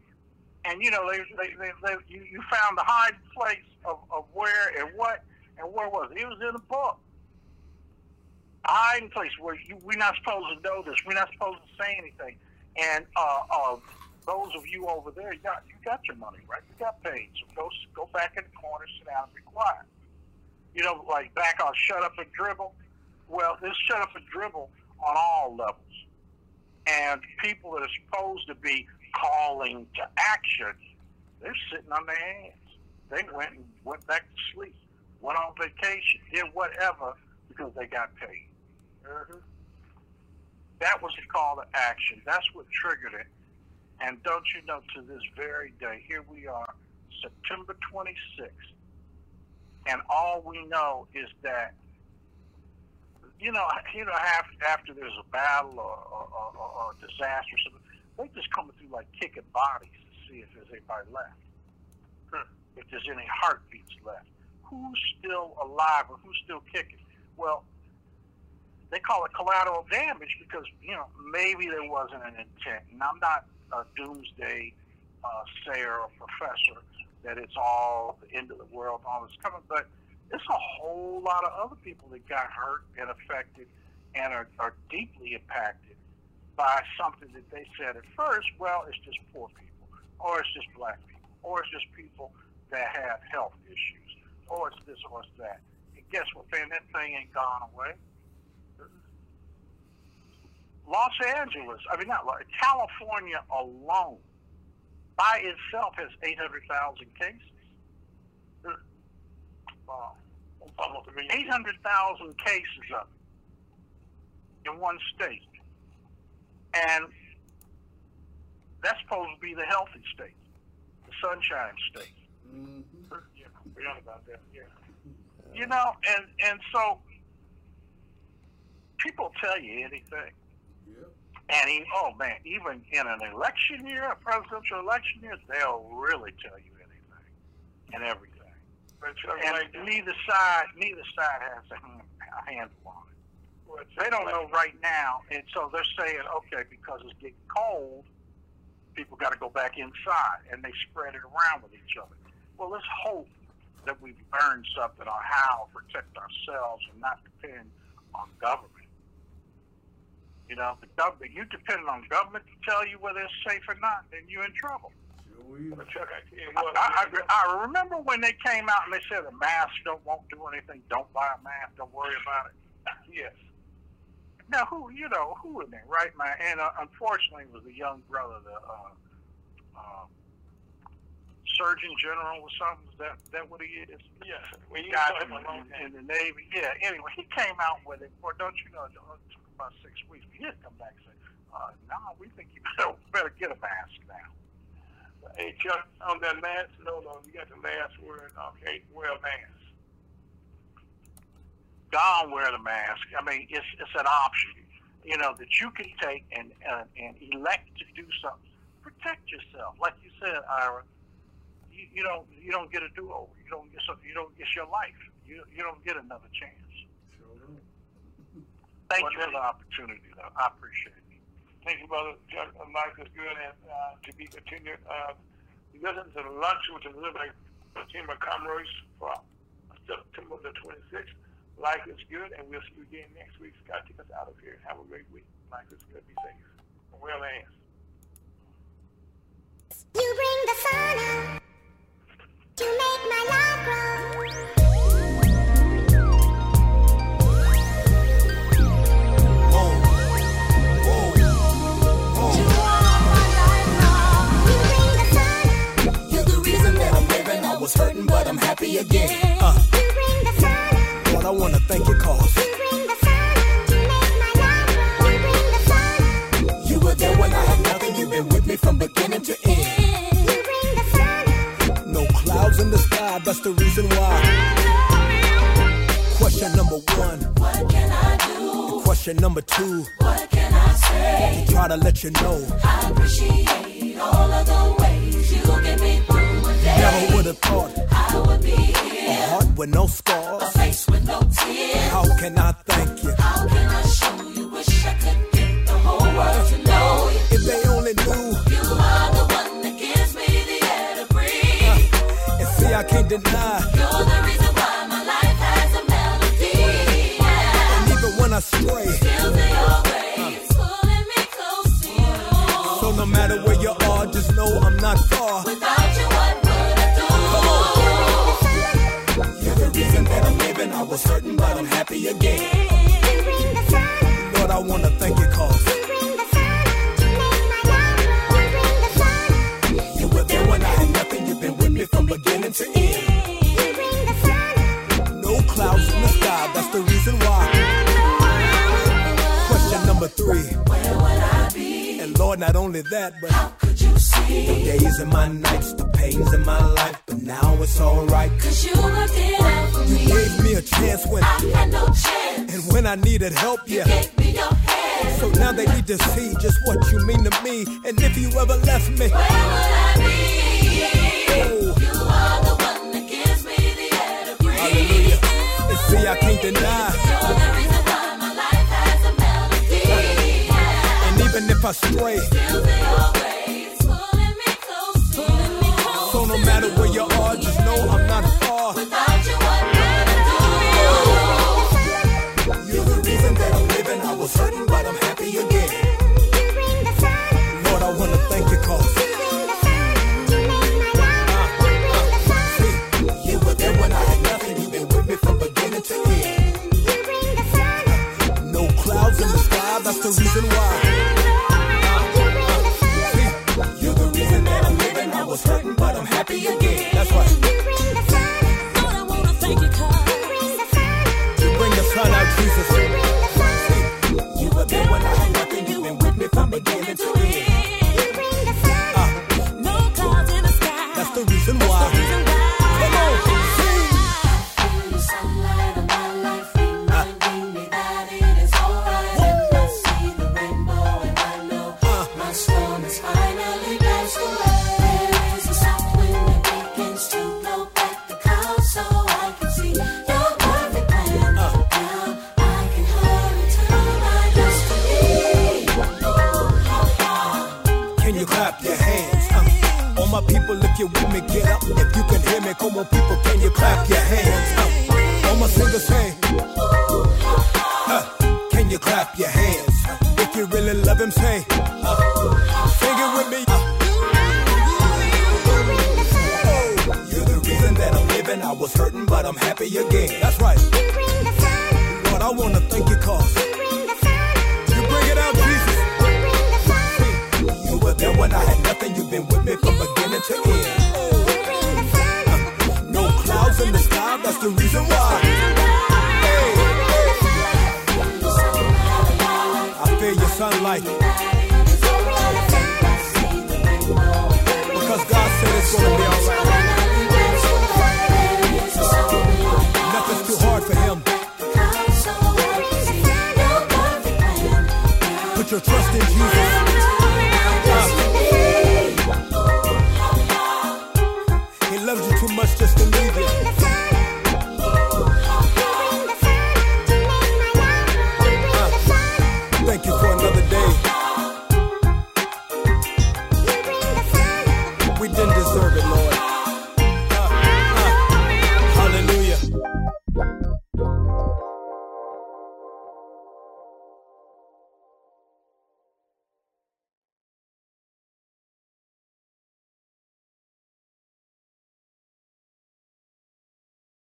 and you know, they, they, they, they you, you found the hiding place of, of where and what and where was it? It was in a book. A hiding place where you, we're not supposed to know this. We're not supposed to say anything. And uh, uh, those of you over there, you got you got your money, right? You got paid. So go go back in the corner, sit down, and be quiet. You know, like back on shut up and dribble. Well, this shut up and dribble on all levels. And people that are supposed to be calling to action, they're sitting on their hands. They went and went back to sleep, went on vacation, did whatever because they got paid. Mm-hmm. That was the call to action. That's what triggered it. And don't you know, to this very day, here we are, September 26th, and all we know is that, you know, you know, after, after there's a battle or, or, or, or a disaster or something, they just coming through like kicking bodies to see if there's anybody left, Hmm. if there's any heartbeats left, who's still alive or who's still kicking. Well, they call it collateral damage because you know maybe there wasn't an intent. And I'm not a doomsday uh, sayer or professor that it's all the end of the world, all this coming, but it's a whole lot of other people that got hurt and affected and are, are deeply impacted by something that they said at first. Well, it's just poor people, or it's just black people, or it's just people that have health issues, or it's this or it's that. And guess what, man? That thing ain't gone away. Los Angeles, I mean, not California alone, by itself has 800,000 cases. Uh, wow. Almost a 800,000 cases of it in one state. And that's supposed to be the healthy state, the sunshine state. Yeah, forgot about that. Yeah. You know, and, and so people tell you anything. And he, oh man, even in an election year, a presidential election year, they'll really tell you anything and everything. And neither side, neither side has a, hand, a handle on it. Well, They don't know right now, and so they're saying, okay, because it's getting cold, people got to go back inside, and they spread it around with each other. Well, let's hope that we've learned something on how to protect ourselves and not depend on government. You know, the government, you depend on government to tell you whether it's safe or not, then you're in trouble. But Chuck, I tell you I, what, I, I, I remember when they came out and they said a mask don't won't do anything. Don't buy a mask. Don't worry about it. yes. Now, who you know who in there, right, man? And uh, unfortunately, it was the young brother, the uh, uh, Surgeon General or something. Is that that what he is? Yes. When you Guy saw in, him in, in the Navy. Yeah. Anyway, he came out with it. Boy, don't you know? It took about six weeks. But he had come back and say, uh, "No, we think you better, better get a mask now." Hey, Chuck, on that mask, no, no, you got the mask word. Okay, wear a mask. Gone wear the mask. I mean, it's it's an option, you know, that you can take and uh, and elect to do something. Protect yourself, like you said, Ira. You, you don't you don't get a do over. You don't get something. You don't. It's your life. You you don't get another chance. Thank you for the opportunity, though. I appreciate it. Thank you, brother. Uh, life is good and uh, to be continued. Uh, listen to the lunch with the Liberty Team of Commerce for September the 26th. Life is good, and we'll see you again next week. Scott, take us out of here. Have a great week. Life is good. Be safe. Well, hands. You bring the sun out. You make my life grow. Was hurting, but I'm happy again. Uh, what I wanna thank you cause You bring the sun. You were there when I had nothing. You've been with me from beginning to end. You bring the sun. No clouds in the sky, that's the reason why. Question number one. What can I do? question number two. What can I say? Try to let you know. I appreciate all of the ways you get me. Never would have thought I would be here. a heart with no scars. a face with no tears. How can I thank you? How can I show you? Wish I could get the whole world to know you. If they only knew. You are the one that gives me the air to breathe. Uh, and see, I can't deny. You're the reason was hurting, but I'm happy again. Lord, I wanna thank you, cause you were there when I had nothing. You've been with me from beginning to end. No clouds in the sky, that's the reason why. Question number three. Where would I be? And Lord, not only that, but you see? the days and my nights, the pains in my life, but now it's alright. Cause you looked it out for You me. gave me a chance when, I had no chance. and when I needed help, yeah. Gave me your hand. So now they need to see just what you mean to me. And if you ever left me, Where would I be? oh, You are the one that gives me the air to breathe. hallelujah. And see, I can't deny. You're the reason why my life has a melody. Yeah. And even if I stray,